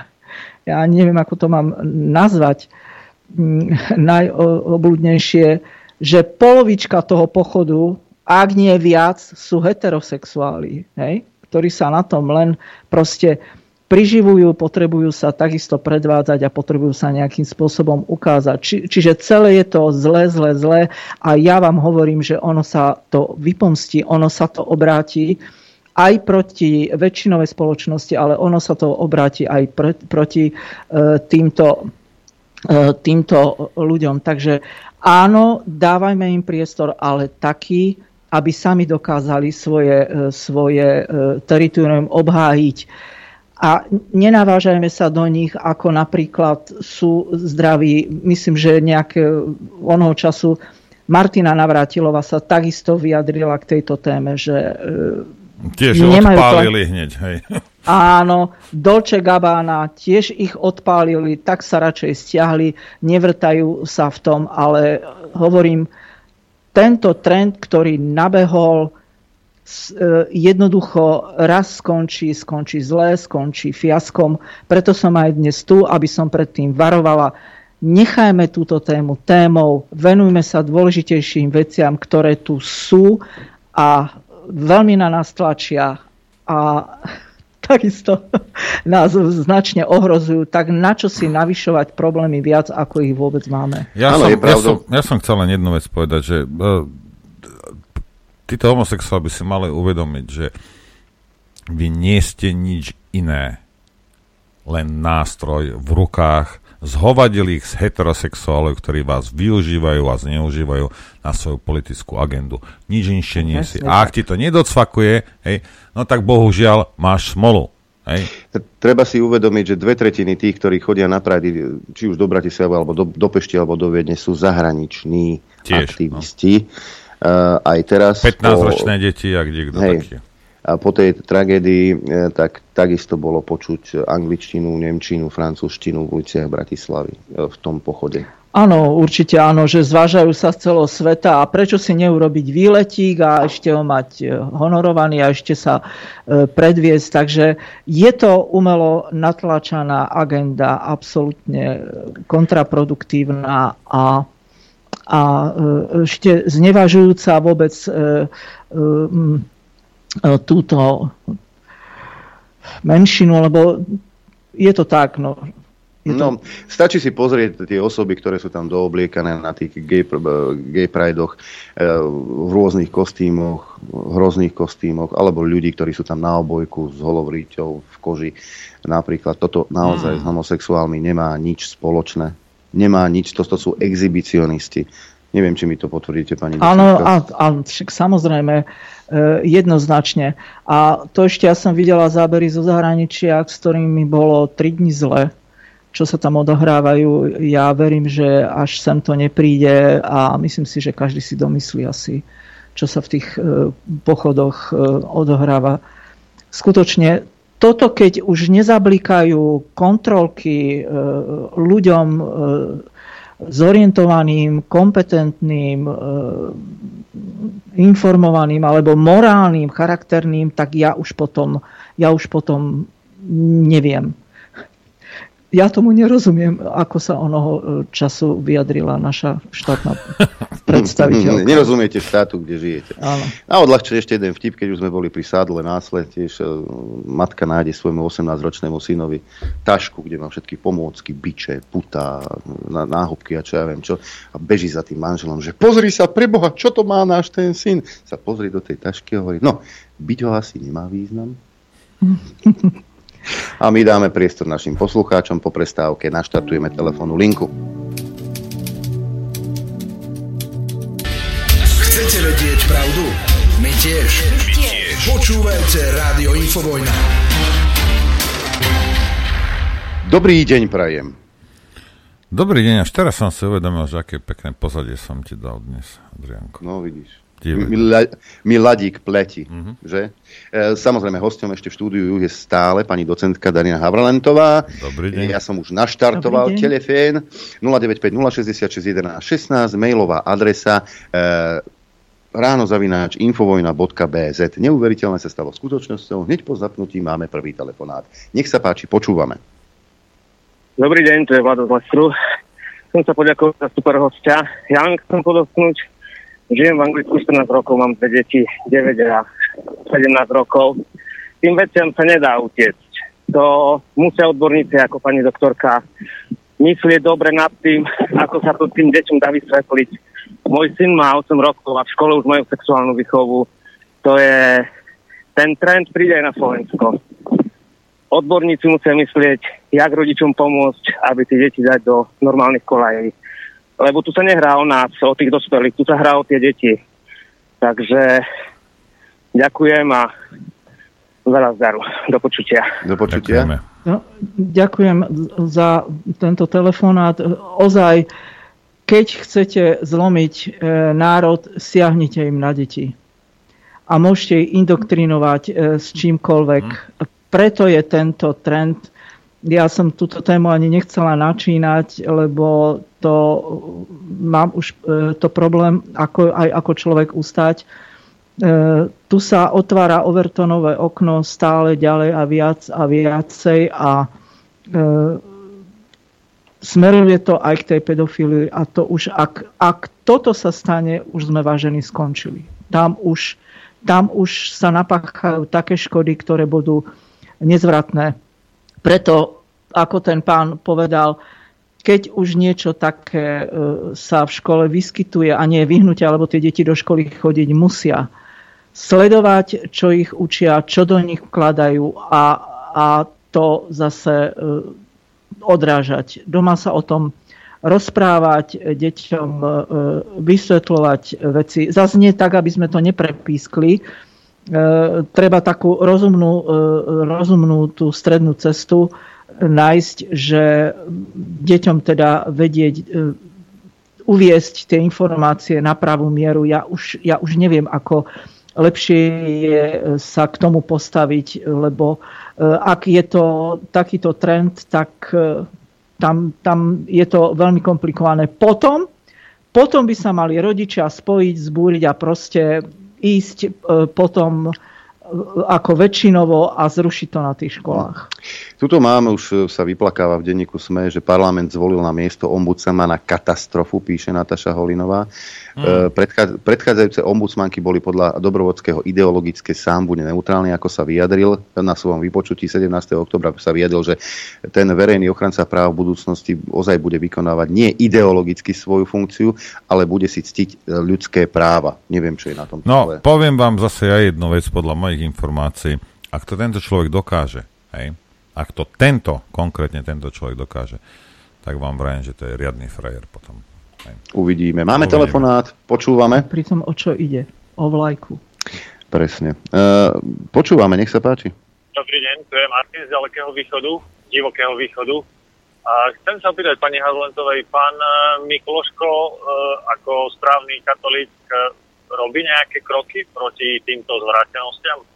ja neviem, ako to mám nazvať, najobľudnejšie, že polovička toho pochodu, ak nie viac, sú heterosexuáli, hej? ktorí sa na tom len proste priživujú, potrebujú sa takisto predvádzať a potrebujú sa nejakým spôsobom ukázať. Či, čiže celé je to zle, zle, zle a ja vám hovorím, že ono sa to vypomstí, ono sa to obráti aj proti väčšinovej spoločnosti, ale ono sa to obráti aj pre, proti e, týmto, e, týmto ľuďom. Takže áno, dávajme im priestor, ale taký, aby sami dokázali svoje, e, svoje e, teritorium obhájiť a nenavážajme sa do nich, ako napríklad sú zdraví. Myslím, že nejaké onoho času Martina Navrátilova sa takisto vyjadrila k tejto téme, že e, Tiež nemajú odpálili to... hneď, hej. Áno, Dolce Gabbana tiež ich odpálili, tak sa radšej stiahli, nevrtajú sa v tom, ale hovorím, tento trend, ktorý nabehol, E, jednoducho raz skončí, skončí zle, skončí fiaskom. Preto som aj dnes tu, aby som predtým varovala. Nechajme túto tému témou, venujme sa dôležitejším veciam, ktoré tu sú a veľmi na nás tlačia a takisto nás značne ohrozujú, tak na čo si navyšovať problémy viac, ako ich vôbec máme? Ja, som, ja, som, ja som chcel len jednu vec povedať, že e, títo homosexuáli by si mali uvedomiť, že vy nie ste nič iné, len nástroj v rukách zhovadilých heterosexuálov, ktorí vás využívajú a zneužívajú na svoju politickú agendu. Nič inšie nie si. A ak ti to nedocvakuje, hej, no tak bohužiaľ máš smolu. Hej. Treba si uvedomiť, že dve tretiny tých, ktorí chodia na Pride, či už do Bratislavy, alebo do, do Pešti, alebo do Viedne, sú zahraniční Tiež, aktivisti. No aj teraz... 15-ročné po, deti a kde kto hej, taký. A po tej tragédii e, tak takisto bolo počuť angličtinu, nemčinu, francúzštinu v uliciach Bratislavy e, v tom pochode. Áno, určite áno, že zvážajú sa z celého sveta a prečo si neurobiť výletík a ešte ho mať honorovaný a ešte sa predviesť. Takže je to umelo natlačaná agenda, absolútne kontraproduktívna a a e, ešte znevažujúca vôbec e, e, túto menšinu, lebo je to tak, no, je to... No, stačí si pozrieť tie osoby, ktoré sú tam doobliekané na tých gay, gay pridoch v rôznych kostýmoch, hrozných kostýmoch, alebo ľudí, ktorí sú tam na obojku s holovríťou v koži. Napríklad toto naozaj mm. s homosexuálmi nemá nič spoločné nemá nič, to, sú exhibicionisti. Neviem, či mi to potvrdíte, pani Áno, však samozrejme, e, jednoznačne. A to ešte ja som videla zábery zo zahraničia, s ktorými bolo 3 dní zle, čo sa tam odohrávajú. Ja verím, že až sem to nepríde a myslím si, že každý si domyslí asi, čo sa v tých e, pochodoch e, odohráva. Skutočne toto, keď už nezablikajú kontrolky e, ľuďom e, zorientovaným, kompetentným, e, informovaným alebo morálnym, charakterným, tak ja už potom, ja už potom neviem ja tomu nerozumiem, ako sa onoho e, času vyjadrila naša štátna predstaviteľka. Nerozumiete štátu, kde žijete. Áno. A odľahčil ešte jeden vtip, keď už sme boli pri sádle násle, tiež e, matka nájde svojmu 18-ročnému synovi tašku, kde má všetky pomôcky, biče, puta, náhubky a čo ja viem čo. A beží za tým manželom, že pozri sa, preboha, čo to má náš ten syn? Sa pozri do tej tašky a hovorí, no, byť ho asi nemá význam. A my dáme priestor našim poslucháčom. Po prestávke naštartujeme telefónu linku. Chcete vedieť pravdu? My tiež. My tiež. Počúvajte Rádio Infovojna. Dobrý deň, prajem. Dobrý deň, až teraz som si uvedomil, že aké pekné pozadie som ti dal dnes, Adrianko. No vidíš. Divný. Mi, la, mi ladík pleti, mm-hmm. že? E, samozrejme, hostom ešte v štúdiu je stále pani docentka Darina Havralentová. Dobrý deň. Ja som už naštartoval telefén 095 066 11 16, mailová adresa e, ráno zavináč infovojna.bz. Neuveriteľné sa stalo skutočnosťou. Hneď po zapnutí máme prvý telefonát. Nech sa páči, počúvame. Dobrý deň, tu je Vlado z Lestru. Chcem sa poďakovať za super hostia. Ja len chcem podotknúť, žijem v Anglicku 14 rokov, mám dve deti, 9 a 17 rokov. Tým veciam sa nedá utiecť. To musia odborníci ako pani doktorka myslieť dobre nad tým, ako sa to tým deťom dá vysvetliť. Môj syn má 8 rokov a v škole už majú sexuálnu výchovu. To je... Ten trend príde aj na Slovensko. Odborníci musia myslieť, jak rodičom pomôcť, aby tie deti dať do normálnych kolají. Lebo tu sa nehrá o nás, o tých dospelých, tu sa hrá o tie deti. Takže ďakujem a veľa zdaru. Do počutia. Do počutia. No, ďakujem za tento telefonát. Ozaj, keď chcete zlomiť e, národ, siahnite im na deti. A môžete ich indoktrinovať e, s čímkoľvek. Preto je tento trend. Ja som túto tému ani nechcela načínať, lebo to mám už e, to problém ako, aj ako človek ustať. E, tu sa otvára Overtonové okno stále ďalej a viac a viacej a e, smeruje to aj k tej pedofílii a to už, ak, ak toto sa stane, už sme vážení skončili. Tam už, tam už sa napáchajú také škody, ktoré budú nezvratné. Preto, ako ten pán povedal, keď už niečo také e, sa v škole vyskytuje a nie je vyhnutie, alebo tie deti do školy chodiť musia, sledovať, čo ich učia, čo do nich vkladajú a, a to zase e, odrážať. Doma sa o tom rozprávať, deťom e, vysvetľovať veci. Zase nie tak, aby sme to neprepískli. E, Treba takú rozumnú, e, rozumnú tú strednú cestu nájsť, že deťom teda vedieť e, uviesť tie informácie na pravú mieru. Ja už, ja už neviem, ako lepšie je sa k tomu postaviť, lebo ak je to takýto trend, tak tam, tam je to veľmi komplikované. Potom, potom by sa mali rodičia spojiť, zbúriť a proste ísť e, potom e, ako väčšinovo a zrušiť to na tých školách. Tuto máme, už sa vyplakáva v denníku SME, že parlament zvolil na miesto ombudsmana katastrofu, píše Nataša Holinová. Mm. Predchá, predchádzajúce ombudsmanky boli podľa Dobrovodského ideologické sám bude neutrálny, ako sa vyjadril na svojom vypočutí 17. oktobra sa vyjadril, že ten verejný ochranca práv v budúcnosti ozaj bude vykonávať nie ideologicky svoju funkciu, ale bude si ctiť ľudské práva. Neviem, čo je na tom. No, poviem vám zase ja jednu vec podľa mojich informácií. Ak to tento človek dokáže, hej, ak to tento, konkrétne tento človek dokáže, tak vám vrajem, že to je riadny frajer potom. Uvidíme. Máme Uvidíme. telefonát, počúvame. Pritom o čo ide? O vlajku. Presne. Uh, počúvame, nech sa páči. Dobrý deň, tu je Martin z ďalekého východu, divokého východu. A chcem sa opýtať pani Hazlentovej, pán eh, Mikloško e, ako správny katolík e, robí nejaké kroky proti týmto zvrátenostiam? E,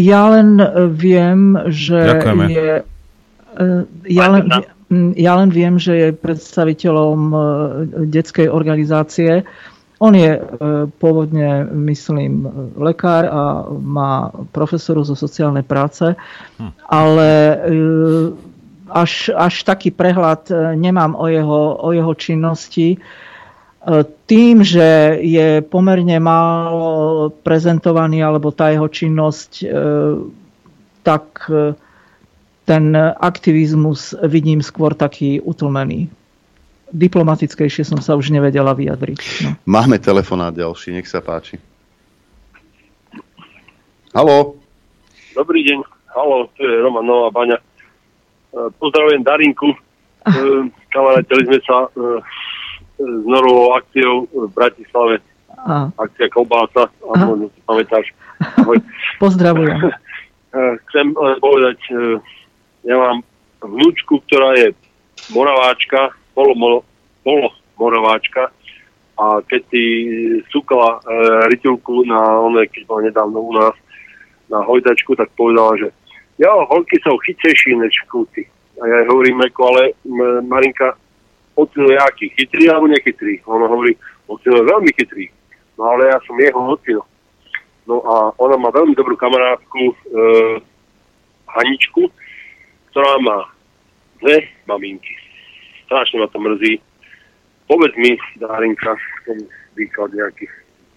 Ja len viem, že Ďakujeme. je... e, Ja len, ja len viem, že je predstaviteľom e, detskej organizácie. On je e, pôvodne, myslím, lekár a má profesoru zo sociálnej práce, ale e, až, až taký prehľad nemám o jeho, o jeho činnosti. Tým, že je pomerne málo prezentovaný, alebo tá jeho činnosť, tak ten aktivizmus vidím skôr taký utlmený. Diplomatickejšie som sa už nevedela vyjadriť. No. Máme telefonát ďalší, nech sa páči. Haló? Dobrý deň, halo, tu je Roman Nová Baňa. E, Pozdravujem Darinku. E, Kamarátili sme sa e, s Norovou akciou v Bratislave. A, Akcia Kolbása, si pamätáš. Pozdravujem. E, Chcem povedať, e, ja mám vnúčku, ktorá je moraváčka, polo, moraváčka a keď si súkala e, rytilku na one, keď bola nedávno u nás na hojdačku, tak povedala, že jo, holky sú chytrejší než kúty. A ja hovorím, ako, ale m, Marinka, ocino je aký, chytrý alebo nechytrý? Ona hovorí, ocino je veľmi chytrý. No ale ja som jeho ocino. No a ona má veľmi dobrú kamarátku, e, Haničku, ktorá má dve maminky. Strašne ma to mrzí. Povedz mi, Dárinka, ten výklad nejaký.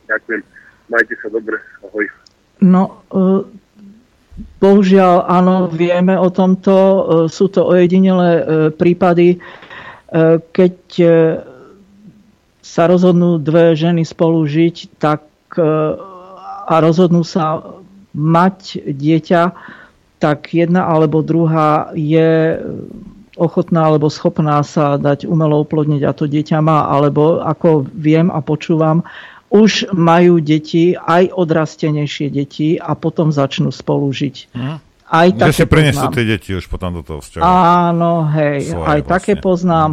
Ďakujem. Majte sa dobre. Ahoj. No, e, bohužiaľ, áno, vieme o tomto. E, sú to ojedinelé e, prípady. Keď sa rozhodnú dve ženy spolu žiť, tak a rozhodnú sa mať dieťa, tak jedna alebo druhá je ochotná alebo schopná sa dať umelo oplodniť a to dieťa má, alebo ako viem a počúvam, už majú deti, aj odrastenejšie deti a potom začnú spolu žiť. Hm. Aj že si prinesú tie deti už potom do toho vzťahu. Áno, hej, Svoje aj vlastne. také poznám.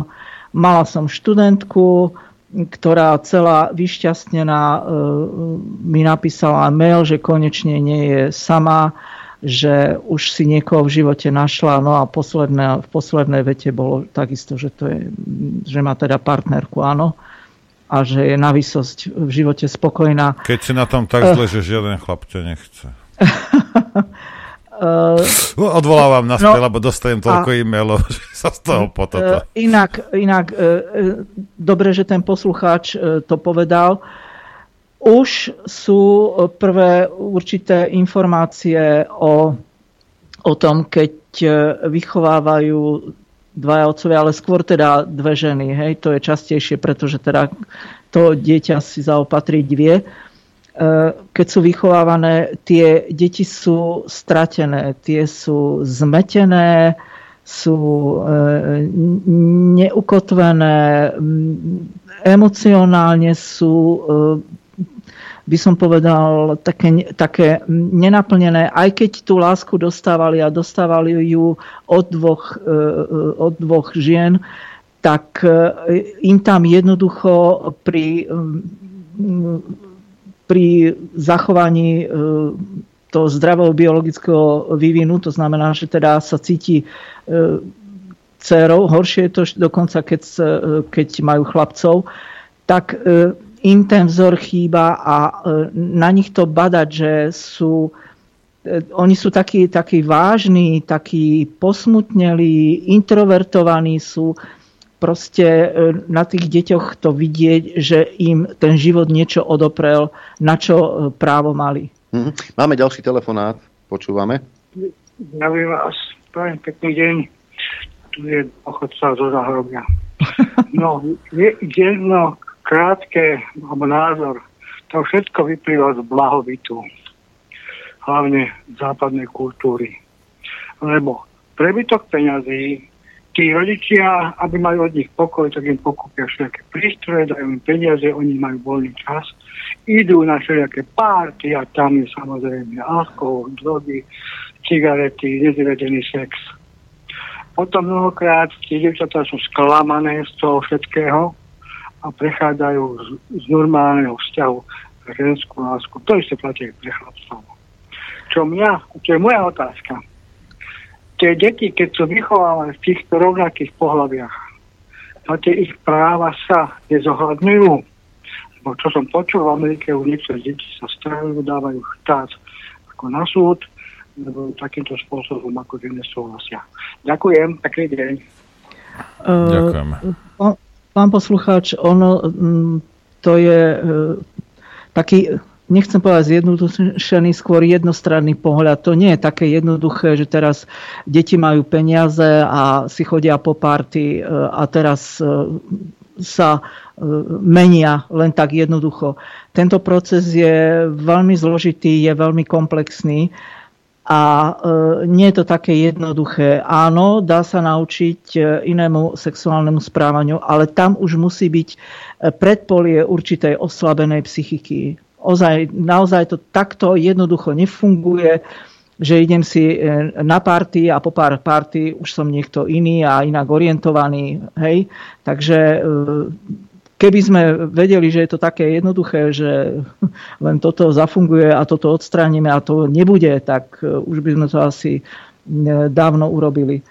Mala som študentku, ktorá celá vyšťastnená e, mi napísala mail, že konečne nie je sama že už si niekoho v živote našla, no a posledné, v poslednej vete bolo takisto, že, to je, že má teda partnerku, áno, a že je na výsosť v živote spokojná. Keď si na tom tak zle, uh, že žiaden chlap ťa nechce. Uh, Odvolávam na no, lebo dostajem toľko a, e-mailov, že sa z toho potom. Uh, inak, inak uh, dobre, že ten poslucháč uh, to povedal. Uh, už sú prvé určité informácie o, o tom, keď e, vychovávajú dvaja otcovia, ale skôr teda dve ženy. Hej? To je častejšie, pretože teda to dieťa si zaopatrí dve. E, keď sú vychovávané, tie deti sú stratené, tie sú zmetené, sú e, neukotvené, emocionálne sú by som povedal, také, také nenaplnené, aj keď tú lásku dostávali a dostávali ju od dvoch, e, od dvoch žien, tak e, im tam jednoducho pri, pri zachovaní e, toho zdravého biologického vývinu, to znamená, že teda sa cíti dcerou, horšie je to dokonca, keď, keď majú chlapcov, tak im ten vzor chýba a e, na nich to badať, že sú e, oni sú takí, takí vážni, takí posmutnelí, introvertovaní sú. Proste e, na tých deťoch to vidieť, že im ten život niečo odoprel, na čo právo mali. Mhm. Máme ďalší telefonát, počúvame. Zdravím vás, prajem pekný deň. Tu je pochodca zo Zahrobia. No, je jedno krátke, alebo názor, to všetko vyplýva z blahobytu, hlavne západnej kultúry. Lebo prebytok peňazí, tí rodičia, aby mali od nich pokoj, tak im pokúpia všetké prístroje, dajú im peniaze, oni majú voľný čas, idú na všelijaké párty a tam je samozrejme alkohol, drogy, cigarety, nezvedený sex. Potom mnohokrát tie devčatá sú sklamané z toho všetkého, a prechádzajú z, z normálneho vzťahu k ženskú lásku. To isté platí pre chlapcov. Čo mňa, čo je moja otázka. Tie deti, keď sú vychovávané v týchto rovnakých pohľaviach, a tie ich práva sa nezohľadňujú. Lebo čo som počul v Amerike, u niektorých detí sa strahujú, dávajú štát ako na súd, lebo takýmto spôsobom ako nesúhlasia. Ďakujem, pekný deň. Ďakujem. Pán poslucháč, ono, mm, to je e, taký, nechcem povedať zjednodušený, skôr jednostranný pohľad. To nie je také jednoduché, že teraz deti majú peniaze a si chodia po party e, a teraz e, sa menia len tak jednoducho. Tento proces je veľmi zložitý, je veľmi komplexný a e, nie je to také jednoduché. Áno, dá sa naučiť e, inému sexuálnemu správaniu, ale tam už musí byť e, predpolie určitej oslabenej psychiky. Ozaj, naozaj to takto jednoducho nefunguje že idem si na party a po pár party už som niekto iný a inak orientovaný. Hej? Takže keby sme vedeli, že je to také jednoduché, že len toto zafunguje a toto odstránime a to nebude, tak už by sme to asi dávno urobili.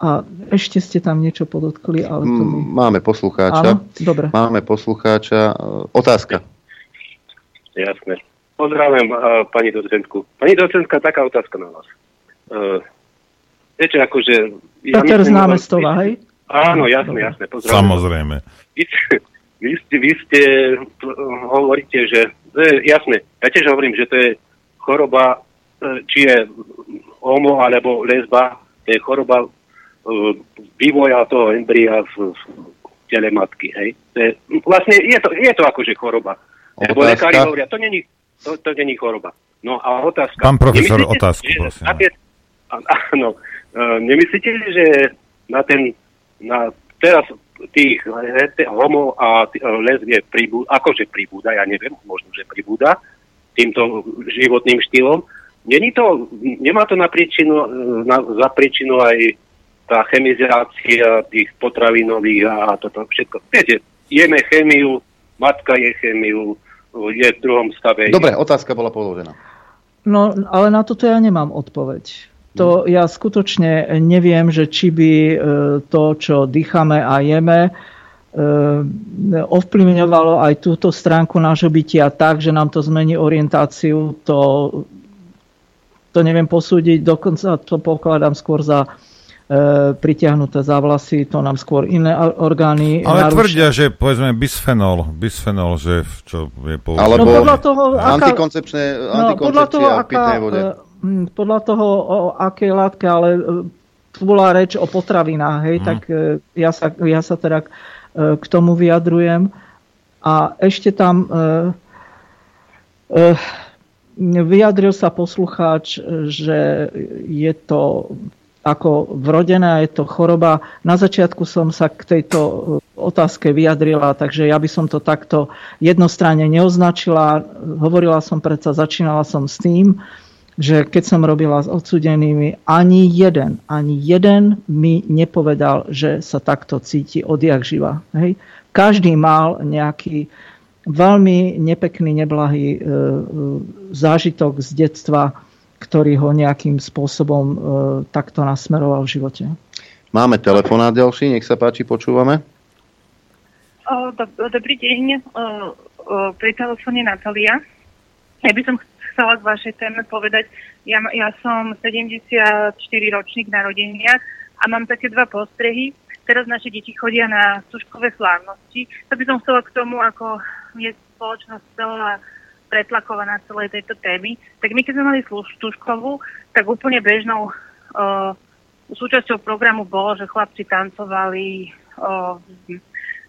A ešte ste tam niečo podotkli, ale to mi... Máme poslucháča. Áno, dobre. Máme poslucháča. Otázka. Jasné. Pozdravujem uh, pani docentku. Pani docentka, taká otázka na vás. Uh, viete, akože... Ja Peter z námestova, hej? Áno, jasné, jasné. Pozdravujem. Samozrejme. Vy, vy, ste, vy ste, hovoríte, že... To je jasné. Ja tiež hovorím, že to je choroba, či je homo alebo lesba, to je choroba uh, vývoja toho embria v, v tele matky. Hej? To je, vlastne je to, je to akože choroba. Lebo lekári hovoria, to není, to, to není choroba. No a otázka. Pán profesor, otázku, že, prosím. Napie, áno, nemyslíte, že na ten, na teraz tých homo a lesbie pribúda, akože pribúda, ja neviem, možno, že pribúda týmto životným štýlom, Není to, nemá to na príčinu, na, za príčinu aj tá chemizácia tých potravinových a toto všetko. Viete, jeme chemiu, matka je chemiu, je v druhom stave. Dobre, otázka bola položená. No, ale na toto ja nemám odpoveď. To ja skutočne neviem, že či by e, to, čo dýchame a jeme, e, ovplyvňovalo aj túto stránku nášho bytia tak, že nám to zmení orientáciu, to to neviem posúdiť, dokonca to pokladám skôr za e, pritiahnuté za vlasy, to nám skôr iné orgány Ale narušia. tvrdia, že povedzme bisfenol, bisfenol, že čo je použité. Alebo no, podľa toho, aká, antikoncepčné, no, podľa toho, a pitnej vode. E, podľa toho, o aké látke, ale e, tu bola reč o potravinách, hej, hmm. tak e, ja sa, ja sa teda k tomu vyjadrujem. A ešte tam e, e, Vyjadril sa poslucháč, že je to ako vrodená, je to choroba. Na začiatku som sa k tejto otázke vyjadrila, takže ja by som to takto jednostranne neoznačila. Hovorila som predsa, začínala som s tým, že keď som robila s odsudenými, ani jeden, ani jeden mi nepovedal, že sa takto cíti odjak živa. Hej? Každý mal nejaký veľmi nepekný, neblahý e, e, zážitok z detstva, ktorý ho nejakým spôsobom e, takto nasmeroval v živote. Máme telefonát ďalší, nech sa páči, počúvame. Dobrý deň, pri telefóne Natália. Ja by som chcela k vašej téme povedať, ja, ja som 74 ročník narodenia a mám také dva postrehy. Teraz naše deti chodia na služkové slávnosti. To by som chcela k tomu, ako je spoločnosť celá pretlakovaná celej tejto témy, tak my keď sme mali služkovú, tak úplne bežnou uh, súčasťou programu bolo, že chlapci tancovali uh,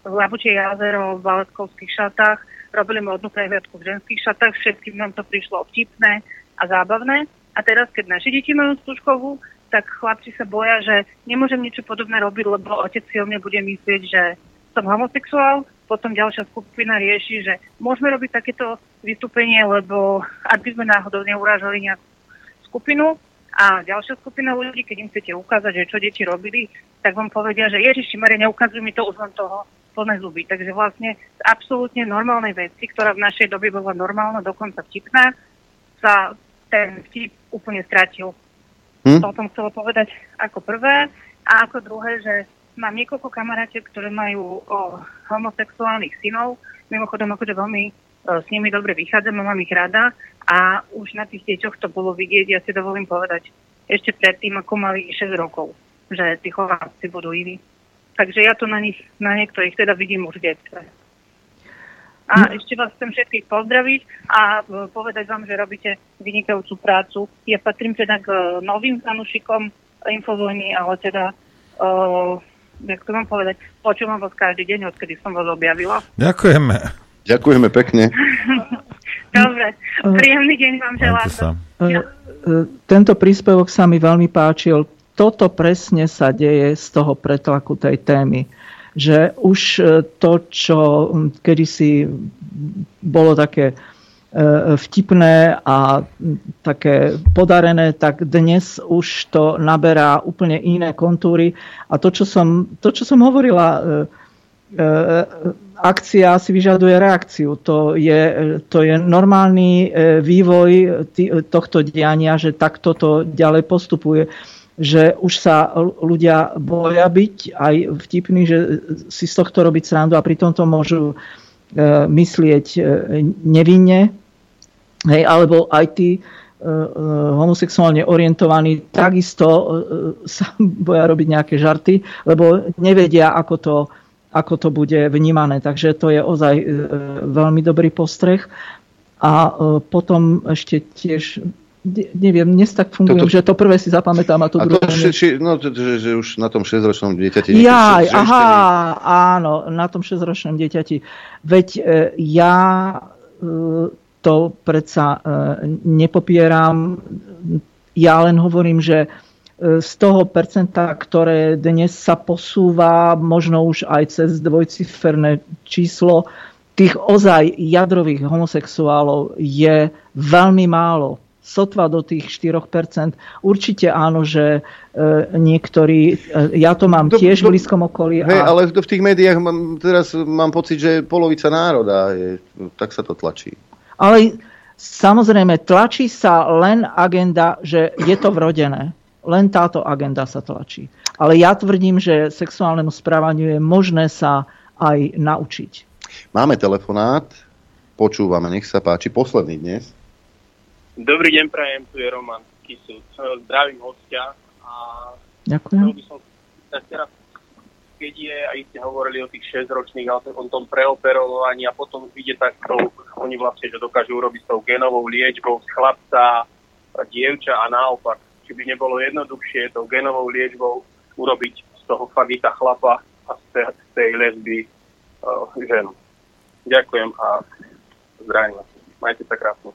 v Labučie jazero v baletkovských šatách, robili modnú prehliadku v ženských šatách, všetkým nám to prišlo vtipné a zábavné. A teraz, keď naši deti majú služkovú, tak chlapci sa boja, že nemôžem niečo podobné robiť, lebo otec si o mne bude myslieť, že som homosexuál, potom ďalšia skupina rieši, že môžeme robiť takéto vystúpenie, lebo ak by sme náhodou neurážali nejakú skupinu a ďalšia skupina ľudí, keď im chcete ukázať, že čo deti robili, tak vám povedia, že Ježiši Maria, neukazuj mi to, už mám toho plné zuby. Takže vlastne z absolútne normálnej veci, ktorá v našej dobe bola normálna, dokonca vtipná, sa ten vtip úplne stratil. Hm? To som chcela povedať ako prvé. A ako druhé, že mám niekoľko kamarátiek, ktoré majú o, homosexuálnych synov. Mimochodom, akože veľmi o, s nimi dobre vychádzam, mám ich rada a už na tých deťoch to bolo vidieť, ja si dovolím povedať, ešte predtým, ako mali 6 rokov, že tí chováci budú iní. Takže ja to na nich, na niektorých teda vidím už v detstve. A no. ešte vás chcem všetkých pozdraviť a e, povedať vám, že robíte vynikajúcu prácu. Ja patrím teda k e, novým fanúšikom Infovojny, ale teda uh, jak to mám povedať, počúvam vás každý deň, odkedy som vás objavila. Ďakujeme. Ďakujeme pekne. Dobre, príjemný deň vám želám. Tento príspevok sa mi veľmi páčil. Toto presne sa deje z toho pretlaku tej témy. Že už e, to, čo kedysi bolo také vtipné a také podarené, tak dnes už to naberá úplne iné kontúry. A to, čo som, to, čo som hovorila, akcia si vyžaduje reakciu. To je, to je normálny vývoj tohto diania, že takto to ďalej postupuje že už sa ľudia boja byť aj vtipní, že si z tohto robiť srandu a pritom to môžu myslieť nevinne Hej, alebo aj tí uh, homosexuálne orientovaní takisto sa boja robiť nejaké žarty, lebo nevedia, ako to, ako to bude vnímané. Takže to je ozaj veľmi dobrý postreh. A potom ešte tiež neviem, dnes tak fungujem, Toto... že to prvé si zapamätám a to a druhé... To, ši, no, to, že, že už na tom 6-ročnom dieťati... Ja, aha, áno, na tom 6-ročnom dieťati. Veď ja to predsa e, nepopieram. Ja len hovorím, že e, z toho percenta, ktoré dnes sa posúva, možno už aj cez dvojciferné číslo, tých ozaj jadrových homosexuálov je veľmi málo. Sotva do tých 4%. Určite áno, že e, niektorí, e, ja to mám do, tiež do, v blízkom okolí. Hej, a... ale v tých médiách mám, teraz mám pocit, že polovica národa je, tak sa to tlačí. Ale samozrejme, tlačí sa len agenda, že je to vrodené. Len táto agenda sa tlačí. Ale ja tvrdím, že sexuálnemu správaniu je možné sa aj naučiť. Máme telefonát, počúvame, nech sa páči, posledný dnes. Dobrý deň, prajem, tu je Roman Kisúc. Zdravím hostia. A Ďakujem. by som teraz keď je, aj ste hovorili o tých 6-ročných, ale o tom preoperovaní a potom ide tak, to, oni vlastne, že dokážu urobiť s tou genovou liečbou z chlapca a dievča a naopak. Či by nebolo jednoduchšie tou genovou liečbou urobiť z toho fagita chlapa a z tej, lesby uh, ženu. Ďakujem a zdravím. Majte sa krásne.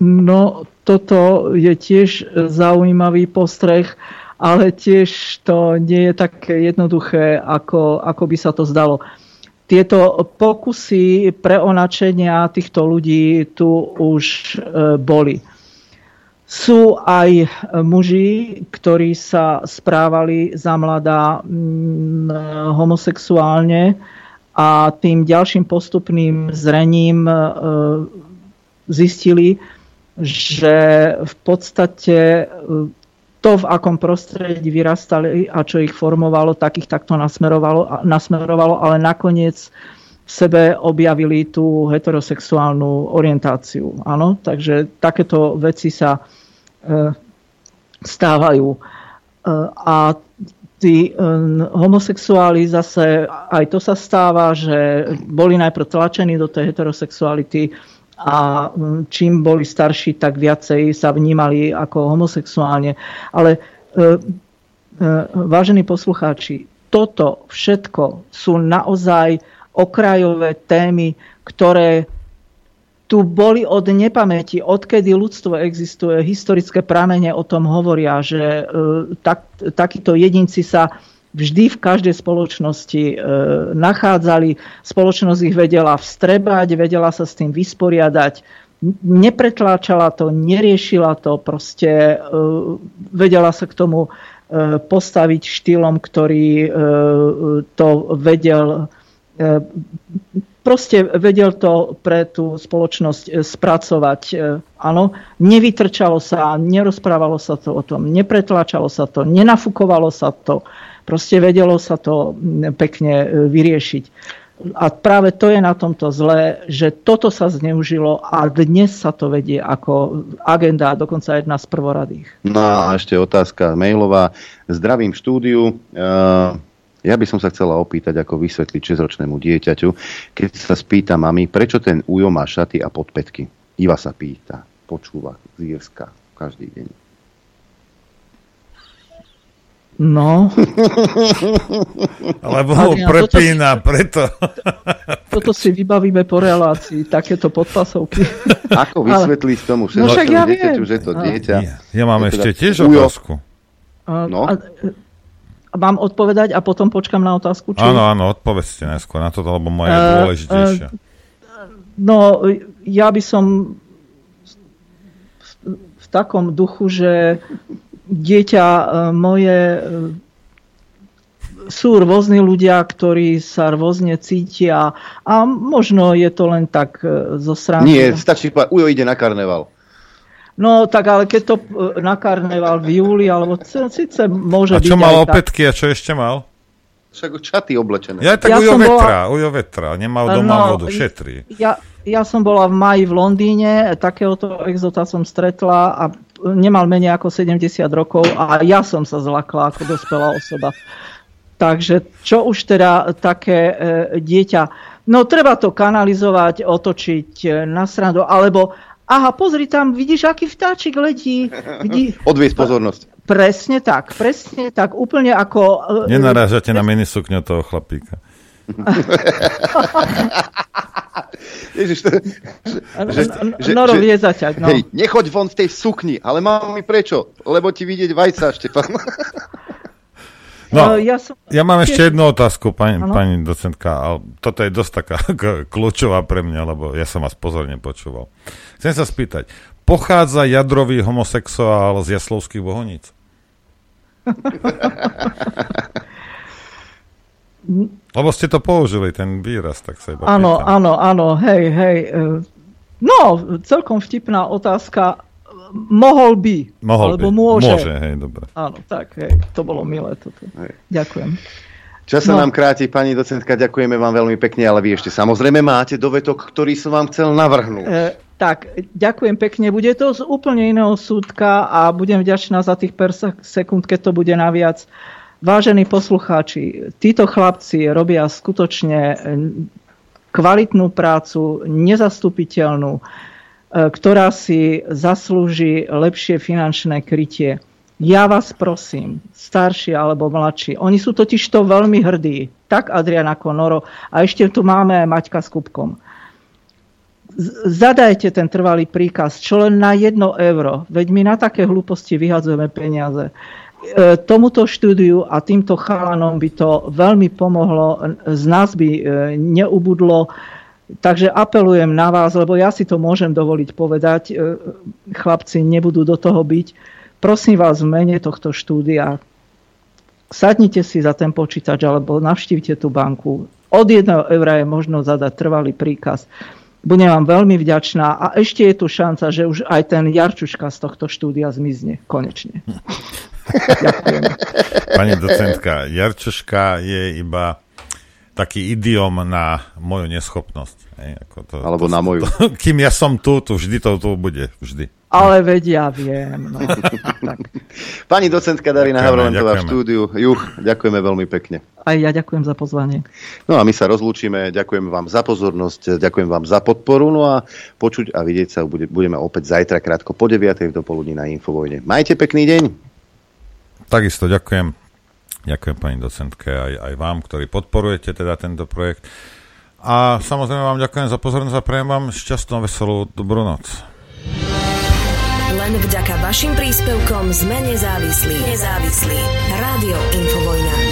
No, toto je tiež zaujímavý postreh ale tiež to nie je tak jednoduché, ako, ako by sa to zdalo. Tieto pokusy preonačenia týchto ľudí tu už e, boli. Sú aj muži, ktorí sa správali za mladá homosexuálne a tým ďalším postupným zrením e, zistili, že v podstate to, v akom prostredí vyrastali a čo ich formovalo, tak ich takto nasmerovalo, nasmerovalo ale nakoniec v sebe objavili tú heterosexuálnu orientáciu. Áno? Takže takéto veci sa e, stávajú. E, a tí e, homosexuáli zase, aj to sa stáva, že boli najprv tlačení do tej heterosexuality, a mm, čím boli starší, tak viacej sa vnímali ako homosexuálne. Ale e, e, vážení poslucháči, toto všetko sú naozaj okrajové témy, ktoré tu boli od nepamäti, odkedy ľudstvo existuje, historické pramene o tom hovoria, že e, tak, takíto jedinci sa vždy v každej spoločnosti e, nachádzali. Spoločnosť ich vedela vstrebať, vedela sa s tým vysporiadať, nepretláčala to, neriešila to, proste e, vedela sa k tomu e, postaviť štýlom, ktorý e, to vedel e, proste vedel to pre tú spoločnosť e, spracovať. E, áno, nevytrčalo sa, nerozprávalo sa to o tom, nepretláčalo sa to, nenafúkovalo sa to. Proste vedelo sa to pekne e, vyriešiť. A práve to je na tomto zlé, že toto sa zneužilo a dnes sa to vedie ako agenda, dokonca jedna z prvoradých. No a ešte otázka mailová. Zdravím štúdiu. Ja by som sa chcela opýtať, ako vysvetliť 6-ročnému dieťaťu, keď sa spýta mami, prečo ten ujo má šaty a podpätky. Iva sa pýta, počúva z Írska každý deň. No. Lebo ho prepína, toto si, preto. Toto si vybavíme po relácii, takéto podpasovky. Ako vysvetlíš tomu no, však ja dieťaťu, že to dieťa... Ja, ja mám ešte teda tiež otázku. No. A mám odpovedať a potom počkam na otázku? Či... Áno, áno, odpovedzte najskôr na toto, lebo moje je uh, dôležitejšie. Uh, No, ja by som v, v takom duchu, že dieťa e, moje sú rôzni ľudia, ktorí sa rôzne cítia a možno je to len tak zo strany. Nie, stačí povedať, Ujo ide na karneval. No tak ale keď to na karneval v júli, alebo síce môže a čo byť mal opätky a čo ešte mal? Však čaty oblečené. Ja tak Ja Ujo som bola- vetra, Ujo vetra, nemal doma No, vodu, šetrí. Ja, ja som bola v maji v Londýne, takéhoto exota som stretla a nemal menej ako 70 rokov a ja som sa zlakla ako dospelá osoba. Takže čo už teda také e, dieťa... No treba to kanalizovať, otočiť e, na srandu, alebo aha, pozri tam, vidíš, aký vtáčik letí. Vidí... Odviesť pozornosť. Presne tak, presne tak, úplne ako... e, Nenarážate na minisukňu toho chlapíka. Ježiš, to, že, že, Noro vie zaťať, no. Hej, nechoď von v tej sukni, ale mám mi prečo? Lebo ti vidieť vajca, Štefan. No, E, ja som- ja mám ešte jednu otázku, pani, Áno. pani docentka, toto je dosť taká kľúčová pre mňa, lebo ja som vás pozorne počúval. Chcem sa spýtať, pochádza jadrový homosexuál z Jaslovských bohoníc? Lebo ste to použili, ten výraz, tak sa iba Áno, áno, áno, hej, hej. e, No, celkom vtipná otázka. Mohol by. Mohol alebo by. môže. Môže, hej, dobre. Áno, tak, hej, to bolo milé toto. Ďakujem. Čas sa No. nám kráti, pani docentka, ďakujeme vám veľmi pekne, ale vy ešte samozrejme máte dovetok, ktorý som vám chcel navrhnúť. E, tak, ďakujem pekne. Bude to z úplne iného súdka a budem vďačná za tých per sekúnd, keď to bude naviac. Vážení poslucháči, títo chlapci robia skutočne kvalitnú prácu, nezastupiteľnú, ktorá si zaslúži lepšie finančné krytie. Ja vás prosím, starší alebo mladší, oni sú totiž to veľmi hrdí, tak Adrian ako Noro, a ešte tu máme Maťka s Kupkom. Zadajte ten trvalý príkaz, čo len na jedno euro, veď my na také hlúposti vyhadzujeme peniaze. E, Tomuto štúdiu a týmto chalanom by to veľmi pomohlo, z nás by e, neubudlo, takže apelujem na vás, lebo ja si to môžem dovoliť povedať, e, chlapci nebudú do toho byť. Prosím vás v mene tohto štúdia, sadnite si za ten počítač alebo navštívte tú banku. Od 1 eura je možno zadať trvalý príkaz. Budem vám veľmi vďačná a ešte je tu šanca, že už aj ten Jarčuška z tohto štúdia zmizne. Konečne. Pani docentka, Jarčuška je iba taký idiom na moju neschopnosť. Hej, ako to, Alebo na moju. To, kým ja som tu, tu vždy to tu bude. Vždy. Ale veď ja viem. No. Pani docentka Darina Ďakujeme, Havrolentová v štúdiu. Juch, ďakujeme veľmi pekne. Aj ja ďakujem za pozvanie. No a my sa rozlúčime, ďakujem vám za pozornosť, ďakujem vám za podporu, no a počuť a vidieť sa bude- budeme opäť zajtra krátko po 9. v dopoludní na Infovojne. Majte pekný deň. Takisto ďakujem. Ďakujem pani docentke aj, aj vám, ktorí podporujete teda tento projekt. A samozrejme vám ďakujem za pozornosť a prajem vám šťastnú, veselú, dobrú noc. Len vďaka vašim príspevkom sme nezávislí. Nezávislí. Rádio Infovojna.